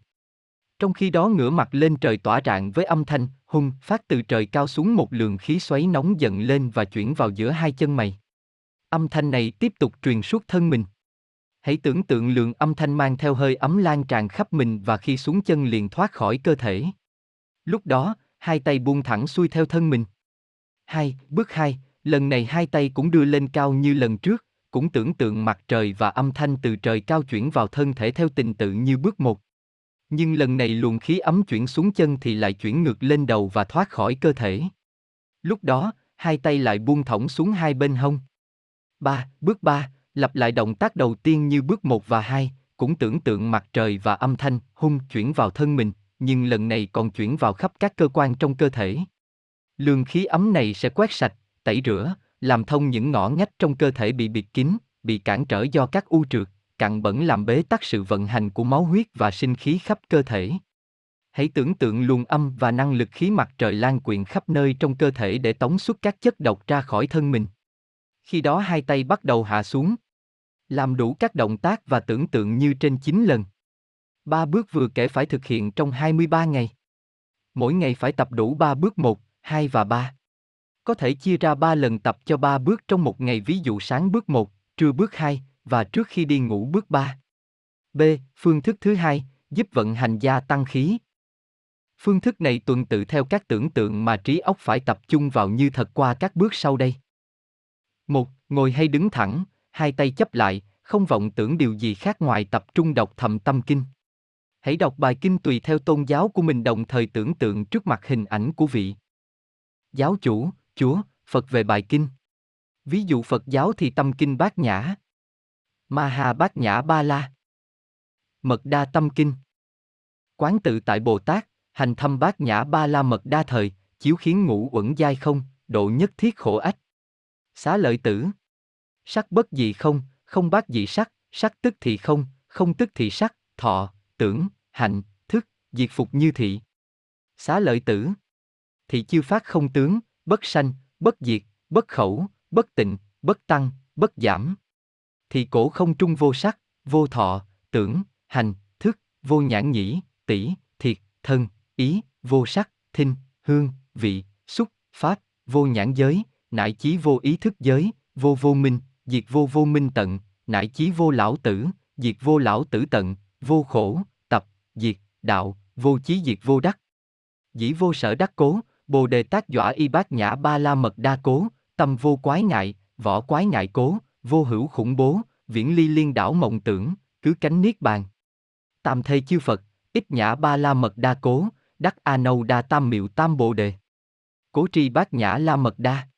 Trong khi đó ngửa mặt lên trời tỏa rạng với âm thanh, hung, phát từ trời cao xuống một luồng khí xoáy nóng dần lên và chuyển vào giữa hai chân mày. Âm thanh này tiếp tục truyền suốt thân mình. Hãy tưởng tượng lượng âm thanh mang theo hơi ấm lan tràn khắp mình và khi xuống chân liền thoát khỏi cơ thể. Lúc đó, hai tay buông thẳng xuôi theo thân mình. Hai, bước hai, lần này hai tay cũng đưa lên cao như lần trước, cũng tưởng tượng mặt trời và âm thanh từ trời cao chuyển vào thân thể theo tình tự như bước một. Nhưng lần này luồng khí ấm chuyển xuống chân thì lại chuyển ngược lên đầu và thoát khỏi cơ thể. Lúc đó, hai tay lại buông thõng xuống hai bên hông. Ba, bước ba, lặp lại động tác đầu tiên như bước một và hai, cũng tưởng tượng mặt trời và âm thanh hung chuyển vào thân mình, nhưng lần này còn chuyển vào khắp các cơ quan trong cơ thể. Luồng khí ấm này sẽ quét sạch, tẩy rửa, làm thông những ngõ ngách trong cơ thể bị bịt kín, bị cản trở do các u trượt, cặn bẩn làm bế tắc sự vận hành của máu huyết và sinh khí khắp cơ thể. Hãy tưởng tượng luồng âm và năng lực khí mặt trời lan quyện khắp nơi trong cơ thể để tống xuất các chất độc ra khỏi thân mình. Khi đó hai tay bắt đầu hạ xuống. Làm đủ các động tác và tưởng tượng như trên 9 lần. Ba bước vừa kể phải thực hiện trong 23 ngày. Mỗi ngày phải tập đủ 3 bước 1, 2 và 3. Có thể chia ra 3 lần tập cho 3 bước trong một ngày ví dụ sáng bước 1, trưa bước 2, và trước khi đi ngủ bước 3. B. Phương thức thứ hai, giúp vận hành gia tăng khí. Phương thức này tuần tự theo các tưởng tượng mà trí óc phải tập trung vào như thật qua các bước sau đây. 1. Ngồi hay đứng thẳng, hai tay chấp lại, không vọng tưởng điều gì khác ngoài tập trung đọc thầm tâm kinh. Hãy đọc bài kinh tùy theo tôn giáo của mình đồng thời tưởng tượng trước mặt hình ảnh của vị giáo chủ, Chúa, Phật về bài kinh. Ví dụ Phật giáo thì tâm kinh bát nhã. Ma bát nhã ba la. Mật đa tâm kinh. Quán tự tại Bồ Tát, hành thâm bát nhã ba la mật đa thời, chiếu khiến ngũ uẩn giai không, độ nhất thiết khổ ách. Xá lợi tử. Sắc bất dị không, không bát dị sắc, sắc tức thì không, không tức thì sắc, thọ, tưởng, hạnh, thức, diệt phục như thị. Xá lợi tử. Thị chiêu phát không tướng, bất sanh, bất diệt, bất khẩu, bất tịnh, bất tăng, bất giảm thì cổ không trung vô sắc, vô thọ, tưởng, hành, thức, vô nhãn nhĩ, tỷ, thiệt, thân, ý, vô sắc, thinh, hương, vị, xúc, pháp, vô nhãn giới, nại chí vô ý thức giới, vô vô minh, diệt vô vô minh tận, nại chí vô lão tử, diệt vô lão tử tận, vô khổ, tập, diệt, đạo, vô chí diệt vô đắc. Dĩ vô sở đắc cố, bồ đề tác dọa y bát nhã ba la mật đa cố, tâm vô quái ngại, võ quái ngại cố, vô hữu khủng bố, viễn ly liên đảo mộng tưởng, cứ cánh niết bàn. Tam thê chư Phật, ít nhã ba la mật đa cố, đắc a nâu đa tam miệu tam bồ đề. Cố tri bát nhã la mật đa.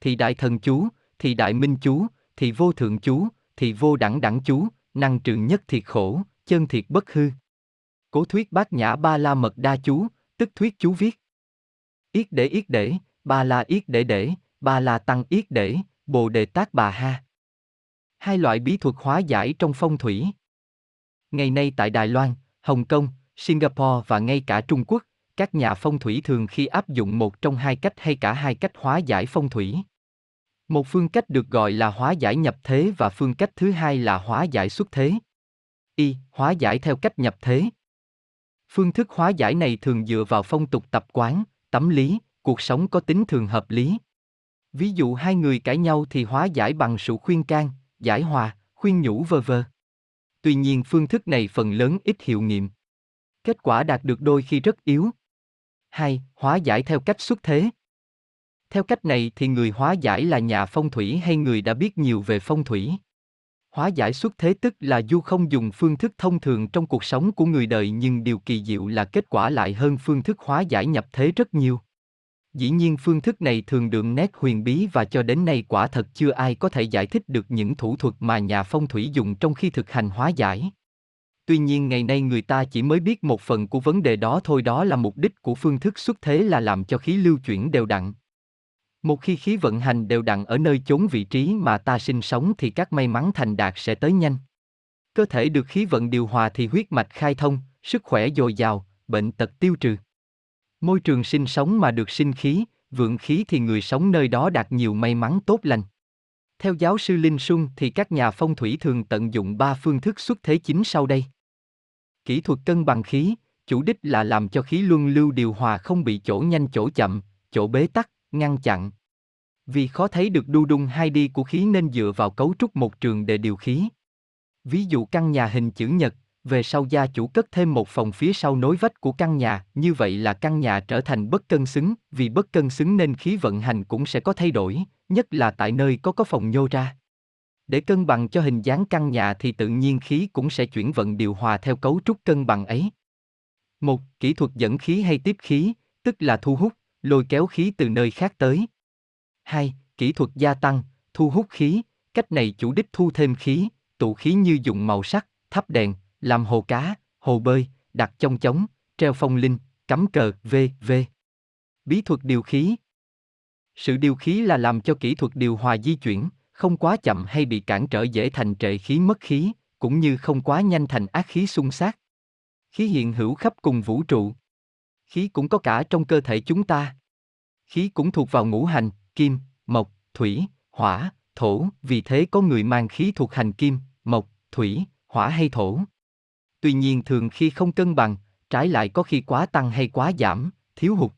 Thì đại thần chú, thì đại minh chú, thì vô thượng chú, thì vô đẳng đẳng chú, năng trường nhất thiệt khổ, chân thiệt bất hư. Cố thuyết bát nhã ba la mật đa chú, tức thuyết chú viết. Yết để yết để, ba la yết để để, ba la tăng yết để, bồ đề tác bà ha. Hai loại bí thuật hóa giải trong phong thủy. Ngày nay tại Đài Loan, Hồng Kông, Singapore và ngay cả Trung Quốc, các nhà phong thủy thường khi áp dụng một trong hai cách hay cả hai cách hóa giải phong thủy. Một phương cách được gọi là hóa giải nhập thế và phương cách thứ hai là hóa giải xuất thế. Y, hóa giải theo cách nhập thế. Phương thức hóa giải này thường dựa vào phong tục tập quán, tấm lý, cuộc sống có tính thường hợp lý. Ví dụ hai người cãi nhau thì hóa giải bằng sự khuyên can, giải hòa, khuyên nhủ vơ vơ. Tuy nhiên phương thức này phần lớn ít hiệu nghiệm. Kết quả đạt được đôi khi rất yếu. 2. Hóa giải theo cách xuất thế. Theo cách này thì người hóa giải là nhà phong thủy hay người đã biết nhiều về phong thủy. Hóa giải xuất thế tức là du không dùng phương thức thông thường trong cuộc sống của người đời nhưng điều kỳ diệu là kết quả lại hơn phương thức hóa giải nhập thế rất nhiều. Dĩ nhiên phương thức này thường đượm nét huyền bí và cho đến nay quả thật chưa ai có thể giải thích được những thủ thuật mà nhà phong thủy dùng trong khi thực hành hóa giải. Tuy nhiên ngày nay người ta chỉ mới biết một phần của vấn đề đó thôi đó là mục đích của phương thức xuất thế là làm cho khí lưu chuyển đều đặn. Một khi khí vận hành đều đặn ở nơi chốn vị trí mà ta sinh sống thì các may mắn thành đạt sẽ tới nhanh. Cơ thể được khí vận điều hòa thì huyết mạch khai thông, sức khỏe dồi dào, bệnh tật tiêu trừ. Môi trường sinh sống mà được sinh khí, vượng khí thì người sống nơi đó đạt nhiều may mắn tốt lành. Theo giáo sư Linh Xuân thì các nhà phong thủy thường tận dụng ba phương thức xuất thế chính sau đây. Kỹ thuật cân bằng khí, chủ đích là làm cho khí luân lưu điều hòa không bị chỗ nhanh chỗ chậm, chỗ bế tắc, ngăn chặn. Vì khó thấy được đu đung hai đi của khí nên dựa vào cấu trúc một trường để điều khí. Ví dụ căn nhà hình chữ nhật, về sau gia chủ cất thêm một phòng phía sau nối vách của căn nhà, như vậy là căn nhà trở thành bất cân xứng, vì bất cân xứng nên khí vận hành cũng sẽ có thay đổi, nhất là tại nơi có có phòng nhô ra. Để cân bằng cho hình dáng căn nhà thì tự nhiên khí cũng sẽ chuyển vận điều hòa theo cấu trúc cân bằng ấy. Một, kỹ thuật dẫn khí hay tiếp khí, tức là thu hút, lôi kéo khí từ nơi khác tới. 2. Kỹ thuật gia tăng, thu hút khí, cách này chủ đích thu thêm khí, tụ khí như dùng màu sắc, thắp đèn, làm hồ cá, hồ bơi, đặt trong chóng, treo phong linh, cắm cờ, v.v. Bí thuật điều khí Sự điều khí là làm cho kỹ thuật điều hòa di chuyển, không quá chậm hay bị cản trở dễ thành trệ khí mất khí, cũng như không quá nhanh thành ác khí xung sát. Khí hiện hữu khắp cùng vũ trụ. Khí cũng có cả trong cơ thể chúng ta. Khí cũng thuộc vào ngũ hành, kim, mộc, thủy, hỏa, thổ, vì thế có người mang khí thuộc hành kim, mộc, thủy, hỏa hay thổ. Tuy nhiên thường khi không cân bằng, trái lại có khi quá tăng hay quá giảm, thiếu hụt.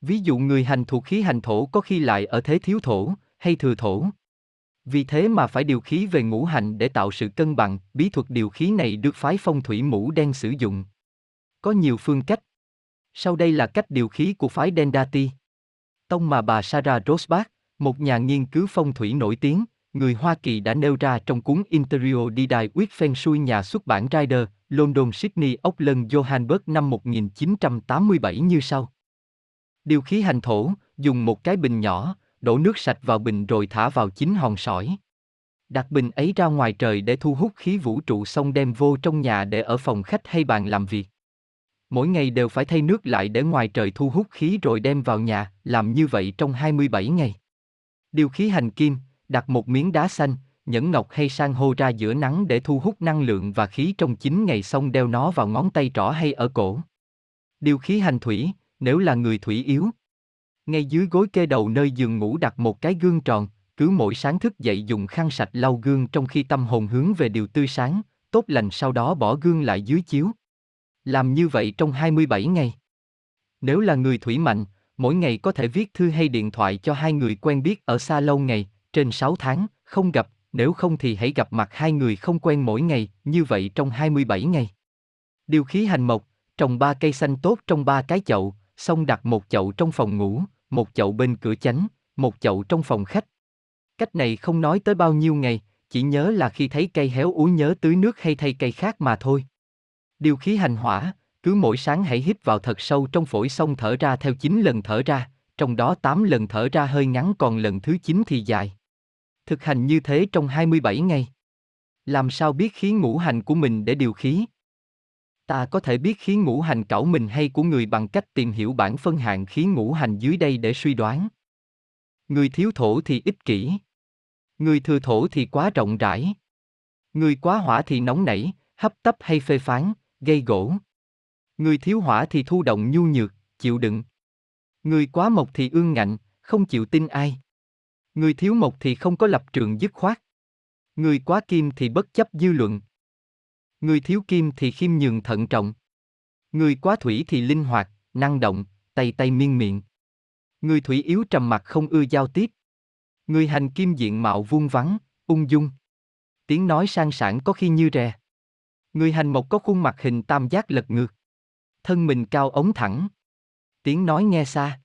Ví dụ người hành thuộc khí hành thổ có khi lại ở thế thiếu thổ, hay thừa thổ. Vì thế mà phải điều khí về ngũ hành để tạo sự cân bằng, bí thuật điều khí này được phái phong thủy mũ đen sử dụng. Có nhiều phương cách. Sau đây là cách điều khí của phái Dendati. Tông mà bà Sarah Rosbach, một nhà nghiên cứu phong thủy nổi tiếng, người Hoa Kỳ đã nêu ra trong cuốn Interior Didai with Feng Shui nhà xuất bản Rider, London Sydney Auckland Johannesburg năm 1987 như sau. Điều khí hành thổ, dùng một cái bình nhỏ, đổ nước sạch vào bình rồi thả vào chín hòn sỏi. Đặt bình ấy ra ngoài trời để thu hút khí vũ trụ xong đem vô trong nhà để ở phòng khách hay bàn làm việc. Mỗi ngày đều phải thay nước lại để ngoài trời thu hút khí rồi đem vào nhà, làm như vậy trong 27 ngày. Điều khí hành kim, đặt một miếng đá xanh, nhẫn ngọc hay san hô ra giữa nắng để thu hút năng lượng và khí trong 9 ngày xong đeo nó vào ngón tay trỏ hay ở cổ. Điều khí hành thủy, nếu là người thủy yếu. Ngay dưới gối kê đầu nơi giường ngủ đặt một cái gương tròn, cứ mỗi sáng thức dậy dùng khăn sạch lau gương trong khi tâm hồn hướng về điều tươi sáng, tốt lành sau đó bỏ gương lại dưới chiếu. Làm như vậy trong 27 ngày. Nếu là người thủy mạnh, mỗi ngày có thể viết thư hay điện thoại cho hai người quen biết ở xa lâu ngày, trên 6 tháng, không gặp, nếu không thì hãy gặp mặt hai người không quen mỗi ngày, như vậy trong 27 ngày. Điều khí hành mộc, trồng ba cây xanh tốt trong ba cái chậu, xong đặt một chậu trong phòng ngủ, một chậu bên cửa chánh, một chậu trong phòng khách. Cách này không nói tới bao nhiêu ngày, chỉ nhớ là khi thấy cây héo úi nhớ tưới nước hay thay cây khác mà thôi. Điều khí hành hỏa, cứ mỗi sáng hãy hít vào thật sâu trong phổi xong thở ra theo 9 lần thở ra, trong đó 8 lần thở ra hơi ngắn còn lần thứ 9 thì dài. Thực hành như thế trong 27 ngày. Làm sao biết khí ngũ hành của mình để điều khí? Ta có thể biết khí ngũ hành cảo mình hay của người bằng cách tìm hiểu bản phân hạng khí ngũ hành dưới đây để suy đoán. Người thiếu thổ thì ích kỷ. Người thừa thổ thì quá rộng rãi. Người quá hỏa thì nóng nảy, hấp tấp hay phê phán, gây gỗ. Người thiếu hỏa thì thu động nhu nhược, chịu đựng. Người quá mộc thì ương ngạnh, không chịu tin ai. Người thiếu mộc thì không có lập trường dứt khoát. Người quá kim thì bất chấp dư luận. Người thiếu kim thì khiêm nhường thận trọng. Người quá thủy thì linh hoạt, năng động, tay tay miên miệng. Người thủy yếu trầm mặc không ưa giao tiếp. Người hành kim diện mạo vuông vắn, ung dung. Tiếng nói sang sảng có khi như rè. Người hành mộc có khuôn mặt hình tam giác lật ngược. Thân mình cao ống thẳng. Tiếng nói nghe xa.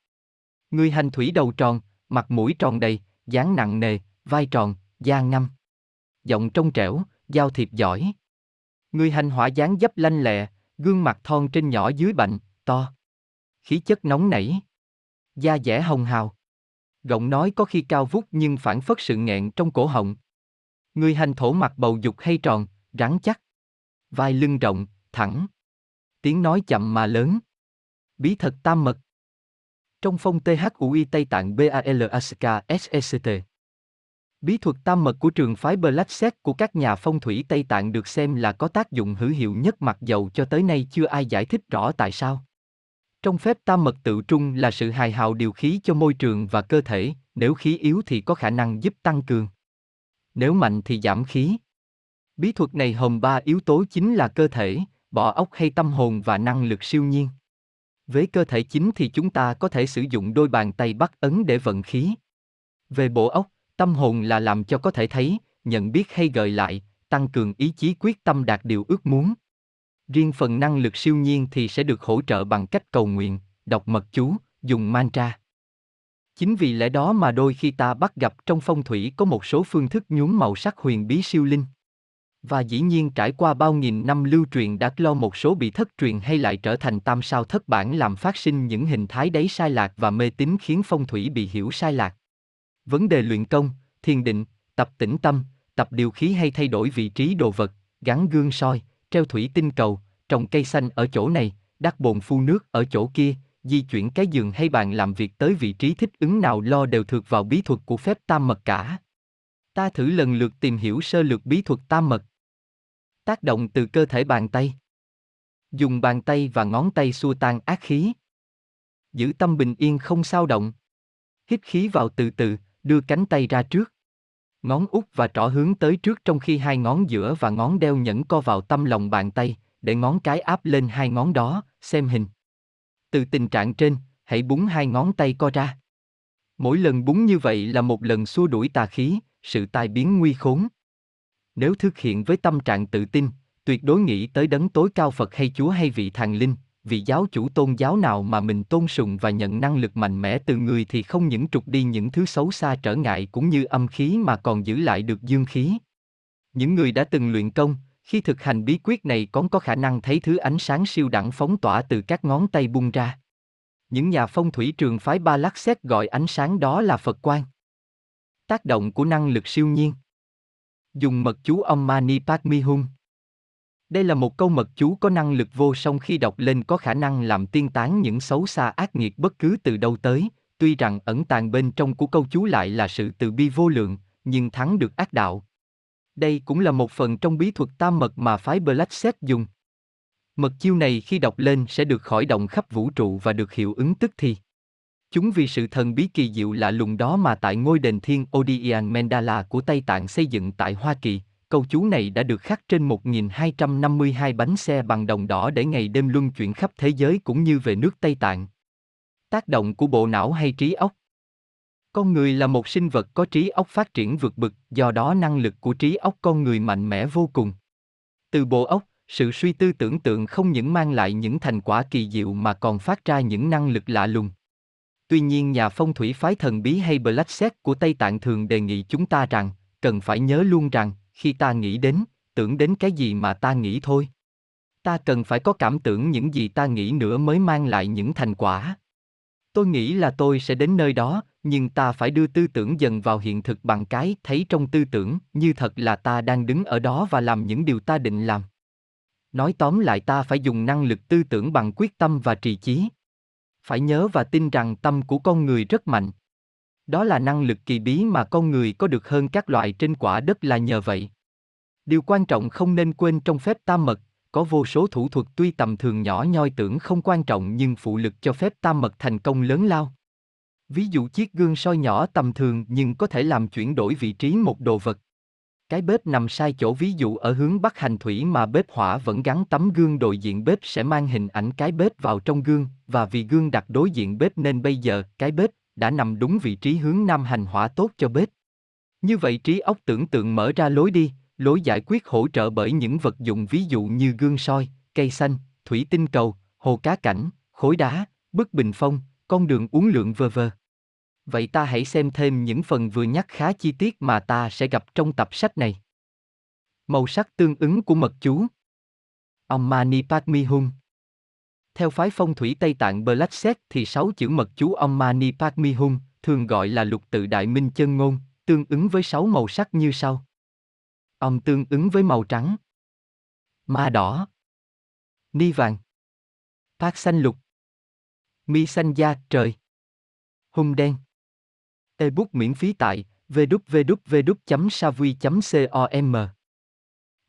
Người hành thủy đầu tròn, mặt mũi tròn đầy, dáng nặng nề, vai tròn, da ngâm. Giọng trong trẻo, giao thiệp giỏi. Người hành hỏa dáng dấp lanh lẹ, gương mặt thon trên nhỏ dưới bệnh, to. Khí chất nóng nảy. Da dẻ hồng hào. Giọng nói có khi cao vút nhưng phản phất sự nghẹn trong cổ họng. Người hành thổ mặt bầu dục hay tròn, rắn chắc. Vai lưng rộng, thẳng. Tiếng nói chậm mà lớn. Bí thật tam mật. Trong phong THUI Tây Tạng BALASK SECT. Bí thuật tam mật của trường phái Black Set của các nhà phong thủy Tây Tạng được xem là có tác dụng hữu hiệu nhất mặc dầu cho tới nay chưa ai giải thích rõ tại sao. Trong phép tam mật tự trung là sự hài hào điều khí cho môi trường và cơ thể, nếu khí yếu thì có khả năng giúp tăng cường. Nếu mạnh thì giảm khí. Bí thuật này hồng ba yếu tố chính là cơ thể, bỏ óc hay tâm hồn và năng lực siêu nhiên. Với cơ thể chính thì chúng ta có thể sử dụng đôi bàn tay bắt ấn để vận khí. Về bộ óc, tâm hồn là làm cho có thể thấy, nhận biết hay gợi lại, tăng cường ý chí quyết tâm đạt điều ước muốn. Riêng phần năng lực siêu nhiên thì sẽ được hỗ trợ bằng cách cầu nguyện, đọc mật chú, dùng mantra. Chính vì lẽ đó mà đôi khi ta bắt gặp trong phong thủy có một số phương thức nhuốm màu sắc huyền bí siêu linh. Và dĩ nhiên trải qua bao nghìn năm lưu truyền đã lo một số bị thất truyền hay lại trở thành tam sao thất bản làm phát sinh những hình thái đấy sai lạc và mê tín khiến phong thủy bị hiểu sai lạc. Vấn đề luyện công, thiền định, tập tĩnh tâm, tập điều khí hay thay đổi vị trí đồ vật, gắn gương soi, treo thủy tinh cầu, trồng cây xanh ở chỗ này, đắp bồn phu nước ở chỗ kia, di chuyển cái giường hay bàn làm việc tới vị trí thích ứng nào lo đều thuộc vào bí thuật của phép tam mật cả. Ta thử lần lượt tìm hiểu sơ lược bí thuật tam mật. Tác động từ cơ thể bàn tay. Dùng bàn tay và ngón tay xua tan ác khí. Giữ tâm bình yên không sao động. Hít khí vào từ từ, đưa cánh tay ra trước. Ngón út và trỏ hướng tới trước trong khi hai ngón giữa và ngón đeo nhẫn co vào tâm lòng bàn tay, để ngón cái áp lên hai ngón đó, xem hình. Từ tình trạng trên, hãy búng hai ngón tay co ra. Mỗi lần búng như vậy là một lần xua đuổi tà khí, sự tai biến nguy khốn. Nếu thực hiện với tâm trạng tự tin, tuyệt đối nghĩ tới đấng tối cao Phật hay Chúa hay vị thần linh, vị giáo chủ tôn giáo nào mà mình tôn sùng và nhận năng lực mạnh mẽ từ người thì không những trục đi những thứ xấu xa trở ngại cũng như âm khí mà còn giữ lại được dương khí. Những người đã từng luyện công, khi thực hành bí quyết này còn có khả năng thấy thứ ánh sáng siêu đẳng phóng tỏa từ các ngón tay bung ra. Những nhà phong thủy trường phái Ba Lắc Xét gọi ánh sáng đó là Phật quang. Tác động của năng lực siêu nhiên Dùng mật chú Om Mani Padme Hum đây là một câu mật chú có năng lực vô song khi đọc lên có khả năng làm tiên tán những xấu xa ác nghiệt bất cứ từ đâu tới, tuy rằng ẩn tàng bên trong của câu chú lại là sự từ bi vô lượng, nhưng thắng được ác đạo. Đây cũng là một phần trong bí thuật tam mật mà phái Black Set dùng. Mật chiêu này khi đọc lên sẽ được khởi động khắp vũ trụ và được hiệu ứng tức thì. Chúng vì sự thần bí kỳ diệu lạ lùng đó mà tại ngôi đền thiên Odiyan Mandala của Tây Tạng xây dựng tại Hoa Kỳ, câu chú này đã được khắc trên 1252 bánh xe bằng đồng đỏ để ngày đêm luân chuyển khắp thế giới cũng như về nước Tây Tạng. Tác động của bộ não hay trí óc Con người là một sinh vật có trí óc phát triển vượt bực, do đó năng lực của trí óc con người mạnh mẽ vô cùng. Từ bộ óc, sự suy tư tưởng tượng không những mang lại những thành quả kỳ diệu mà còn phát ra những năng lực lạ lùng. Tuy nhiên nhà phong thủy phái thần bí hay Black Set của Tây Tạng thường đề nghị chúng ta rằng, cần phải nhớ luôn rằng, khi ta nghĩ đến, tưởng đến cái gì mà ta nghĩ thôi. Ta cần phải có cảm tưởng những gì ta nghĩ nữa mới mang lại những thành quả. Tôi nghĩ là tôi sẽ đến nơi đó, nhưng ta phải đưa tư tưởng dần vào hiện thực bằng cái thấy trong tư tưởng như thật là ta đang đứng ở đó và làm những điều ta định làm. Nói tóm lại ta phải dùng năng lực tư tưởng bằng quyết tâm và trì chí. Phải nhớ và tin rằng tâm của con người rất mạnh. Đó là năng lực kỳ bí mà con người có được hơn các loại trên quả đất là nhờ vậy. Điều quan trọng không nên quên trong phép tam mật, có vô số thủ thuật tuy tầm thường nhỏ nhoi tưởng không quan trọng nhưng phụ lực cho phép tam mật thành công lớn lao. Ví dụ chiếc gương soi nhỏ tầm thường nhưng có thể làm chuyển đổi vị trí một đồ vật. Cái bếp nằm sai chỗ ví dụ ở hướng bắc hành thủy mà bếp hỏa vẫn gắn tấm gương đối diện bếp sẽ mang hình ảnh cái bếp vào trong gương, và vì gương đặt đối diện bếp nên bây giờ cái bếp đã nằm đúng vị trí hướng nam hành hỏa tốt cho bếp. Như vậy trí óc tưởng tượng mở ra lối đi, lối giải quyết hỗ trợ bởi những vật dụng ví dụ như gương soi, cây xanh, thủy tinh cầu, hồ cá cảnh, khối đá, bức bình phong, con đường uốn lượn vơ vơ. Vậy ta hãy xem thêm những phần vừa nhắc khá chi tiết mà ta sẽ gặp trong tập sách này. Màu sắc tương ứng của mật chú Om Mani Padme Hum Theo phái phong thủy Tây Tạng Black Set thì sáu chữ mật chú Om Mani Padme Hum, thường gọi là lục tự đại minh chân ngôn, tương ứng với sáu màu sắc như sau. Om tương ứng với màu trắng. Ma đỏ. Ni vàng. Phát xanh lục. Mi xanh da trời. Hung đen. Ebook miễn phí tại www.savui.com.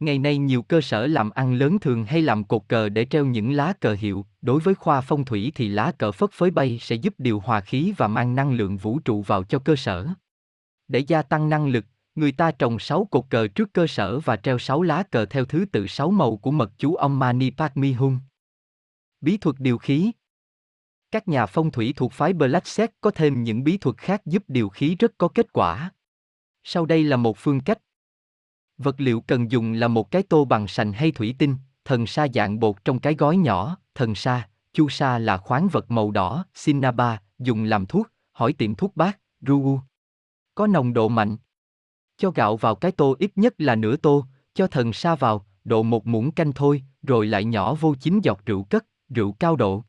Ngày nay nhiều cơ sở làm ăn lớn thường hay làm cột cờ để treo những lá cờ hiệu, đối với khoa phong thủy thì lá cờ phất phới bay sẽ giúp điều hòa khí và mang năng lượng vũ trụ vào cho cơ sở. Để gia tăng năng lực, người ta trồng 6 cột cờ trước cơ sở và treo 6 lá cờ theo thứ tự 6 màu của mật chú ông Mani Padme Hum. Bí thuật điều khí các nhà phong thủy thuộc phái Black Set có thêm những bí thuật khác giúp điều khí rất có kết quả. Sau đây là một phương cách. Vật liệu cần dùng là một cái tô bằng sành hay thủy tinh, thần sa dạng bột trong cái gói nhỏ, thần sa, chu sa là khoáng vật màu đỏ, sinaba, dùng làm thuốc, hỏi tiệm thuốc bác, ru. Có nồng độ mạnh, cho gạo vào cái tô ít nhất là nửa tô, cho thần sa vào, độ một muỗng canh thôi, rồi lại nhỏ vô chín giọt rượu cất, rượu cao độ.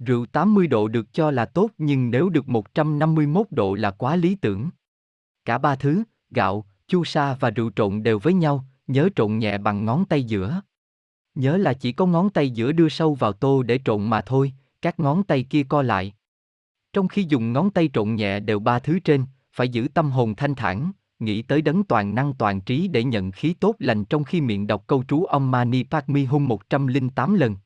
Rượu 80 độ được cho là tốt nhưng nếu được 151 độ là quá lý tưởng. Cả ba thứ, gạo, chu sa và rượu trộn đều với nhau, nhớ trộn nhẹ bằng ngón tay giữa. Nhớ là chỉ có ngón tay giữa đưa sâu vào tô để trộn mà thôi, các ngón tay kia co lại. Trong khi dùng ngón tay trộn nhẹ đều ba thứ trên, phải giữ tâm hồn thanh thản, nghĩ tới đấng toàn năng toàn trí để nhận khí tốt lành trong khi miệng đọc câu trú Om Mani Padme Hum 108 lần.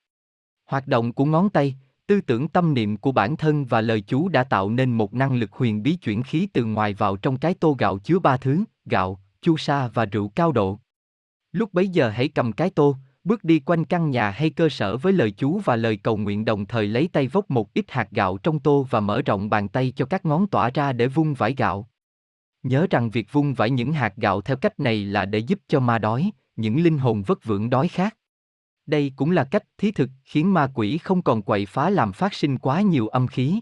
Hoạt động của ngón tay, tư tưởng tâm niệm của bản thân và lời chú đã tạo nên một năng lực huyền bí chuyển khí từ ngoài vào trong cái tô gạo chứa ba thứ, gạo, chu sa và rượu cao độ. Lúc bấy giờ hãy cầm cái tô, bước đi quanh căn nhà hay cơ sở với lời chú và lời cầu nguyện đồng thời lấy tay vốc một ít hạt gạo trong tô và mở rộng bàn tay cho các ngón tỏa ra để vung vải gạo. Nhớ rằng việc vung vãi những hạt gạo theo cách này là để giúp cho ma đói, những linh hồn vất vưởng đói khát. Đây cũng là cách thí thực khiến ma quỷ không còn quậy phá làm phát sinh quá nhiều âm khí.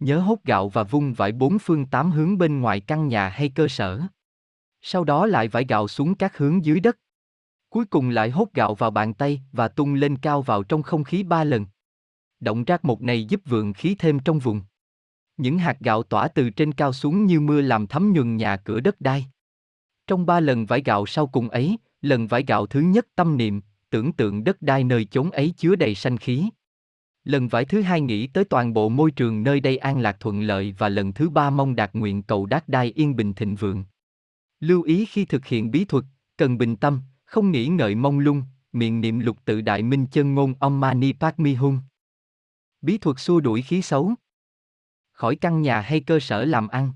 Nhớ hốt gạo và vung vải bốn phương tám hướng bên ngoài căn nhà hay cơ sở. Sau đó lại vải gạo xuống các hướng dưới đất. Cuối cùng lại hốt gạo vào bàn tay và tung lên cao vào trong không khí ba lần. Động tác một này giúp vượng khí thêm trong vùng. Những hạt gạo tỏa từ trên cao xuống như mưa làm thấm nhuần nhà cửa đất đai. Trong ba lần vải gạo sau cùng ấy, lần vải gạo thứ nhất tâm niệm, tưởng tượng đất đai nơi chốn ấy chứa đầy sanh khí. Lần vải thứ hai nghĩ tới toàn bộ môi trường nơi đây an lạc thuận lợi và lần thứ ba mong đạt nguyện cầu đát đai yên bình thịnh vượng. Lưu ý khi thực hiện bí thuật, cần bình tâm, không nghĩ ngợi mong lung, miệng niệm lục tự đại minh chân ngôn Om Mani Padme Hum. Bí thuật xua đuổi khí xấu. Khỏi căn nhà hay cơ sở làm ăn.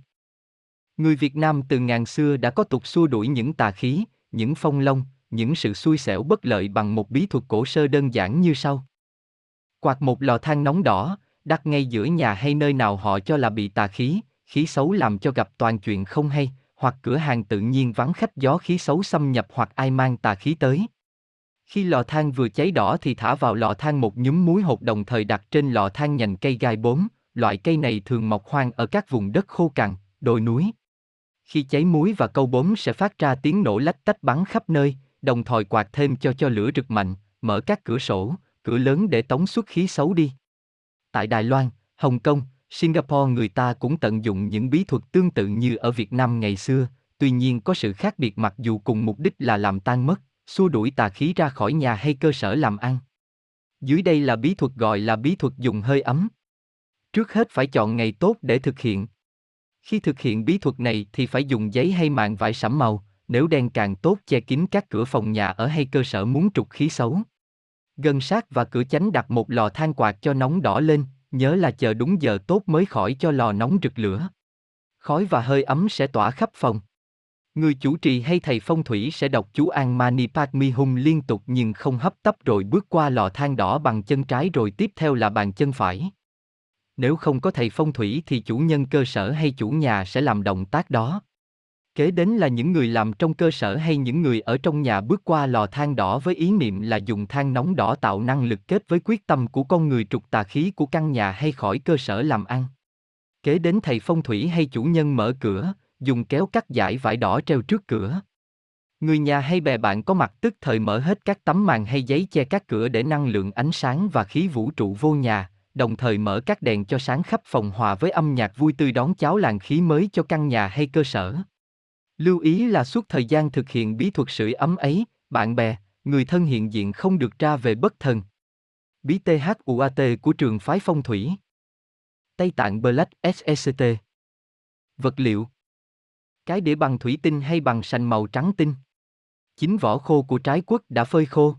Người Việt Nam từ ngàn xưa đã có tục xua đuổi những tà khí, những phong long, những sự xui xẻo bất lợi bằng một bí thuật cổ sơ đơn giản như sau. Quạt một lò than nóng đỏ, đặt ngay giữa nhà hay nơi nào họ cho là bị tà khí, khí xấu làm cho gặp toàn chuyện không hay, hoặc cửa hàng tự nhiên vắng khách gió khí xấu xâm nhập hoặc ai mang tà khí tới. Khi lò than vừa cháy đỏ thì thả vào lò than một nhúm muối hột đồng thời đặt trên lò than nhành cây gai bốn, loại cây này thường mọc hoang ở các vùng đất khô cằn, đồi núi. Khi cháy muối và câu bốm sẽ phát ra tiếng nổ lách tách bắn khắp nơi, đồng thời quạt thêm cho cho lửa rực mạnh, mở các cửa sổ, cửa lớn để tống xuất khí xấu đi. Tại Đài Loan, Hồng Kông, Singapore người ta cũng tận dụng những bí thuật tương tự như ở Việt Nam ngày xưa, tuy nhiên có sự khác biệt mặc dù cùng mục đích là làm tan mất, xua đuổi tà khí ra khỏi nhà hay cơ sở làm ăn. Dưới đây là bí thuật gọi là bí thuật dùng hơi ấm. Trước hết phải chọn ngày tốt để thực hiện. Khi thực hiện bí thuật này thì phải dùng giấy hay màng vải sẫm màu, nếu đen càng tốt che kín các cửa phòng nhà ở hay cơ sở muốn trục khí xấu. Gần sát và cửa chánh đặt một lò than quạt cho nóng đỏ lên, nhớ là chờ đúng giờ tốt mới khỏi cho lò nóng rực lửa. Khói và hơi ấm sẽ tỏa khắp phòng. Người chủ trì hay thầy phong thủy sẽ đọc chú An Mani Padmi Hum liên tục nhưng không hấp tấp rồi bước qua lò than đỏ bằng chân trái rồi tiếp theo là bàn chân phải. Nếu không có thầy phong thủy thì chủ nhân cơ sở hay chủ nhà sẽ làm động tác đó. Kế đến là những người làm trong cơ sở hay những người ở trong nhà bước qua lò than đỏ với ý niệm là dùng than nóng đỏ tạo năng lực kết với quyết tâm của con người trục tà khí của căn nhà hay khỏi cơ sở làm ăn. Kế đến thầy phong thủy hay chủ nhân mở cửa, dùng kéo cắt giải vải đỏ treo trước cửa. Người nhà hay bè bạn có mặt tức thời mở hết các tấm màn hay giấy che các cửa để năng lượng ánh sáng và khí vũ trụ vô nhà, đồng thời mở các đèn cho sáng khắp phòng hòa với âm nhạc vui tươi đón cháo làn khí mới cho căn nhà hay cơ sở. Lưu ý là suốt thời gian thực hiện bí thuật sưởi ấm ấy, bạn bè, người thân hiện diện không được ra về bất thần. Bí THUAT của trường phái phong thủy. Tây Tạng Black SECT. Vật liệu. Cái đĩa bằng thủy tinh hay bằng sành màu trắng tinh. Chính vỏ khô của trái quất đã phơi khô.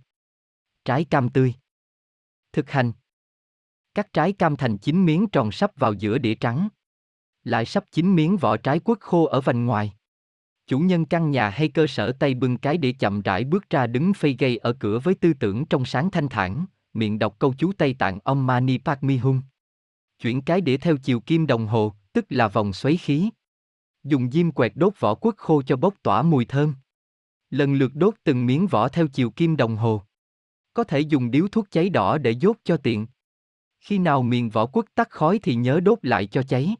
Trái cam tươi. Thực hành. Cắt trái cam thành chín miếng tròn sắp vào giữa đĩa trắng. Lại sắp chín miếng vỏ trái quất khô ở vành ngoài. Chủ nhân căn nhà hay cơ sở tay bưng cái để chậm rãi bước ra đứng phây gây ở cửa với tư tưởng trong sáng thanh thản, miệng đọc câu chú Tây Tạng Om Mani Padme Hum. Chuyển cái đĩa theo chiều kim đồng hồ, tức là vòng xoáy khí. Dùng diêm quẹt đốt vỏ quất khô cho bốc tỏa mùi thơm. Lần lượt đốt từng miếng vỏ theo chiều kim đồng hồ. Có thể dùng điếu thuốc cháy đỏ để dốt cho tiện. Khi nào miệng vỏ quất tắt khói thì nhớ đốt lại cho cháy.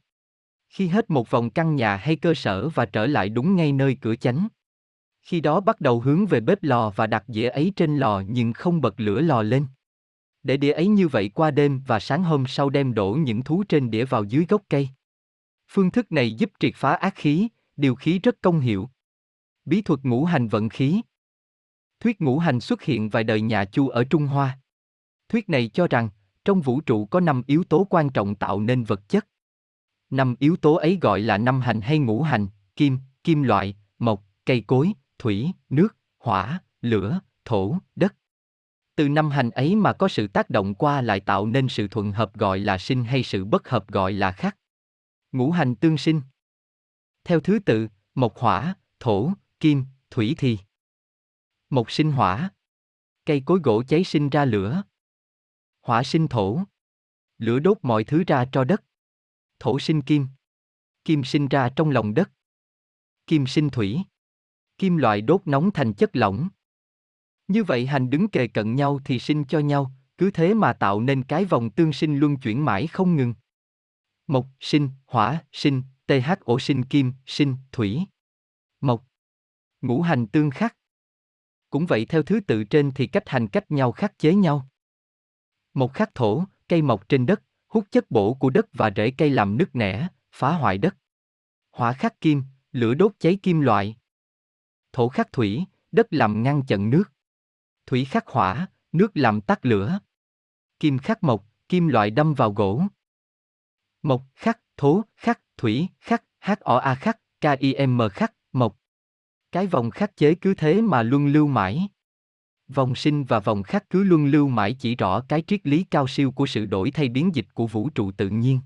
Khi hết một vòng căn nhà hay cơ sở và trở lại đúng ngay nơi cửa chánh. Khi đó bắt đầu hướng về bếp lò và đặt dĩa ấy trên lò nhưng không bật lửa lò lên. Để đĩa ấy như vậy qua đêm và sáng hôm sau đem đổ những thú trên đĩa vào dưới gốc cây. Phương thức này giúp triệt phá ác khí, điều khí rất công hiệu. Bí thuật ngũ hành vận khí Thuyết ngũ hành xuất hiện vài đời nhà Chu ở Trung Hoa. Thuyết này cho rằng, trong vũ trụ có năm yếu tố quan trọng tạo nên vật chất. Năm yếu tố ấy gọi là năm hành hay ngũ hành, kim, kim loại, mộc, cây cối, thủy, nước, hỏa, lửa, thổ, đất. Từ năm hành ấy mà có sự tác động qua lại tạo nên sự thuận hợp gọi là sinh hay sự bất hợp gọi là khắc. Ngũ hành tương sinh. Theo thứ tự, mộc hỏa, thổ, kim, thủy thì. Mộc sinh hỏa. Cây cối gỗ cháy sinh ra lửa. Hỏa sinh thổ. Lửa đốt mọi thứ ra cho đất thổ sinh kim. Kim sinh ra trong lòng đất. Kim sinh thủy. Kim loại đốt nóng thành chất lỏng. Như vậy hành đứng kề cận nhau thì sinh cho nhau, cứ thế mà tạo nên cái vòng tương sinh luân chuyển mãi không ngừng. Mộc, sinh, hỏa, sinh, TH ổ sinh kim, sinh, thủy. Mộc. Ngũ hành tương khắc. Cũng vậy theo thứ tự trên thì cách hành cách nhau khắc chế nhau. mộc khắc thổ, cây mọc trên đất, hút chất bổ của đất và rễ cây làm nứt nẻ, phá hoại đất. Hỏa khắc kim, lửa đốt cháy kim loại. Thổ khắc thủy, đất làm ngăn chặn nước. Thủy khắc hỏa, nước làm tắt lửa. Kim khắc mộc, kim loại đâm vào gỗ. Mộc khắc, thố, khắc, thủy, khắc, H-O-A khắc, K-I-M khắc, mộc. Cái vòng khắc chế cứ thế mà luân lưu mãi. Vòng sinh và vòng khắc cứ luân lưu mãi chỉ rõ cái triết lý cao siêu của sự đổi thay biến dịch của vũ trụ tự nhiên.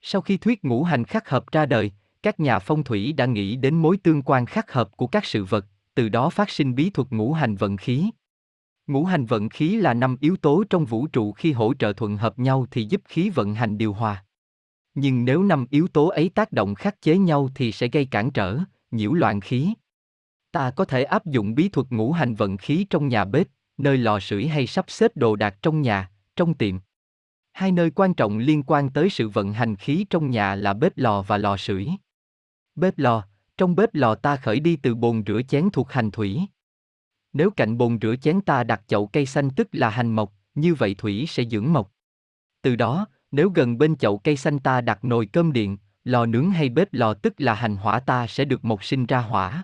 Sau khi thuyết ngũ hành khắc hợp ra đời, các nhà phong thủy đã nghĩ đến mối tương quan khắc hợp của các sự vật, từ đó phát sinh bí thuật ngũ hành vận khí. Ngũ hành vận khí là năm yếu tố trong vũ trụ khi hỗ trợ thuận hợp nhau thì giúp khí vận hành điều hòa. Nhưng nếu năm yếu tố ấy tác động khắc chế nhau thì sẽ gây cản trở, nhiễu loạn khí. Ta có thể áp dụng bí thuật ngũ hành vận khí trong nhà bếp, nơi lò sưởi hay sắp xếp đồ đạc trong nhà, trong tiệm. Hai nơi quan trọng liên quan tới sự vận hành khí trong nhà là bếp lò và lò sưởi. Bếp lò, trong bếp lò ta khởi đi từ bồn rửa chén thuộc hành thủy. Nếu cạnh bồn rửa chén ta đặt chậu cây xanh tức là hành mộc, như vậy thủy sẽ dưỡng mộc. Từ đó, nếu gần bên chậu cây xanh ta đặt nồi cơm điện, lò nướng hay bếp lò tức là hành hỏa ta sẽ được mộc sinh ra hỏa.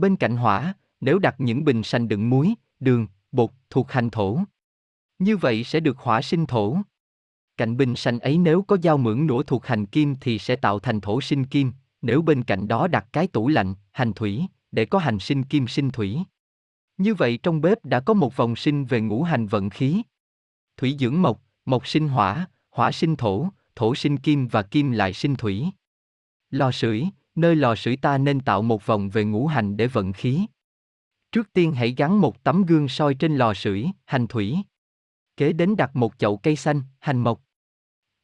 Bên cạnh hỏa, nếu đặt những bình xanh đựng muối, đường, bột thuộc hành thổ. Như vậy sẽ được hỏa sinh thổ. Cạnh bình xanh ấy nếu có dao mượn nũa thuộc hành kim thì sẽ tạo thành thổ sinh kim, nếu bên cạnh đó đặt cái tủ lạnh, hành thủy, để có hành sinh kim sinh thủy. Như vậy trong bếp đã có một vòng sinh về ngũ hành vận khí. Thủy dưỡng mộc, mộc sinh hỏa, hỏa sinh thổ, thổ sinh kim và kim lại sinh thủy. Lò sưởi, nơi lò sưởi ta nên tạo một vòng về ngũ hành để vận khí. Trước tiên hãy gắn một tấm gương soi trên lò sưởi, hành thủy. Kế đến đặt một chậu cây xanh, hành mộc.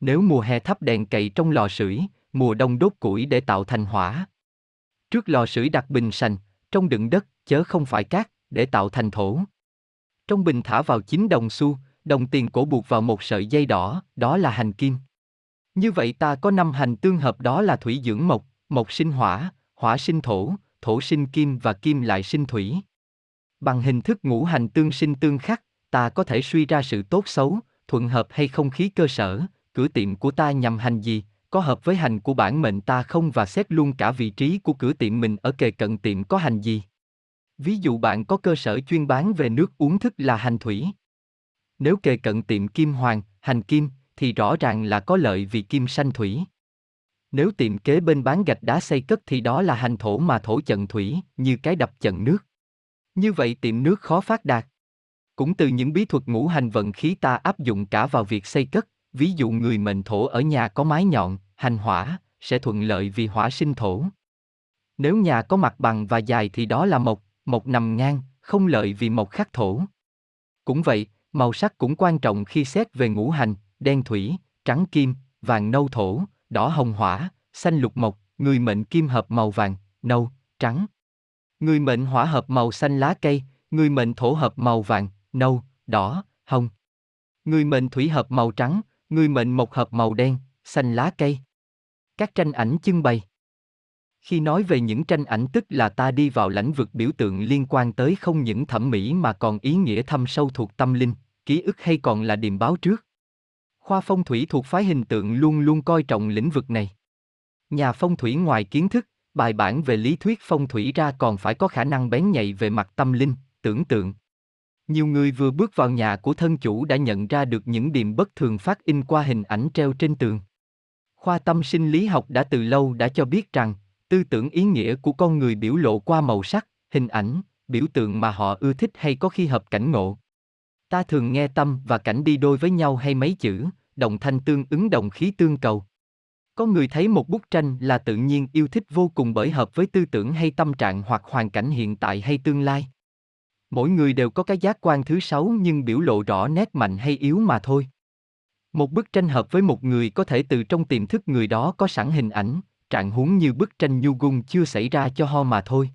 Nếu mùa hè thắp đèn cậy trong lò sưởi, mùa đông đốt củi để tạo thành hỏa. Trước lò sưởi đặt bình sành, trong đựng đất, chớ không phải cát, để tạo thành thổ. Trong bình thả vào 9 đồng xu, đồng tiền cổ buộc vào một sợi dây đỏ, đó là hành kim. Như vậy ta có năm hành tương hợp đó là thủy dưỡng mộc, mộc sinh hỏa, hỏa sinh thổ, thổ sinh kim và kim lại sinh thủy. Bằng hình thức ngũ hành tương sinh tương khắc, ta có thể suy ra sự tốt xấu, thuận hợp hay không khí cơ sở, cửa tiệm của ta nhằm hành gì, có hợp với hành của bản mệnh ta không và xét luôn cả vị trí của cửa tiệm mình ở kề cận tiệm có hành gì. Ví dụ bạn có cơ sở chuyên bán về nước uống thức là hành thủy. Nếu kề cận tiệm kim hoàng, hành kim, thì rõ ràng là có lợi vì kim sanh thủy. Nếu tiệm kế bên bán gạch đá xây cất thì đó là hành thổ mà thổ chận thủy, như cái đập chận nước. Như vậy tiệm nước khó phát đạt. Cũng từ những bí thuật ngũ hành vận khí ta áp dụng cả vào việc xây cất, ví dụ người mệnh thổ ở nhà có mái nhọn, hành hỏa, sẽ thuận lợi vì hỏa sinh thổ. Nếu nhà có mặt bằng và dài thì đó là mộc, mộc nằm ngang, không lợi vì mộc khắc thổ. Cũng vậy, màu sắc cũng quan trọng khi xét về ngũ hành, đen thủy, trắng kim, vàng nâu thổ, đỏ hồng hỏa, xanh lục mộc, người mệnh kim hợp màu vàng, nâu, trắng. Người mệnh hỏa hợp màu xanh lá cây, người mệnh thổ hợp màu vàng, nâu, đỏ, hồng. Người mệnh thủy hợp màu trắng, người mệnh mộc hợp màu đen, xanh lá cây. Các tranh ảnh trưng bày. Khi nói về những tranh ảnh tức là ta đi vào lãnh vực biểu tượng liên quan tới không những thẩm mỹ mà còn ý nghĩa thâm sâu thuộc tâm linh, ký ức hay còn là điềm báo trước. Khoa phong thủy thuộc phái hình tượng luôn luôn coi trọng lĩnh vực này. Nhà phong thủy ngoài kiến thức, bài bản về lý thuyết phong thủy ra còn phải có khả năng bén nhạy về mặt tâm linh, tưởng tượng. Nhiều người vừa bước vào nhà của thân chủ đã nhận ra được những điểm bất thường phát in qua hình ảnh treo trên tường. Khoa tâm sinh lý học đã từ lâu đã cho biết rằng, tư tưởng ý nghĩa của con người biểu lộ qua màu sắc, hình ảnh, biểu tượng mà họ ưa thích hay có khi hợp cảnh ngộ. Ta thường nghe tâm và cảnh đi đôi với nhau hay mấy chữ, đồng thanh tương ứng đồng khí tương cầu. Có người thấy một bức tranh là tự nhiên yêu thích vô cùng bởi hợp với tư tưởng hay tâm trạng hoặc hoàn cảnh hiện tại hay tương lai. Mỗi người đều có cái giác quan thứ sáu nhưng biểu lộ rõ nét mạnh hay yếu mà thôi. Một bức tranh hợp với một người có thể từ trong tiềm thức người đó có sẵn hình ảnh, trạng huống như bức tranh nhu gung chưa xảy ra cho ho mà thôi.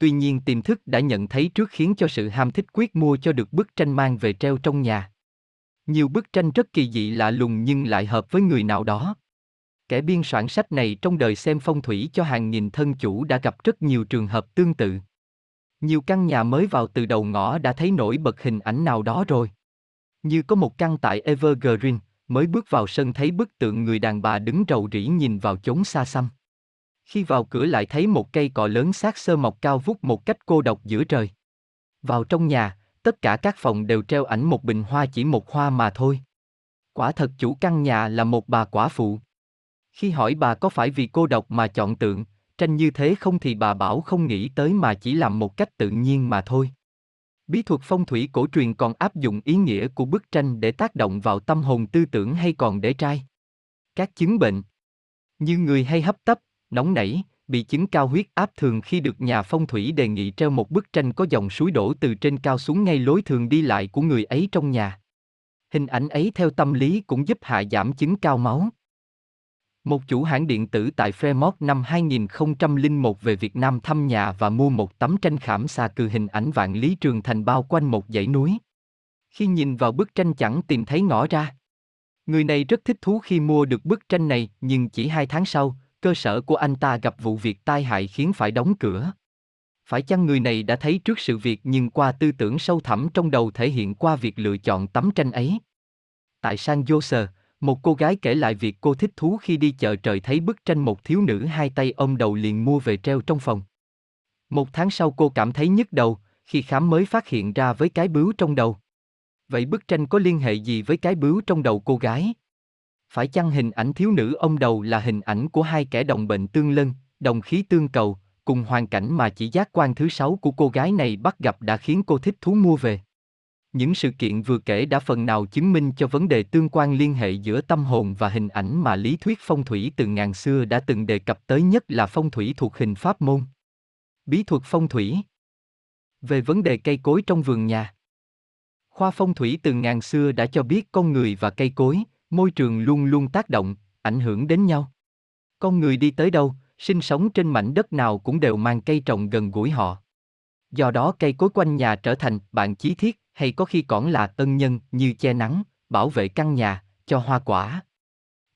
Tuy nhiên tiềm thức đã nhận thấy trước khiến cho sự ham thích quyết mua cho được bức tranh mang về treo trong nhà. Nhiều bức tranh rất kỳ dị lạ lùng nhưng lại hợp với người nào đó. Kẻ biên soạn sách này trong đời xem phong thủy cho hàng nghìn thân chủ đã gặp rất nhiều trường hợp tương tự. Nhiều căn nhà mới vào từ đầu ngõ đã thấy nổi bật hình ảnh nào đó rồi. Như có một căn tại Evergreen, mới bước vào sân thấy bức tượng người đàn bà đứng rầu rĩ nhìn vào chốn xa xăm. Khi vào cửa lại thấy một cây cọ lớn sát sơ mọc cao vút một cách cô độc giữa trời. Vào trong nhà, tất cả các phòng đều treo ảnh một bình hoa chỉ một hoa mà thôi. Quả thật chủ căn nhà là một bà quả phụ. Khi hỏi bà có phải vì cô độc mà chọn tượng, tranh như thế không thì bà bảo không nghĩ tới mà chỉ làm một cách tự nhiên mà thôi. Bí thuật phong thủy cổ truyền còn áp dụng ý nghĩa của bức tranh để tác động vào tâm hồn tư tưởng hay còn để trai. Các chứng bệnh như người hay hấp tấp, nóng nảy, bị chứng cao huyết áp thường khi được nhà phong thủy đề nghị treo một bức tranh có dòng suối đổ từ trên cao xuống ngay lối thường đi lại của người ấy trong nhà. Hình ảnh ấy theo tâm lý cũng giúp hạ giảm chứng cao máu. Một chủ hãng điện tử tại Fremont năm 2001 về Việt Nam thăm nhà và mua một tấm tranh khảm xa cừ hình ảnh vạn lý trường thành bao quanh một dãy núi. Khi nhìn vào bức tranh chẳng tìm thấy ngõ ra. Người này rất thích thú khi mua được bức tranh này, nhưng chỉ hai tháng sau, cơ sở của anh ta gặp vụ việc tai hại khiến phải đóng cửa. Phải chăng người này đã thấy trước sự việc nhưng qua tư tưởng sâu thẳm trong đầu thể hiện qua việc lựa chọn tấm tranh ấy? Tại San Jose, một cô gái kể lại việc cô thích thú khi đi chợ trời thấy bức tranh một thiếu nữ hai tay ôm đầu liền mua về treo trong phòng. Một tháng sau cô cảm thấy nhức đầu, khi khám mới phát hiện ra với cái bướu trong đầu. Vậy bức tranh có liên hệ gì với cái bướu trong đầu cô gái? Phải chăng hình ảnh thiếu nữ ông đầu là hình ảnh của hai kẻ đồng bệnh tương lân, đồng khí tương cầu, cùng hoàn cảnh mà chỉ giác quan thứ sáu của cô gái này bắt gặp đã khiến cô thích thú mua về. Những sự kiện vừa kể đã phần nào chứng minh cho vấn đề tương quan liên hệ giữa tâm hồn và hình ảnh mà lý thuyết phong thủy từ ngàn xưa đã từng đề cập tới nhất là phong thủy thuộc hình pháp môn. Bí thuật phong thủy Về vấn đề cây cối trong vườn nhà Khoa phong thủy từ ngàn xưa đã cho biết con người và cây cối, môi trường luôn luôn tác động, ảnh hưởng đến nhau. Con người đi tới đâu, sinh sống trên mảnh đất nào cũng đều mang cây trồng gần gũi họ. Do đó cây cối quanh nhà trở thành bạn chí thiết hay có khi còn là tân nhân như che nắng, bảo vệ căn nhà, cho hoa quả.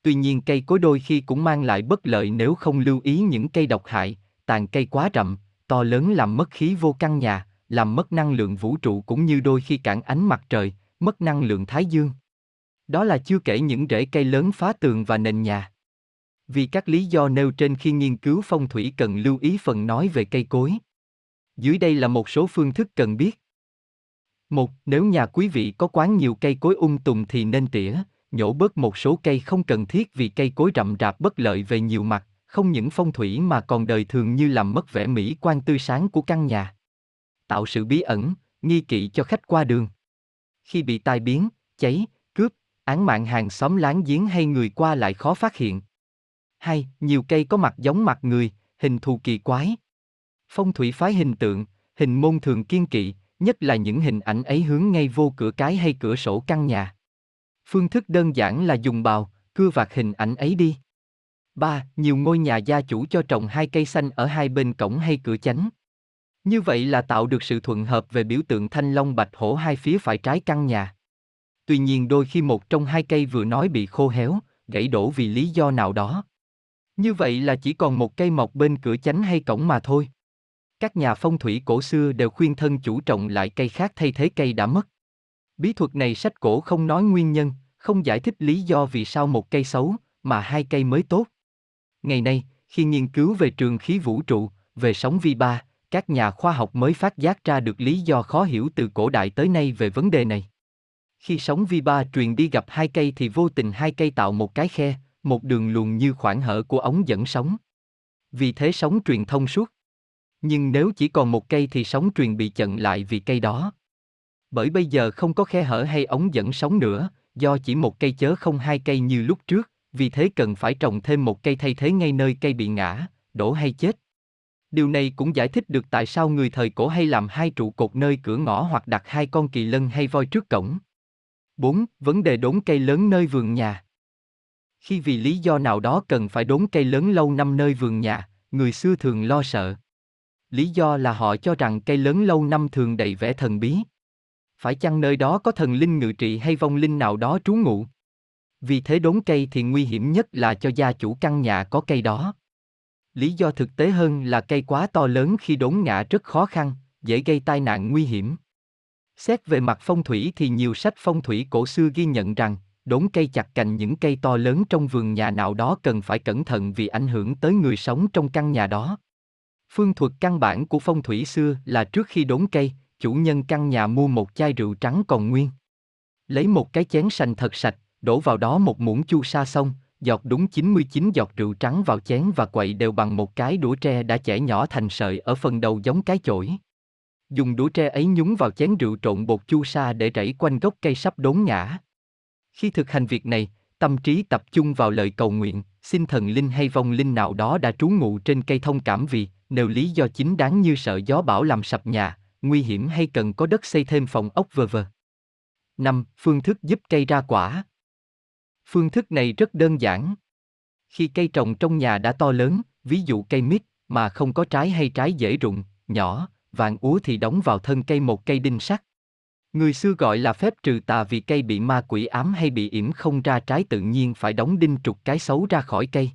Tuy nhiên cây cối đôi khi cũng mang lại bất lợi nếu không lưu ý những cây độc hại, tàn cây quá rậm, to lớn làm mất khí vô căn nhà, làm mất năng lượng vũ trụ cũng như đôi khi cản ánh mặt trời, mất năng lượng thái dương. Đó là chưa kể những rễ cây lớn phá tường và nền nhà. Vì các lý do nêu trên khi nghiên cứu phong thủy cần lưu ý phần nói về cây cối. Dưới đây là một số phương thức cần biết. Một, nếu nhà quý vị có quá nhiều cây cối ung um tùm thì nên tỉa, nhổ bớt một số cây không cần thiết vì cây cối rậm rạp bất lợi về nhiều mặt, không những phong thủy mà còn đời thường như làm mất vẻ mỹ quan tươi sáng của căn nhà. Tạo sự bí ẩn, nghi kỵ cho khách qua đường. Khi bị tai biến, cháy, án mạng hàng xóm láng giếng hay người qua lại khó phát hiện. Hai, nhiều cây có mặt giống mặt người, hình thù kỳ quái. Phong thủy phái hình tượng, hình môn thường kiên kỵ, nhất là những hình ảnh ấy hướng ngay vô cửa cái hay cửa sổ căn nhà. Phương thức đơn giản là dùng bào, cưa vạt hình ảnh ấy đi. 3. Nhiều ngôi nhà gia chủ cho trồng hai cây xanh ở hai bên cổng hay cửa chánh. Như vậy là tạo được sự thuận hợp về biểu tượng thanh long bạch hổ hai phía phải trái căn nhà. Tuy nhiên đôi khi một trong hai cây vừa nói bị khô héo, gãy đổ vì lý do nào đó. Như vậy là chỉ còn một cây mọc bên cửa chánh hay cổng mà thôi. Các nhà phong thủy cổ xưa đều khuyên thân chủ trồng lại cây khác thay thế cây đã mất. Bí thuật này sách cổ không nói nguyên nhân, không giải thích lý do vì sao một cây xấu, mà hai cây mới tốt. Ngày nay, khi nghiên cứu về trường khí vũ trụ, về sóng vi ba, các nhà khoa học mới phát giác ra được lý do khó hiểu từ cổ đại tới nay về vấn đề này. Khi sóng vi ba truyền đi gặp hai cây thì vô tình hai cây tạo một cái khe, một đường luồn như khoảng hở của ống dẫn sóng. Vì thế sóng truyền thông suốt. Nhưng nếu chỉ còn một cây thì sóng truyền bị chặn lại vì cây đó. Bởi bây giờ không có khe hở hay ống dẫn sóng nữa, do chỉ một cây chớ không hai cây như lúc trước, vì thế cần phải trồng thêm một cây thay thế ngay nơi cây bị ngã, đổ hay chết. Điều này cũng giải thích được tại sao người thời cổ hay làm hai trụ cột nơi cửa ngõ hoặc đặt hai con kỳ lân hay voi trước cổng. 4. Vấn đề đốn cây lớn nơi vườn nhà. Khi vì lý do nào đó cần phải đốn cây lớn lâu năm nơi vườn nhà, người xưa thường lo sợ Lý do là họ cho rằng cây lớn lâu năm thường đầy vẻ thần bí. Phải chăng nơi đó có thần linh ngự trị hay vong linh nào đó trú ngụ? Vì thế đốn cây thì nguy hiểm nhất là cho gia chủ căn nhà có cây đó. Lý do thực tế hơn là cây quá to lớn khi đốn ngã rất khó khăn, dễ gây tai nạn nguy hiểm. Xét về mặt phong thủy thì nhiều sách phong thủy cổ xưa ghi nhận rằng, đốn cây chặt cành những cây to lớn trong vườn nhà nào đó cần phải cẩn thận vì ảnh hưởng tới người sống trong căn nhà đó. Phương thuật căn bản của phong thủy xưa là trước khi đốn cây, chủ nhân căn nhà mua một chai rượu trắng còn nguyên. Lấy một cái chén sành thật sạch, đổ vào đó một muỗng chu sa xong, giọt đúng 99 giọt rượu trắng vào chén và quậy đều bằng một cái đũa tre đã chẻ nhỏ thành sợi ở phần đầu giống cái chổi. Dùng đũa tre ấy nhúng vào chén rượu trộn bột chu sa để rảy quanh gốc cây sắp đốn ngã. Khi thực hành việc này, tâm trí tập trung vào lời cầu nguyện, xin thần linh hay vong linh nào đó đã trú ngụ trên cây thông cảm vì, nếu lý do chính đáng như sợ gió bão làm sập nhà, nguy hiểm hay cần có đất xây thêm phòng ốc vờ vờ. 5. Phương thức giúp cây ra quả. Phương thức này rất đơn giản. Khi cây trồng trong nhà đã to lớn, ví dụ cây mít, mà không có trái hay trái dễ rụng, nhỏ, vàng úa thì đóng vào thân cây một cây đinh sắt. Người xưa gọi là phép trừ tà vì cây bị ma quỷ ám hay bị yểm không ra trái tự nhiên phải đóng đinh trục cái xấu ra khỏi cây.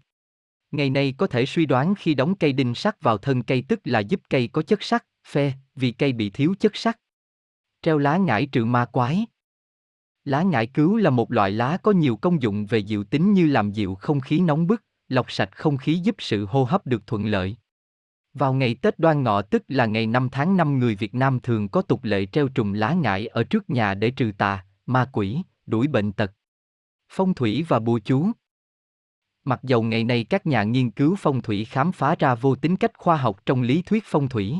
Ngày nay có thể suy đoán khi đóng cây đinh sắt vào thân cây tức là giúp cây có chất sắt, phe, vì cây bị thiếu chất sắt. Treo lá ngải trừ ma quái. Lá ngải cứu là một loại lá có nhiều công dụng về dịu tính như làm dịu không khí nóng bức, lọc sạch không khí giúp sự hô hấp được thuận lợi. Vào ngày Tết Đoan Ngọ tức là ngày 5 tháng 5 người Việt Nam thường có tục lệ treo trùm lá ngải ở trước nhà để trừ tà, ma quỷ, đuổi bệnh tật. Phong thủy và bùa chú Mặc dầu ngày nay các nhà nghiên cứu phong thủy khám phá ra vô tính cách khoa học trong lý thuyết phong thủy.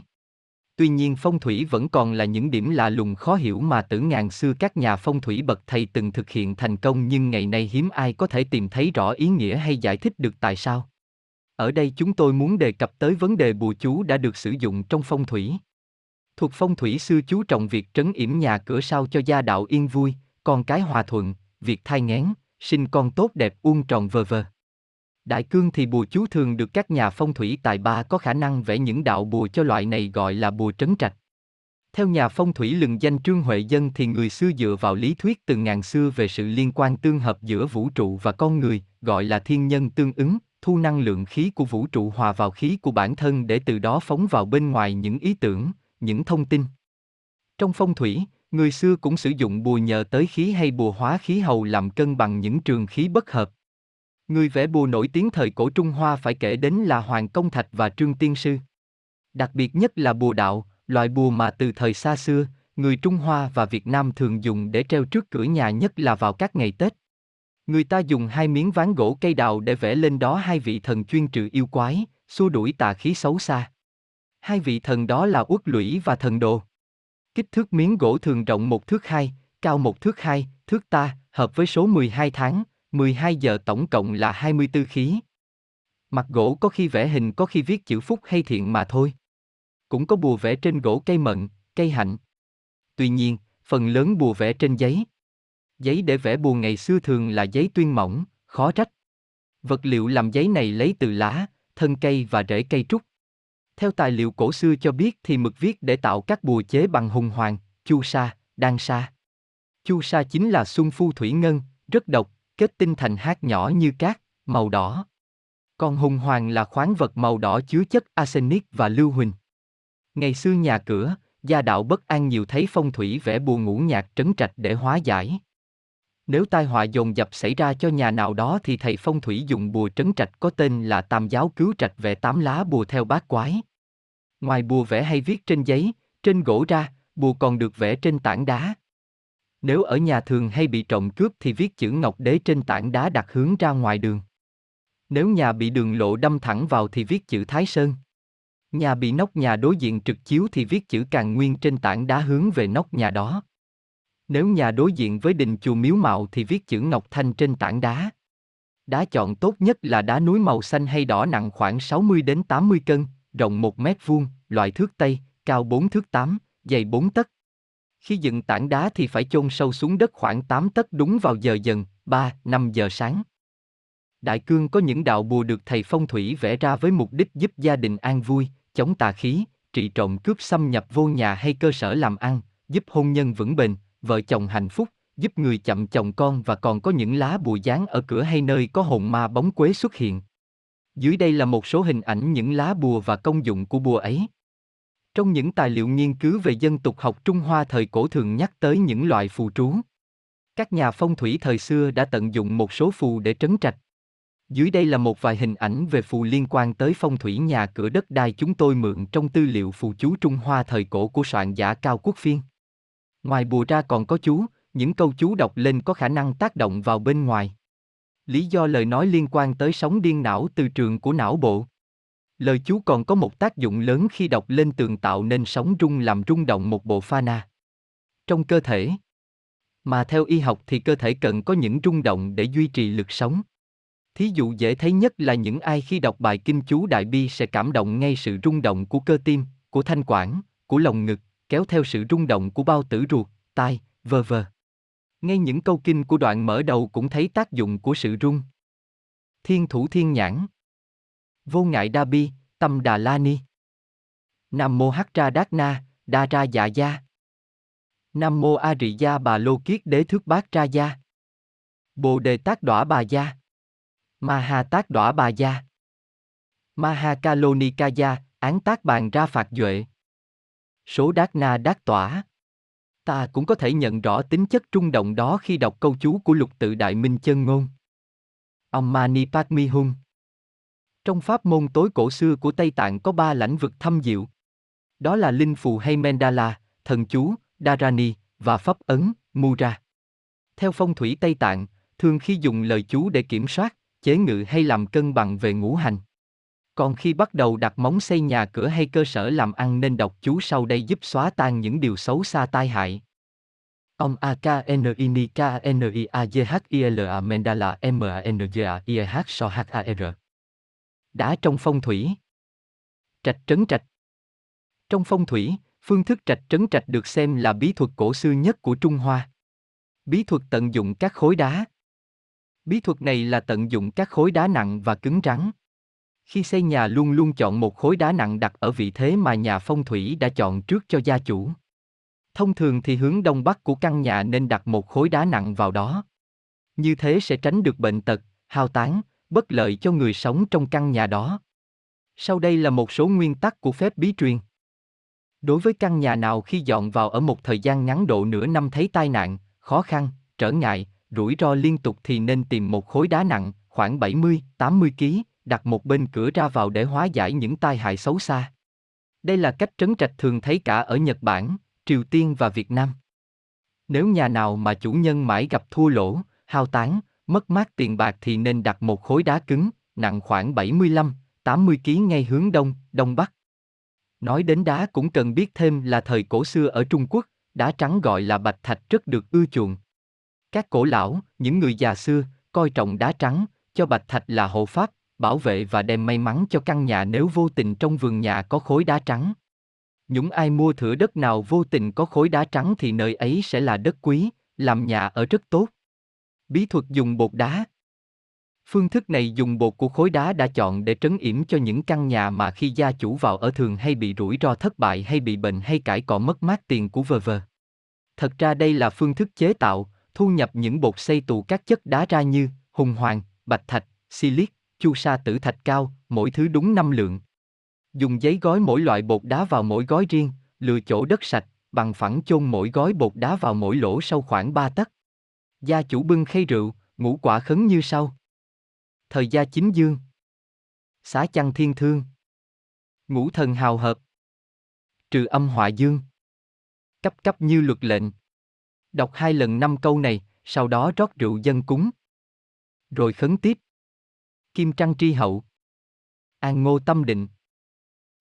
Tuy nhiên phong thủy vẫn còn là những điểm lạ lùng khó hiểu mà từ ngàn xưa các nhà phong thủy bậc thầy từng thực hiện thành công nhưng ngày nay hiếm ai có thể tìm thấy rõ ý nghĩa hay giải thích được tại sao. Ở đây chúng tôi muốn đề cập tới vấn đề bùa chú đã được sử dụng trong phong thủy. Thuộc phong thủy xưa chú trọng việc trấn yểm nhà cửa sao cho gia đạo yên vui, con cái hòa thuận, việc thai nghén, sinh con tốt đẹp uông tròn vờ vờ. Đại cương thì bùa chú thường được các nhà phong thủy tài ba có khả năng vẽ những đạo bùa cho loại này gọi là bùa trấn trạch. Theo nhà phong thủy lừng danh Trương Huệ Dân thì người xưa dựa vào lý thuyết từ ngàn xưa về sự liên quan tương hợp giữa vũ trụ và con người, gọi là thiên nhân tương ứng, thu năng lượng khí của vũ trụ hòa vào khí của bản thân để từ đó phóng vào bên ngoài những ý tưởng, những thông tin. Trong phong thủy, người xưa cũng sử dụng bùa nhờ tới khí hay bùa hóa khí hầu làm cân bằng những trường khí bất hợp. Người vẽ bùa nổi tiếng thời cổ Trung Hoa phải kể đến là Hoàng Công Thạch và Trương Tiên Sư. Đặc biệt nhất là bùa đạo, loại bùa mà từ thời xa xưa, người Trung Hoa và Việt Nam thường dùng để treo trước cửa nhà nhất là vào các ngày Tết. Người ta dùng hai miếng ván gỗ cây đào để vẽ lên đó hai vị thần chuyên trừ yêu quái, xua đuổi tà khí xấu xa. Hai vị thần đó là Uất Lũy và Thần Đồ. Kích thước miếng gỗ thường rộng một thước hai, cao một thước hai, thước ta, hợp với số 12 tháng, 12 giờ tổng cộng là 24 khí. Mặt gỗ có khi vẽ hình có khi viết chữ phúc hay thiện mà thôi. Cũng có bùa vẽ trên gỗ cây mận, cây hạnh. Tuy nhiên, phần lớn bùa vẽ trên giấy. Giấy để vẽ bùa ngày xưa thường là giấy tuyên mỏng, khó trách. Vật liệu làm giấy này lấy từ lá, thân cây và rễ cây trúc. Theo tài liệu cổ xưa cho biết thì mực viết để tạo các bùa chế bằng hùng hoàng, chu sa, đan sa. Chu sa chính là xuân phu thủy ngân, rất độc, kết tinh thành hạt nhỏ như cát, màu đỏ. Còn hùng hoàng là khoáng vật màu đỏ chứa chất arsenic và lưu huỳnh. Ngày xưa nhà cửa, gia đạo bất an nhiều thấy phong thủy vẽ bùa ngũ nhạc trấn trạch để hóa giải. Nếu tai họa dồn dập xảy ra cho nhà nào đó thì thầy phong thủy dùng bùa trấn trạch có tên là Tam giáo cứu trạch về tám lá bùa theo bát quái. Ngoài bùa vẽ hay viết trên giấy, trên gỗ ra, bùa còn được vẽ trên tảng đá. Nếu ở nhà thường hay bị trộm cướp thì viết chữ Ngọc Đế trên tảng đá đặt hướng ra ngoài đường. Nếu nhà bị đường lộ đâm thẳng vào thì viết chữ Thái Sơn. Nhà bị nóc nhà đối diện trực chiếu thì viết chữ Càn Nguyên trên tảng đá hướng về nóc nhà đó. Nếu nhà đối diện với đình chùa Miếu Mạo thì viết chữ Ngọc Thanh trên tảng đá. Đá chọn tốt nhất là đá núi màu xanh hay đỏ nặng khoảng 60 đến 80 cân, rộng 1 mét vuông, loại thước Tây, cao 4 thước 8, dày 4 tấc. Khi dựng tảng đá thì phải chôn sâu xuống đất khoảng 8 tấc đúng vào giờ dần, 3, 5 giờ sáng. Đại cương có những đạo bùa được thầy phong thủy vẽ ra với mục đích giúp gia đình an vui, chống tà khí, trị trộm cướp xâm nhập vô nhà hay cơ sở làm ăn, giúp hôn nhân vững bền, vợ chồng hạnh phúc, giúp người chậm chồng con và còn có những lá bùa dán ở cửa hay nơi có hồn ma bóng quế xuất hiện. Dưới đây là một số hình ảnh những lá bùa và công dụng của bùa ấy. Trong những tài liệu nghiên cứu về dân tục học Trung Hoa thời cổ thường nhắc tới những loại phù trú. Các nhà phong thủy thời xưa đã tận dụng một số phù để trấn trạch. Dưới đây là một vài hình ảnh về phù liên quan tới phong thủy nhà cửa đất đai chúng tôi mượn trong tư liệu phù chú Trung Hoa thời cổ của soạn giả Cao Quốc Phiên. Ngoài bùa ra còn có chú, những câu chú đọc lên có khả năng tác động vào bên ngoài. Lý do lời nói liên quan tới sóng điên não từ trường của não bộ. Lời chú còn có một tác dụng lớn khi đọc lên tường tạo nên sóng rung làm rung động một bộ pha na. Trong cơ thể. Mà theo y học thì cơ thể cần có những rung động để duy trì lực sống. Thí dụ dễ thấy nhất là những ai khi đọc bài kinh chú Đại Bi sẽ cảm động ngay sự rung động của cơ tim, của thanh quản, của lồng ngực, kéo theo sự rung động của bao tử ruột, tai, vờ vờ. Ngay những câu kinh của đoạn mở đầu cũng thấy tác dụng của sự rung. Thiên thủ thiên nhãn. Vô ngại đa bi, tâm đà la ni. Nam mô hắc ra đát na, đa ra dạ gia. Nam mô a rị gia bà lô kiết đế thước bát ra gia. Bồ đề tác đỏa bà gia. Ma ha tác đỏa bà gia. Ma ha ca lô ni ca gia, án tác bàn ra phạt duệ. Số đát na đát tỏa. Ta cũng có thể nhận rõ tính chất trung động đó khi đọc câu chú của lục tự đại minh chân ngôn. Ông Mani Padme Hum Trong pháp môn tối cổ xưa của Tây Tạng có ba lãnh vực thâm diệu. Đó là linh phù hay mandala, thần chú, Dharani và pháp ấn, Mura. Theo phong thủy Tây Tạng, thường khi dùng lời chú để kiểm soát, chế ngự hay làm cân bằng về ngũ hành. Còn khi bắt đầu đặt móng xây nhà cửa hay cơ sở làm ăn nên đọc chú sau đây giúp xóa tan những điều xấu xa tai hại. Ông A K N I N K N I A J H I L A Mendala M A N J A I H So H A R. Đá trong phong thủy. Trạch trấn trạch. Trong phong thủy, phương thức trạch trấn trạch được xem là bí thuật cổ xưa nhất của Trung Hoa. Bí thuật tận dụng các khối đá. Bí thuật này là tận dụng các khối đá nặng và cứng rắn. Khi xây nhà luôn luôn chọn một khối đá nặng đặt ở vị thế mà nhà phong thủy đã chọn trước cho gia chủ. Thông thường thì hướng đông bắc của căn nhà nên đặt một khối đá nặng vào đó. Như thế sẽ tránh được bệnh tật, hao tán, bất lợi cho người sống trong căn nhà đó. Sau đây là một số nguyên tắc của phép bí truyền. Đối với căn nhà nào khi dọn vào ở một thời gian ngắn độ nửa năm thấy tai nạn, khó khăn, trở ngại, rủi ro liên tục thì nên tìm một khối đá nặng, khoảng 70, 80 kg, đặt một bên cửa ra vào để hóa giải những tai hại xấu xa. Đây là cách trấn trạch thường thấy cả ở Nhật Bản, Triều Tiên và Việt Nam. Nếu nhà nào mà chủ nhân mãi gặp thua lỗ, hao tán, mất mát tiền bạc thì nên đặt một khối đá cứng, nặng khoảng 75, 80 kg ngay hướng đông, đông bắc. Nói đến đá cũng cần biết thêm là thời cổ xưa ở Trung Quốc, đá trắng gọi là bạch thạch rất được ưa chuộng. Các cổ lão, những người già xưa, coi trọng đá trắng, cho bạch thạch là hộ pháp, bảo vệ và đem may mắn cho căn nhà nếu vô tình trong vườn nhà có khối đá trắng. Những ai mua thửa đất nào vô tình có khối đá trắng thì nơi ấy sẽ là đất quý, làm nhà ở rất tốt. Bí thuật dùng bột đá Phương thức này dùng bột của khối đá đã chọn để trấn yểm cho những căn nhà mà khi gia chủ vào ở thường hay bị rủi ro thất bại hay bị bệnh hay cải cọ mất mát tiền của vờ vờ. Thật ra đây là phương thức chế tạo, thu nhập những bột xây tù các chất đá ra như hùng hoàng, bạch thạch, silic, chu sa tử thạch cao, mỗi thứ đúng năm lượng. Dùng giấy gói mỗi loại bột đá vào mỗi gói riêng, lựa chỗ đất sạch, bằng phẳng chôn mỗi gói bột đá vào mỗi lỗ sâu khoảng 3 tấc. Gia chủ bưng khay rượu, ngũ quả khấn như sau. Thời gia chính dương. Xá chăng thiên thương. Ngũ thần hào hợp. Trừ âm họa dương. Cấp cấp như luật lệnh. Đọc hai lần năm câu này, sau đó rót rượu dân cúng. Rồi khấn tiếp. Kim trăng tri hậu. An ngô tâm định.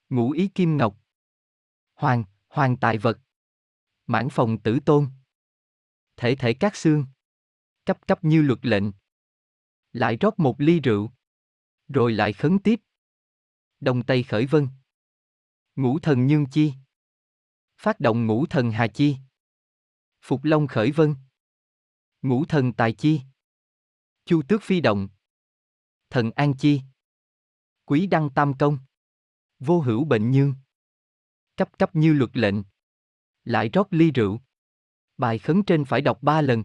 Ngũ ý kim ngọc. Hoàng, hoàng tài vật. Mãn phòng tử tôn. Thể thể các xương. Cấp cấp như luật lệnh. Lại rót một ly rượu. Rồi lại khấn tiếp. Đông Tây khởi vân. Ngũ thần nhương chi. Phát động ngũ thần hà chi. Phục Long khởi vân. Ngũ thần tài chi. Chu tước phi động. Thần an chi. Quý đăng tam công. Vô hữu bệnh nhương. cấp cấp như luật lệnh. Lại rót ly rượu. Bài khấn trên phải đọc ba lần.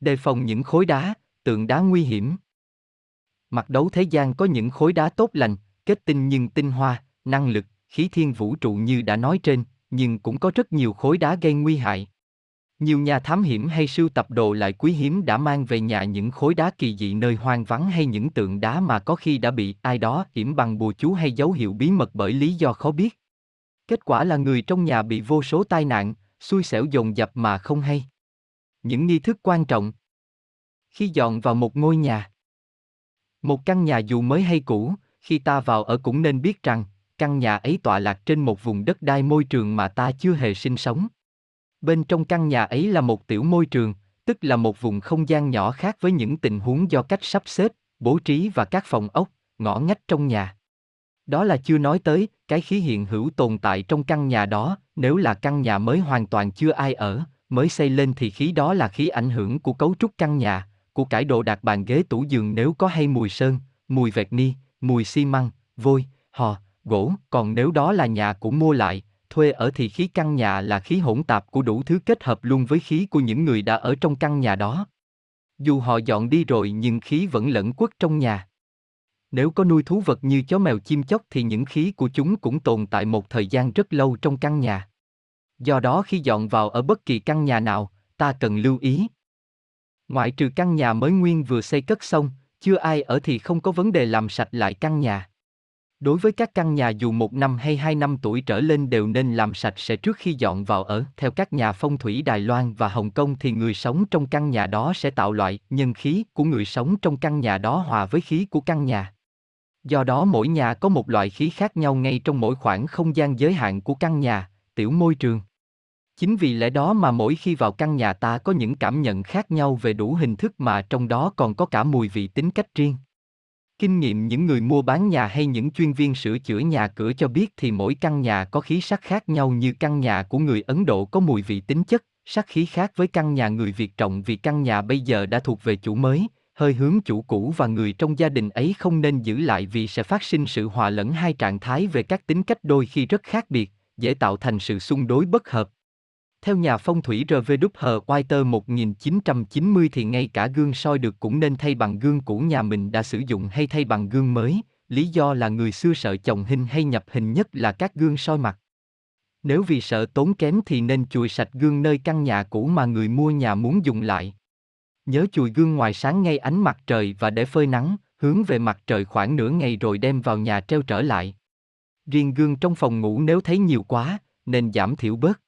Đề phòng những khối đá, tượng đá nguy hiểm. Mặt đấu thế gian có những khối đá tốt lành, kết tinh nhưng tinh hoa, năng lực, khí thiên vũ trụ như đã nói trên, nhưng cũng có rất nhiều khối đá gây nguy hại. Nhiều nhà thám hiểm hay sưu tập đồ lại quý hiếm đã mang về nhà những khối đá kỳ dị nơi hoang vắng hay những tượng đá mà có khi đã bị ai đó hiểm bằng bùa chú hay dấu hiệu bí mật bởi lý do khó biết. Kết quả là người trong nhà bị vô số tai nạn, xui xẻo dồn dập mà không hay. Những nghi thức quan trọng Khi dọn vào một ngôi nhà Một căn nhà dù mới hay cũ, khi ta vào ở cũng nên biết rằng, căn nhà ấy tọa lạc trên một vùng đất đai môi trường mà ta chưa hề sinh sống. Bên trong căn nhà ấy là một tiểu môi trường, tức là một vùng không gian nhỏ khác với những tình huống do cách sắp xếp, bố trí và các phòng ốc, ngõ ngách trong nhà. Đó là chưa nói tới cái khí hiện hữu tồn tại trong căn nhà đó, nếu là căn nhà mới hoàn toàn chưa ai ở, mới xây lên thì khí đó là khí ảnh hưởng của cấu trúc căn nhà, của cải đồ đạc bàn ghế tủ giường nếu có hay mùi sơn, mùi vẹt ni, mùi xi măng, vôi, hò, gỗ, còn nếu đó là nhà của mua lại, thuê ở thì khí căn nhà là khí hỗn tạp của đủ thứ kết hợp luôn với khí của những người đã ở trong căn nhà đó. Dù họ dọn đi rồi nhưng khí vẫn lẫn quất trong nhà. Nếu có nuôi thú vật như chó mèo chim chóc thì những khí của chúng cũng tồn tại một thời gian rất lâu trong căn nhà. Do đó khi dọn vào ở bất kỳ căn nhà nào, ta cần lưu ý. Ngoại trừ căn nhà mới nguyên vừa xây cất xong, chưa ai ở thì không có vấn đề làm sạch lại căn nhà. Đối với các căn nhà dù một năm hay hai năm tuổi trở lên đều nên làm sạch sẽ trước khi dọn vào ở. Theo các nhà phong thủy Đài Loan và Hồng Kông thì người sống trong căn nhà đó sẽ tạo loại nhân khí của người sống trong căn nhà đó hòa với khí của căn nhà. Do đó mỗi nhà có một loại khí khác nhau ngay trong mỗi khoảng không gian giới hạn của căn nhà, tiểu môi trường. Chính vì lẽ đó mà mỗi khi vào căn nhà ta có những cảm nhận khác nhau về đủ hình thức mà trong đó còn có cả mùi vị tính cách riêng. Kinh nghiệm những người mua bán nhà hay những chuyên viên sửa chữa nhà cửa cho biết thì mỗi căn nhà có khí sắc khác nhau như căn nhà của người Ấn Độ có mùi vị tính chất, sắc khí khác với căn nhà người Việt trọng vì căn nhà bây giờ đã thuộc về chủ mới, hơi hướng chủ cũ và người trong gia đình ấy không nên giữ lại vì sẽ phát sinh sự hòa lẫn hai trạng thái về các tính cách đôi khi rất khác biệt, dễ tạo thành sự xung đối bất hợp. Theo nhà phong thủy R.V.W. Whiter 1990 thì ngay cả gương soi được cũng nên thay bằng gương cũ nhà mình đã sử dụng hay thay bằng gương mới, lý do là người xưa sợ chồng hình hay nhập hình nhất là các gương soi mặt. Nếu vì sợ tốn kém thì nên chùi sạch gương nơi căn nhà cũ mà người mua nhà muốn dùng lại. Nhớ chùi gương ngoài sáng ngay ánh mặt trời và để phơi nắng, hướng về mặt trời khoảng nửa ngày rồi đem vào nhà treo trở lại. Riêng gương trong phòng ngủ nếu thấy nhiều quá, nên giảm thiểu bớt.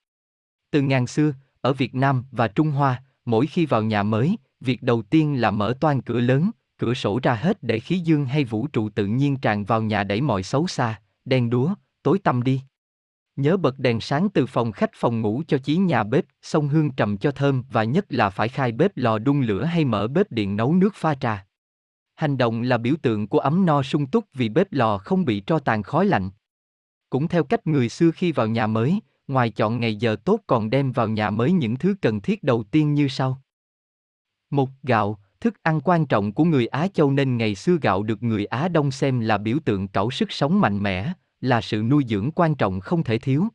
Từ ngàn xưa, ở Việt Nam và Trung Hoa, mỗi khi vào nhà mới, việc đầu tiên là mở toan cửa lớn, cửa sổ ra hết để khí dương hay vũ trụ tự nhiên tràn vào nhà đẩy mọi xấu xa, đen đúa, tối tăm đi. Nhớ bật đèn sáng từ phòng khách phòng ngủ cho chí nhà bếp, xông hương trầm cho thơm và nhất là phải khai bếp lò đun lửa hay mở bếp điện nấu nước pha trà. Hành động là biểu tượng của ấm no sung túc vì bếp lò không bị tro tàn khói lạnh. Cũng theo cách người xưa khi vào nhà mới, ngoài chọn ngày giờ tốt còn đem vào nhà mới những thứ cần thiết đầu tiên như sau. Một, gạo, thức ăn quan trọng của người Á Châu nên ngày xưa gạo được người Á Đông xem là biểu tượng cẩu sức sống mạnh mẽ, là sự nuôi dưỡng quan trọng không thể thiếu.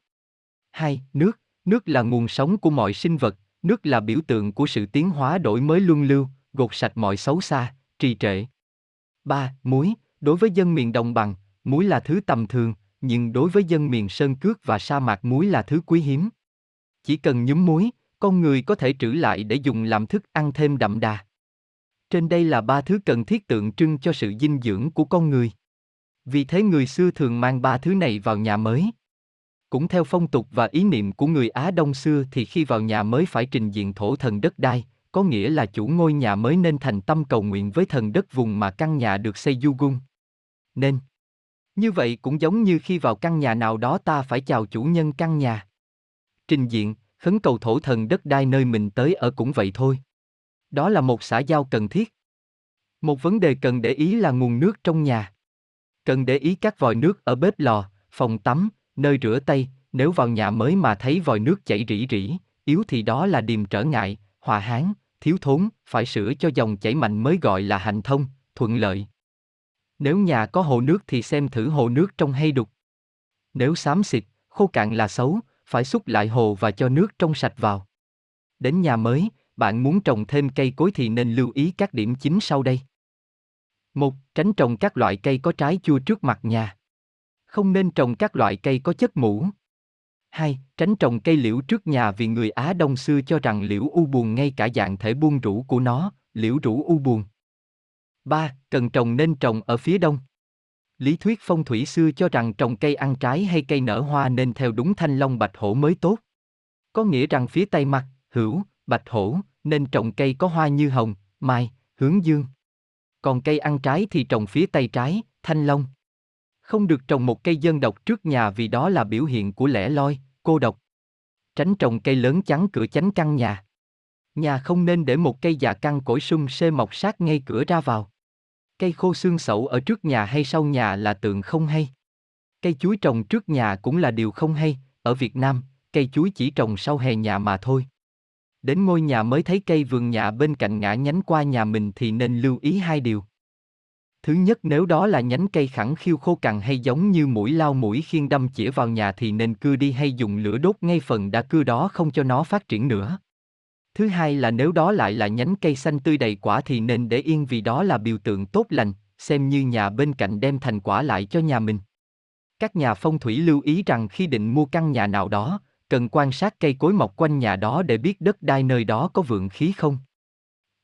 Hai, nước, nước là nguồn sống của mọi sinh vật, nước là biểu tượng của sự tiến hóa đổi mới luân lưu, gột sạch mọi xấu xa, trì trệ. Ba, muối, đối với dân miền đồng bằng, muối là thứ tầm thường, nhưng đối với dân miền sơn cước và sa mạc muối là thứ quý hiếm. Chỉ cần nhúm muối, con người có thể trữ lại để dùng làm thức ăn thêm đậm đà. Trên đây là ba thứ cần thiết tượng trưng cho sự dinh dưỡng của con người. Vì thế người xưa thường mang ba thứ này vào nhà mới. Cũng theo phong tục và ý niệm của người Á Đông xưa thì khi vào nhà mới phải trình diện thổ thần đất đai, có nghĩa là chủ ngôi nhà mới nên thành tâm cầu nguyện với thần đất vùng mà căn nhà được xây du gung. Nên như vậy cũng giống như khi vào căn nhà nào đó ta phải chào chủ nhân căn nhà. Trình diện, khấn cầu thổ thần đất đai nơi mình tới ở cũng vậy thôi. Đó là một xã giao cần thiết. Một vấn đề cần để ý là nguồn nước trong nhà. Cần để ý các vòi nước ở bếp lò, phòng tắm, nơi rửa tay, nếu vào nhà mới mà thấy vòi nước chảy rỉ rỉ, yếu thì đó là điềm trở ngại, hòa hán, thiếu thốn, phải sửa cho dòng chảy mạnh mới gọi là hành thông, thuận lợi. Nếu nhà có hồ nước thì xem thử hồ nước trong hay đục. Nếu xám xịt, khô cạn là xấu, phải xúc lại hồ và cho nước trong sạch vào. Đến nhà mới, bạn muốn trồng thêm cây cối thì nên lưu ý các điểm chính sau đây. một Tránh trồng các loại cây có trái chua trước mặt nhà. Không nên trồng các loại cây có chất mũ. 2. Tránh trồng cây liễu trước nhà vì người Á Đông xưa cho rằng liễu u buồn ngay cả dạng thể buông rũ của nó, liễu rũ u buồn. 3. Cần trồng nên trồng ở phía đông. Lý thuyết phong thủy xưa cho rằng trồng cây ăn trái hay cây nở hoa nên theo đúng thanh long bạch hổ mới tốt. Có nghĩa rằng phía tây mặt, hữu, bạch hổ, nên trồng cây có hoa như hồng, mai, hướng dương. Còn cây ăn trái thì trồng phía tây trái, thanh long. Không được trồng một cây dân độc trước nhà vì đó là biểu hiện của lẻ loi, cô độc. Tránh trồng cây lớn chắn cửa chánh căn nhà. Nhà không nên để một cây già căn cổi sung xê mọc sát ngay cửa ra vào. Cây khô xương sẩu ở trước nhà hay sau nhà là tượng không hay. Cây chuối trồng trước nhà cũng là điều không hay, ở Việt Nam, cây chuối chỉ trồng sau hè nhà mà thôi. Đến ngôi nhà mới thấy cây vườn nhà bên cạnh ngã nhánh qua nhà mình thì nên lưu ý hai điều. Thứ nhất nếu đó là nhánh cây khẳng khiêu khô cằn hay giống như mũi lao mũi khiên đâm chĩa vào nhà thì nên cưa đi hay dùng lửa đốt ngay phần đã cưa đó không cho nó phát triển nữa. Thứ hai là nếu đó lại là nhánh cây xanh tươi đầy quả thì nên để yên vì đó là biểu tượng tốt lành, xem như nhà bên cạnh đem thành quả lại cho nhà mình. Các nhà phong thủy lưu ý rằng khi định mua căn nhà nào đó, cần quan sát cây cối mọc quanh nhà đó để biết đất đai nơi đó có vượng khí không.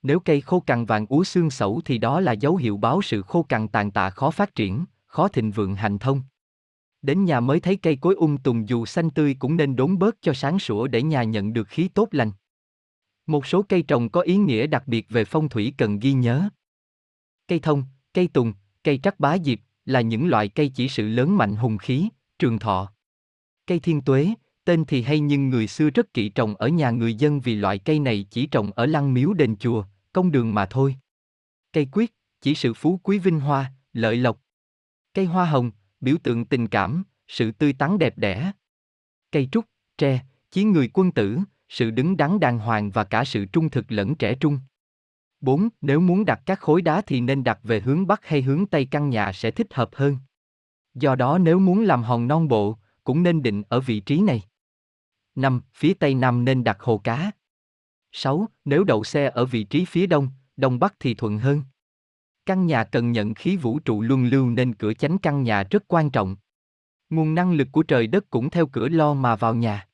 Nếu cây khô cằn vàng úa xương sẩu thì đó là dấu hiệu báo sự khô cằn tàn tạ khó phát triển, khó thịnh vượng hành thông. Đến nhà mới thấy cây cối ung um tùng dù xanh tươi cũng nên đốn bớt cho sáng sủa để nhà nhận được khí tốt lành. Một số cây trồng có ý nghĩa đặc biệt về phong thủy cần ghi nhớ. Cây thông, cây tùng, cây trắc bá diệp là những loại cây chỉ sự lớn mạnh hùng khí, trường thọ. Cây thiên tuế, tên thì hay nhưng người xưa rất kỵ trồng ở nhà người dân vì loại cây này chỉ trồng ở lăng miếu đền chùa, công đường mà thôi. Cây quyết, chỉ sự phú quý vinh hoa, lợi lộc. Cây hoa hồng, biểu tượng tình cảm, sự tươi tắn đẹp đẽ. Cây trúc, tre, chí người quân tử, sự đứng đắn đàng hoàng và cả sự trung thực lẫn trẻ trung. 4. Nếu muốn đặt các khối đá thì nên đặt về hướng Bắc hay hướng Tây căn nhà sẽ thích hợp hơn. Do đó nếu muốn làm hòn non bộ, cũng nên định ở vị trí này. 5. Phía Tây Nam nên đặt hồ cá. 6. Nếu đậu xe ở vị trí phía Đông, Đông Bắc thì thuận hơn. Căn nhà cần nhận khí vũ trụ luân lưu nên cửa chánh căn nhà rất quan trọng. Nguồn năng lực của trời đất cũng theo cửa lo mà vào nhà.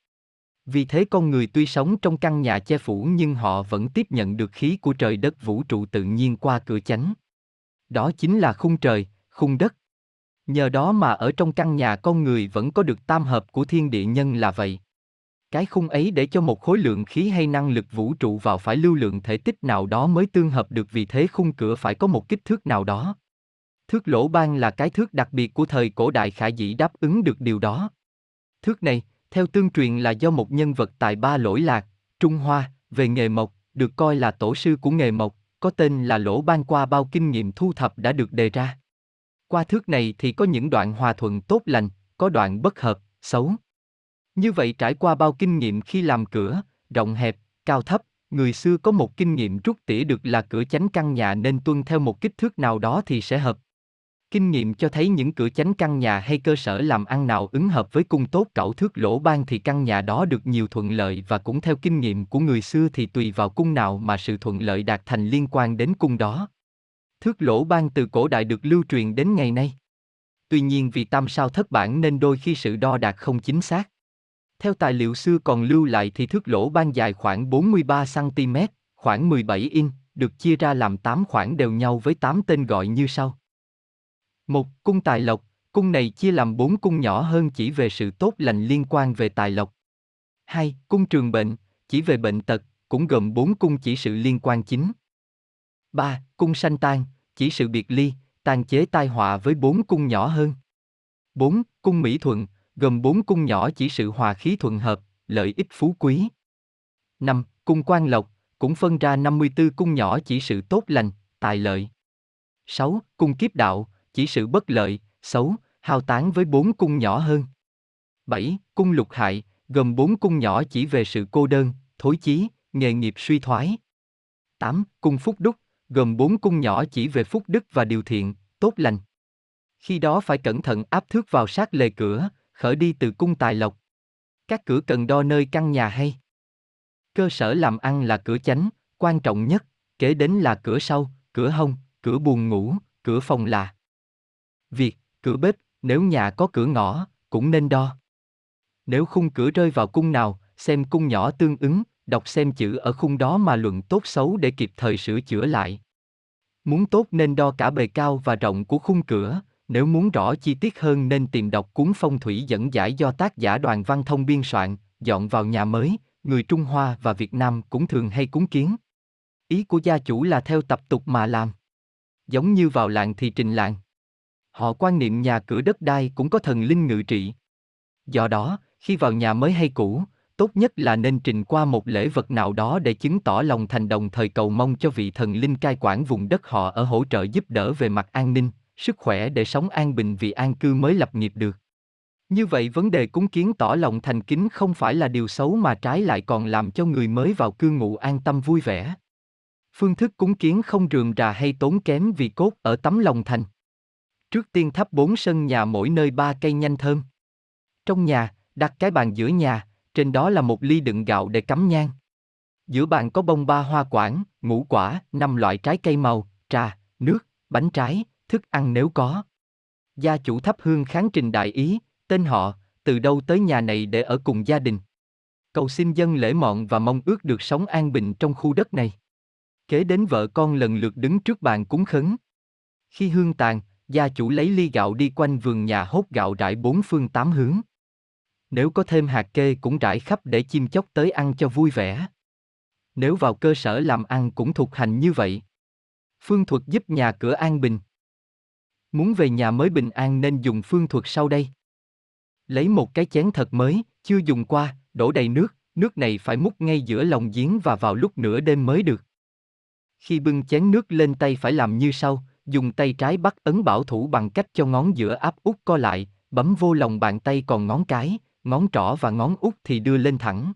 Vì thế con người tuy sống trong căn nhà che phủ nhưng họ vẫn tiếp nhận được khí của trời đất vũ trụ tự nhiên qua cửa chánh. Đó chính là khung trời, khung đất. Nhờ đó mà ở trong căn nhà con người vẫn có được tam hợp của thiên địa nhân là vậy. Cái khung ấy để cho một khối lượng khí hay năng lực vũ trụ vào phải lưu lượng thể tích nào đó mới tương hợp được vì thế khung cửa phải có một kích thước nào đó. Thước lỗ ban là cái thước đặc biệt của thời cổ đại khả dĩ đáp ứng được điều đó. Thước này, theo tương truyền là do một nhân vật tại ba lỗi lạc, Trung Hoa, về nghề mộc, được coi là tổ sư của nghề mộc, có tên là lỗ ban qua bao kinh nghiệm thu thập đã được đề ra. Qua thước này thì có những đoạn hòa thuận tốt lành, có đoạn bất hợp, xấu. Như vậy trải qua bao kinh nghiệm khi làm cửa, rộng hẹp, cao thấp, người xưa có một kinh nghiệm rút tỉa được là cửa chánh căn nhà nên tuân theo một kích thước nào đó thì sẽ hợp. Kinh nghiệm cho thấy những cửa chánh căn nhà hay cơ sở làm ăn nào ứng hợp với cung tốt cẩu thước lỗ ban thì căn nhà đó được nhiều thuận lợi và cũng theo kinh nghiệm của người xưa thì tùy vào cung nào mà sự thuận lợi đạt thành liên quan đến cung đó. Thước lỗ ban từ cổ đại được lưu truyền đến ngày nay. Tuy nhiên vì tam sao thất bản nên đôi khi sự đo đạt không chính xác. Theo tài liệu xưa còn lưu lại thì thước lỗ ban dài khoảng 43cm, khoảng 17 in, được chia ra làm 8 khoảng đều nhau với 8 tên gọi như sau. Một, cung tài lộc, cung này chia làm bốn cung nhỏ hơn chỉ về sự tốt lành liên quan về tài lộc. hai, Cung trường bệnh, chỉ về bệnh tật, cũng gồm bốn cung chỉ sự liên quan chính. ba, Cung sanh tan, chỉ sự biệt ly, tàn chế tai họa với bốn cung nhỏ hơn. bốn, Cung mỹ thuận, gồm bốn cung nhỏ chỉ sự hòa khí thuận hợp, lợi ích phú quý. năm, Cung quan lộc, cũng phân ra 54 cung nhỏ chỉ sự tốt lành, tài lợi. 6. Cung kiếp đạo, chỉ sự bất lợi, xấu, hao tán với bốn cung nhỏ hơn. 7. Cung lục hại, gồm bốn cung nhỏ chỉ về sự cô đơn, thối chí, nghề nghiệp suy thoái. 8. Cung phúc đúc, gồm bốn cung nhỏ chỉ về phúc đức và điều thiện, tốt lành. Khi đó phải cẩn thận áp thước vào sát lề cửa, khởi đi từ cung tài lộc. Các cửa cần đo nơi căn nhà hay. Cơ sở làm ăn là cửa chánh, quan trọng nhất, kế đến là cửa sau, cửa hông, cửa buồng ngủ, cửa phòng là. Việc, cửa bếp, nếu nhà có cửa ngõ, cũng nên đo. Nếu khung cửa rơi vào cung nào, xem cung nhỏ tương ứng, đọc xem chữ ở khung đó mà luận tốt xấu để kịp thời sửa chữa lại. Muốn tốt nên đo cả bề cao và rộng của khung cửa, nếu muốn rõ chi tiết hơn nên tìm đọc cuốn phong thủy dẫn giải do tác giả đoàn văn thông biên soạn, dọn vào nhà mới, người Trung Hoa và Việt Nam cũng thường hay cúng kiến. Ý của gia chủ là theo tập tục mà làm. Giống như vào làng thì trình làng. Họ quan niệm nhà cửa đất đai cũng có thần linh ngự trị. Do đó, khi vào nhà mới hay cũ, tốt nhất là nên trình qua một lễ vật nào đó để chứng tỏ lòng thành đồng thời cầu mong cho vị thần linh cai quản vùng đất họ ở hỗ trợ giúp đỡ về mặt an ninh, sức khỏe để sống an bình vì an cư mới lập nghiệp được. Như vậy vấn đề cúng kiến tỏ lòng thành kính không phải là điều xấu mà trái lại còn làm cho người mới vào cư ngụ an tâm vui vẻ. Phương thức cúng kiến không rườm rà hay tốn kém vì cốt ở tấm lòng thành. Trước tiên thắp bốn sân nhà mỗi nơi ba cây nhanh thơm. Trong nhà, đặt cái bàn giữa nhà, trên đó là một ly đựng gạo để cắm nhang. Giữa bàn có bông ba hoa quả, ngũ quả, năm loại trái cây màu, trà, nước, bánh trái, thức ăn nếu có. Gia chủ thắp hương kháng trình đại ý, tên họ, từ đâu tới nhà này để ở cùng gia đình. Cầu xin dân lễ mọn và mong ước được sống an bình trong khu đất này. Kế đến vợ con lần lượt đứng trước bàn cúng khấn. Khi hương tàn, gia chủ lấy ly gạo đi quanh vườn nhà hốt gạo rải bốn phương tám hướng. Nếu có thêm hạt kê cũng rải khắp để chim chóc tới ăn cho vui vẻ. Nếu vào cơ sở làm ăn cũng thuộc hành như vậy. Phương thuật giúp nhà cửa an bình. Muốn về nhà mới bình an nên dùng phương thuật sau đây. Lấy một cái chén thật mới, chưa dùng qua, đổ đầy nước, nước này phải múc ngay giữa lòng giếng và vào lúc nửa đêm mới được. Khi bưng chén nước lên tay phải làm như sau, dùng tay trái bắt ấn bảo thủ bằng cách cho ngón giữa áp út co lại, bấm vô lòng bàn tay còn ngón cái, ngón trỏ và ngón út thì đưa lên thẳng.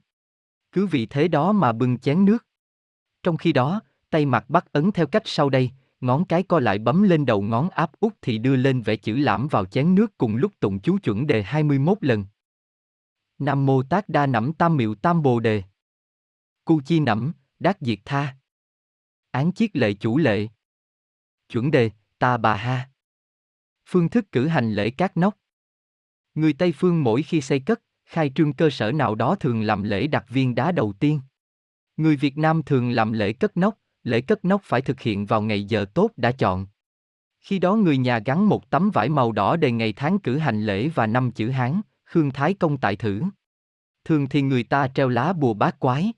Cứ vị thế đó mà bưng chén nước. Trong khi đó, tay mặt bắt ấn theo cách sau đây, ngón cái co lại bấm lên đầu ngón áp út thì đưa lên vẽ chữ lãm vào chén nước cùng lúc tụng chú chuẩn đề 21 lần. Nam mô tác đa nẫm tam miệu tam bồ đề. Cu chi nẫm, đát diệt tha. Án chiết lệ chủ lệ. Chuẩn đề, ta bà ha. Phương thức cử hành lễ cát nóc. Người Tây Phương mỗi khi xây cất, khai trương cơ sở nào đó thường làm lễ đặt viên đá đầu tiên. Người Việt Nam thường làm lễ cất nóc, lễ cất nóc phải thực hiện vào ngày giờ tốt đã chọn. Khi đó người nhà gắn một tấm vải màu đỏ đề ngày tháng cử hành lễ và năm chữ Hán, Khương Thái Công tại thử. Thường thì người ta treo lá bùa bát quái.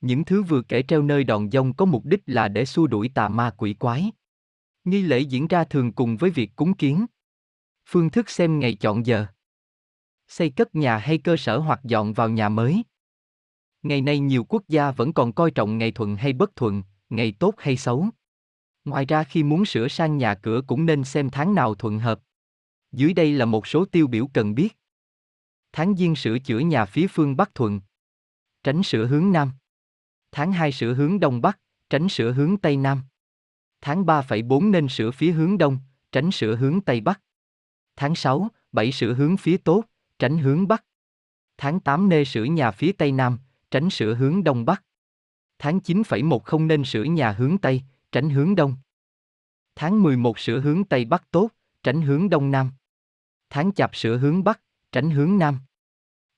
Những thứ vừa kể treo nơi đòn dông có mục đích là để xua đuổi tà ma quỷ quái. Nghi lễ diễn ra thường cùng với việc cúng kiến. Phương thức xem ngày chọn giờ. Xây cất nhà hay cơ sở hoặc dọn vào nhà mới. Ngày nay nhiều quốc gia vẫn còn coi trọng ngày thuận hay bất thuận, ngày tốt hay xấu. Ngoài ra khi muốn sửa sang nhà cửa cũng nên xem tháng nào thuận hợp. Dưới đây là một số tiêu biểu cần biết. Tháng Giêng sửa chữa nhà phía phương Bắc thuận. Tránh sửa hướng Nam. Tháng 2 sửa hướng Đông Bắc, tránh sửa hướng Tây Nam. Tháng 3,4 nên sửa phía hướng Đông, tránh sửa hướng Tây Bắc. Tháng 6, 7 sửa hướng phía tốt, tránh hướng Bắc. Tháng 8 nên sửa nhà phía Tây Nam, tránh sửa hướng Đông Bắc. Tháng 9,1 không nên sửa nhà hướng Tây, tránh hướng Đông. Tháng 11 sửa hướng Tây Bắc tốt, tránh hướng Đông Nam. Tháng chạp sửa hướng Bắc, tránh hướng Nam.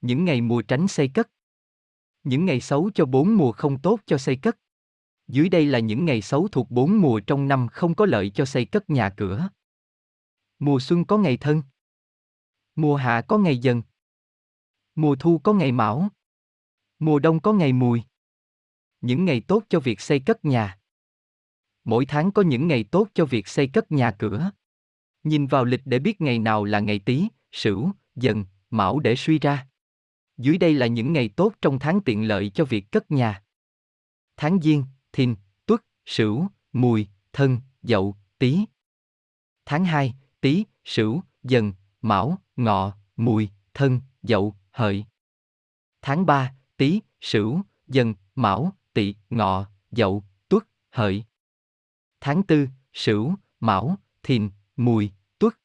Những ngày mùa tránh xây cất. Những ngày xấu cho bốn mùa không tốt cho xây cất. Dưới đây là những ngày xấu thuộc bốn mùa trong năm không có lợi cho xây cất nhà cửa. Mùa xuân có ngày thân. Mùa hạ có ngày dần. Mùa thu có ngày mão. Mùa đông có ngày mùi. Những ngày tốt cho việc xây cất nhà. Mỗi tháng có những ngày tốt cho việc xây cất nhà cửa. Nhìn vào lịch để biết ngày nào là ngày Tý, Sửu, Dần, Mão để suy ra. Dưới đây là những ngày tốt trong tháng tiện lợi cho việc cất nhà. Tháng Giêng, Thìn, Tuất, Sửu, Mùi, Thân, Dậu, Tý. Tháng 2, Tý, Sửu, Dần, Mão, Ngọ, Mùi, Thân, Dậu, Hợi. Tháng 3, Tý, Sửu, Dần, Mão, Tỵ, Ngọ, Dậu, Tuất, Hợi. Tháng 4, Sửu, Mão, Thìn, Mùi, Tuất.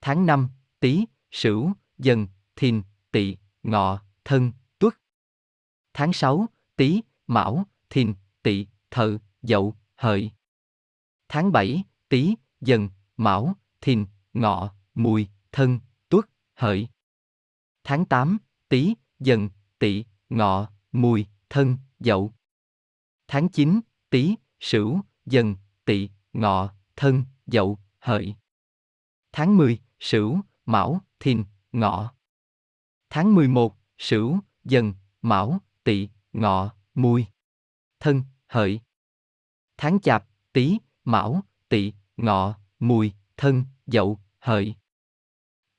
Tháng 5, Tý, Sửu, dần, thìn, tỵ, ngọ, thân, tuất. Tháng 6, tý, mão, thìn, tỵ, thợ, dậu, hợi. Tháng 7, tý, dần, mão, thìn, ngọ, mùi, thân, tuất, hợi. Tháng 8, tý, dần, tỵ, ngọ, mùi, thân, dậu. Tháng 9, tý, sửu, dần, tỵ, ngọ, thân, dậu, hợi. Tháng 10, sửu, mão, thìn, ngọ. Tháng 11, sửu, dần, mão, tỵ, ngọ, mùi, thân, hợi. Tháng chạp, tý, mão, tỵ, ngọ, mùi, thân, dậu, hợi.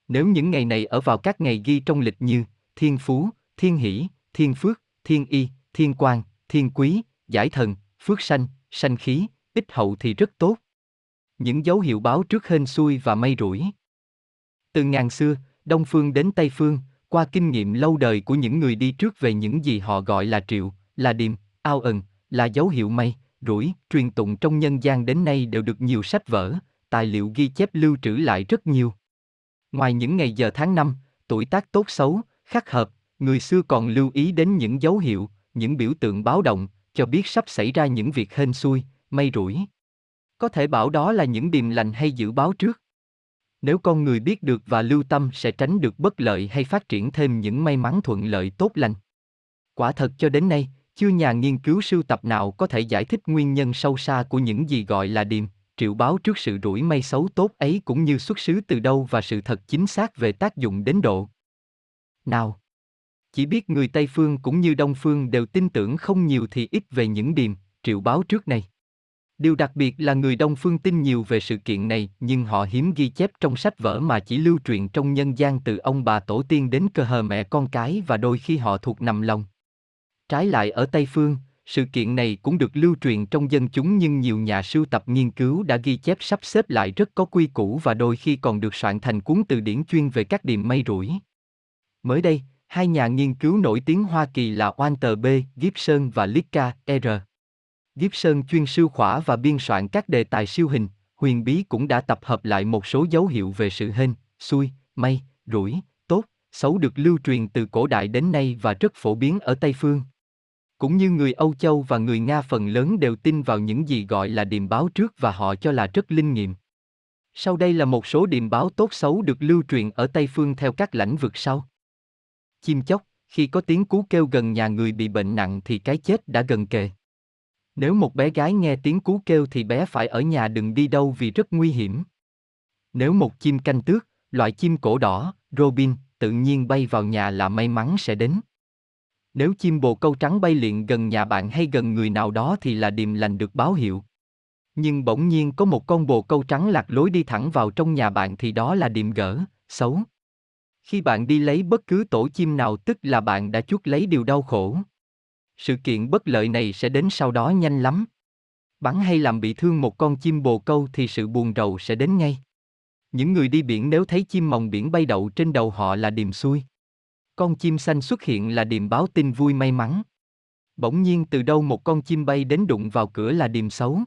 Nếu những ngày này ở vào các ngày ghi trong lịch như thiên phú, thiên hỷ, thiên phước, thiên y, thiên quang, thiên quý, giải thần, phước sanh, sanh khí, ích hậu thì rất tốt. Những dấu hiệu báo trước hên xui và may rủi. Từ ngàn xưa, Đông Phương đến Tây Phương, qua kinh nghiệm lâu đời của những người đi trước về những gì họ gọi là triệu, là điềm, ao ẩn, là dấu hiệu may, rủi, truyền tụng trong nhân gian đến nay đều được nhiều sách vở, tài liệu ghi chép lưu trữ lại rất nhiều. Ngoài những ngày giờ tháng năm, tuổi tác tốt xấu, khắc hợp, người xưa còn lưu ý đến những dấu hiệu, những biểu tượng báo động, cho biết sắp xảy ra những việc hên xui, may rủi. Có thể bảo đó là những điềm lành hay dự báo trước. Nếu con người biết được và lưu tâm sẽ tránh được bất lợi hay phát triển thêm những may mắn thuận lợi tốt lành. Quả thật cho đến nay, chưa nhà nghiên cứu sưu tập nào có thể giải thích nguyên nhân sâu xa của những gì gọi là điềm, triệu báo trước sự rủi may xấu tốt ấy cũng như xuất xứ từ đâu và sự thật chính xác về tác dụng đến độ. Nào, chỉ biết người Tây Phương cũng như Đông Phương đều tin tưởng không nhiều thì ít về những điềm, triệu báo trước này. Điều đặc biệt là người Đông Phương tin nhiều về sự kiện này, nhưng họ hiếm ghi chép trong sách vở mà chỉ lưu truyền trong nhân gian từ ông bà tổ tiên đến cơ hờ mẹ con cái và đôi khi họ thuộc nằm lòng. Trái lại ở Tây Phương, sự kiện này cũng được lưu truyền trong dân chúng nhưng nhiều nhà sưu tập nghiên cứu đã ghi chép sắp xếp lại rất có quy củ và đôi khi còn được soạn thành cuốn từ điển chuyên về các điểm may rủi. Mới đây, hai nhà nghiên cứu nổi tiếng Hoa Kỳ là Walter B. Gibson và Lika R. Gibson chuyên siêu khỏa và biên soạn các đề tài siêu hình, huyền bí cũng đã tập hợp lại một số dấu hiệu về sự hên, xui, may, rủi, tốt, xấu được lưu truyền từ cổ đại đến nay và rất phổ biến ở Tây Phương. Cũng như người Âu Châu và người Nga phần lớn đều tin vào những gì gọi là điềm báo trước và họ cho là rất linh nghiệm. Sau đây là một số điềm báo tốt xấu được lưu truyền ở Tây Phương theo các lãnh vực sau. Chim chóc, khi có tiếng cú kêu gần nhà người bị bệnh nặng thì cái chết đã gần kề. Nếu một bé gái nghe tiếng cú kêu thì bé phải ở nhà đừng đi đâu vì rất nguy hiểm. Nếu một chim canh tước, loại chim cổ đỏ, Robin, tự nhiên bay vào nhà là may mắn sẽ đến. Nếu chim bồ câu trắng bay liện gần nhà bạn hay gần người nào đó thì là điềm lành được báo hiệu. Nhưng bỗng nhiên có một con bồ câu trắng lạc lối đi thẳng vào trong nhà bạn thì đó là điềm gỡ, xấu. Khi bạn đi lấy bất cứ tổ chim nào tức là bạn đã chuốc lấy điều đau khổ. Sự kiện bất lợi này sẽ đến sau đó nhanh lắm. Bắn hay làm bị thương một con chim bồ câu thì sự buồn rầu sẽ đến ngay. Những người đi biển nếu thấy chim mòng biển bay đậu trên đầu họ là điềm xui. Con chim xanh xuất hiện là điềm báo tin vui may mắn. Bỗng nhiên từ đâu một con chim bay đến đụng vào cửa là điềm xấu.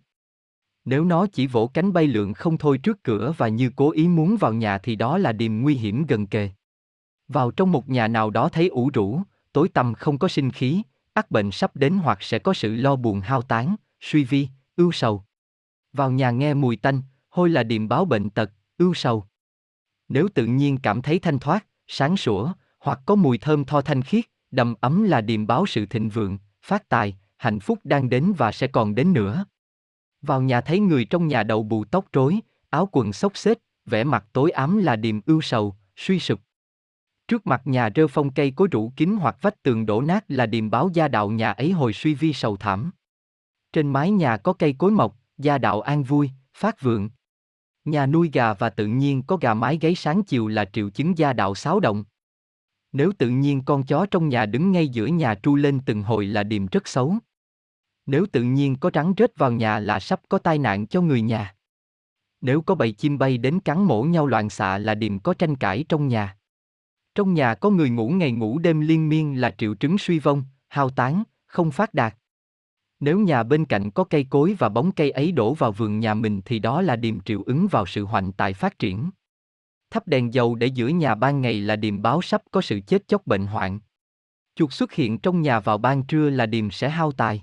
Nếu nó chỉ vỗ cánh bay lượn không thôi trước cửa và như cố ý muốn vào nhà thì đó là điềm nguy hiểm gần kề. Vào trong một nhà nào đó thấy ủ rũ, tối tăm không có sinh khí, ắt bệnh sắp đến hoặc sẽ có sự lo buồn hao tán, suy vi, ưu sầu. Vào nhà nghe mùi tanh, hôi là điềm báo bệnh tật, ưu sầu. Nếu tự nhiên cảm thấy thanh thoát, sáng sủa, hoặc có mùi thơm tho thanh khiết, đầm ấm là điềm báo sự thịnh vượng, phát tài, hạnh phúc đang đến và sẽ còn đến nữa. Vào nhà thấy người trong nhà đầu bù tóc rối, áo quần xốc xếch, vẻ mặt tối ám là điềm ưu sầu, suy sụp. Trước mặt nhà rêu phong cây cối rũ kín hoặc vách tường đổ nát là điềm báo gia đạo nhà ấy hồi suy vi sầu thảm. Trên mái nhà có cây cối mọc, gia đạo an vui, phát vượng. Nhà nuôi gà và tự nhiên có gà mái gáy sáng chiều là triệu chứng gia đạo xáo động. Nếu tự nhiên con chó trong nhà đứng ngay giữa nhà tru lên từng hồi là điềm rất xấu. Nếu tự nhiên có rắn rết vào nhà là sắp có tai nạn cho người nhà. Nếu có bầy chim bay đến cắn mổ nhau loạn xạ là điềm có tranh cãi trong nhà. Trong nhà có người ngủ ngày ngủ đêm liên miên là triệu chứng suy vong, hao tán, không phát đạt. Nếu nhà bên cạnh có cây cối và bóng cây ấy đổ vào vườn nhà mình thì đó là điềm triệu ứng vào sự hoành tại phát triển. Thắp đèn dầu để giữa nhà ban ngày là điềm báo sắp có sự chết chóc bệnh hoạn. Chuột xuất hiện trong nhà vào ban trưa là điềm sẽ hao tài.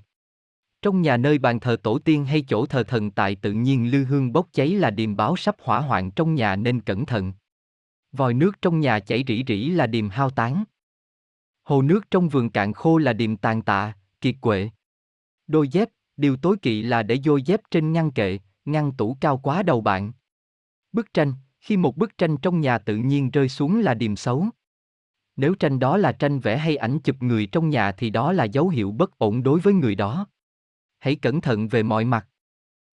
Trong nhà nơi bàn thờ tổ tiên hay chỗ thờ thần tại tự nhiên lư hương bốc cháy là điềm báo sắp hỏa hoạn trong nhà nên cẩn thận. Vòi nước trong nhà chảy rỉ rỉ là điềm hao tán. Hồ nước trong vườn cạn khô là điềm tàn tạ, kiệt quệ. Đôi dép, điều tối kỵ là để dôi dép trên ngăn kệ, ngăn tủ cao quá đầu bạn. Bức tranh, khi một bức tranh trong nhà tự nhiên rơi xuống là điềm xấu. Nếu tranh đó là tranh vẽ hay ảnh chụp người trong nhà thì đó là dấu hiệu bất ổn đối với người đó. Hãy cẩn thận về mọi mặt.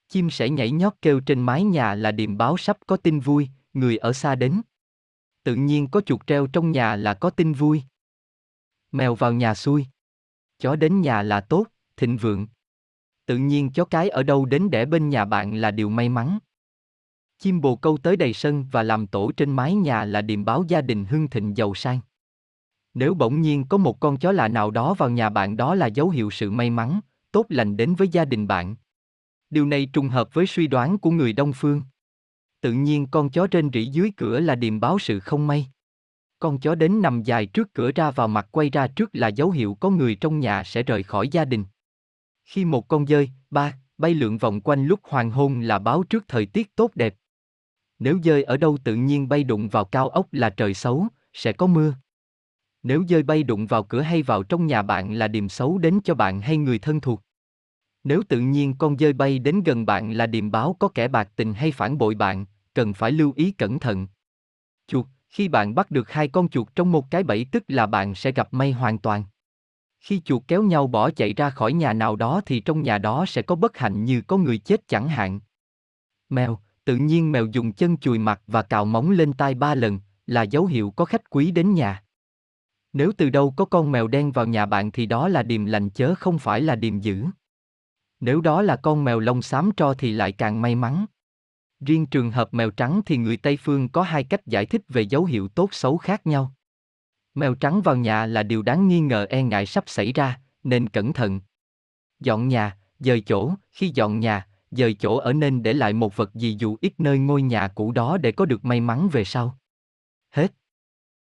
Chim sẽ nhảy nhót kêu trên mái nhà là điềm báo sắp có tin vui, người ở xa đến. Tự nhiên có chuột treo trong nhà là có tin vui. Mèo vào nhà xui. Chó đến nhà là tốt, thịnh vượng. Tự nhiên chó cái ở đâu đến để bên nhà bạn là điều may mắn. Chim bồ câu tới đầy sân và làm tổ trên mái nhà là điềm báo gia đình hưng thịnh giàu sang. Nếu bỗng nhiên có một con chó lạ nào đó vào nhà bạn đó là dấu hiệu sự may mắn, tốt lành đến với gia đình bạn. Điều này trùng hợp với suy đoán của người Đông Phương. Tự nhiên con chó trên rỉ dưới cửa là điềm báo sự không may. Con chó đến nằm dài trước cửa ra vào mặt quay ra trước là dấu hiệu có người trong nhà sẽ rời khỏi gia đình. Khi một con dơi, ba, bay lượn vòng quanh lúc hoàng hôn là báo trước thời tiết tốt đẹp. Nếu dơi ở đâu tự nhiên bay đụng vào cao ốc là trời xấu, sẽ có mưa. Nếu dơi bay đụng vào cửa hay vào trong nhà bạn là điềm xấu đến cho bạn hay người thân thuộc. Nếu tự nhiên con dơi bay đến gần bạn là điềm báo có kẻ bạc tình hay phản bội bạn, cần phải lưu ý cẩn thận. Chuột, khi bạn bắt được hai con chuột trong một cái bẫy tức là bạn sẽ gặp may hoàn toàn. Khi chuột kéo nhau bỏ chạy ra khỏi nhà nào đó thì trong nhà đó sẽ có bất hạnh như có người chết chẳng hạn. Mèo, tự nhiên mèo dùng chân chùi mặt và cào móng lên tai ba lần, là dấu hiệu có khách quý đến nhà. Nếu từ đâu có con mèo đen vào nhà bạn thì đó là điềm lành chớ không phải là điềm dữ. Nếu đó là con mèo lông xám tro thì lại càng may mắn. Riêng trường hợp mèo trắng thì người Tây phương có hai cách giải thích về dấu hiệu tốt xấu khác nhau. Mèo trắng vào nhà là điều đáng nghi ngờ e ngại sắp xảy ra, nên cẩn thận. Dọn nhà, dời chỗ, khi dọn nhà, dời chỗ ở nên để lại một vật gì dù ít nơi ngôi nhà cũ đó để có được may mắn về sau. Hết.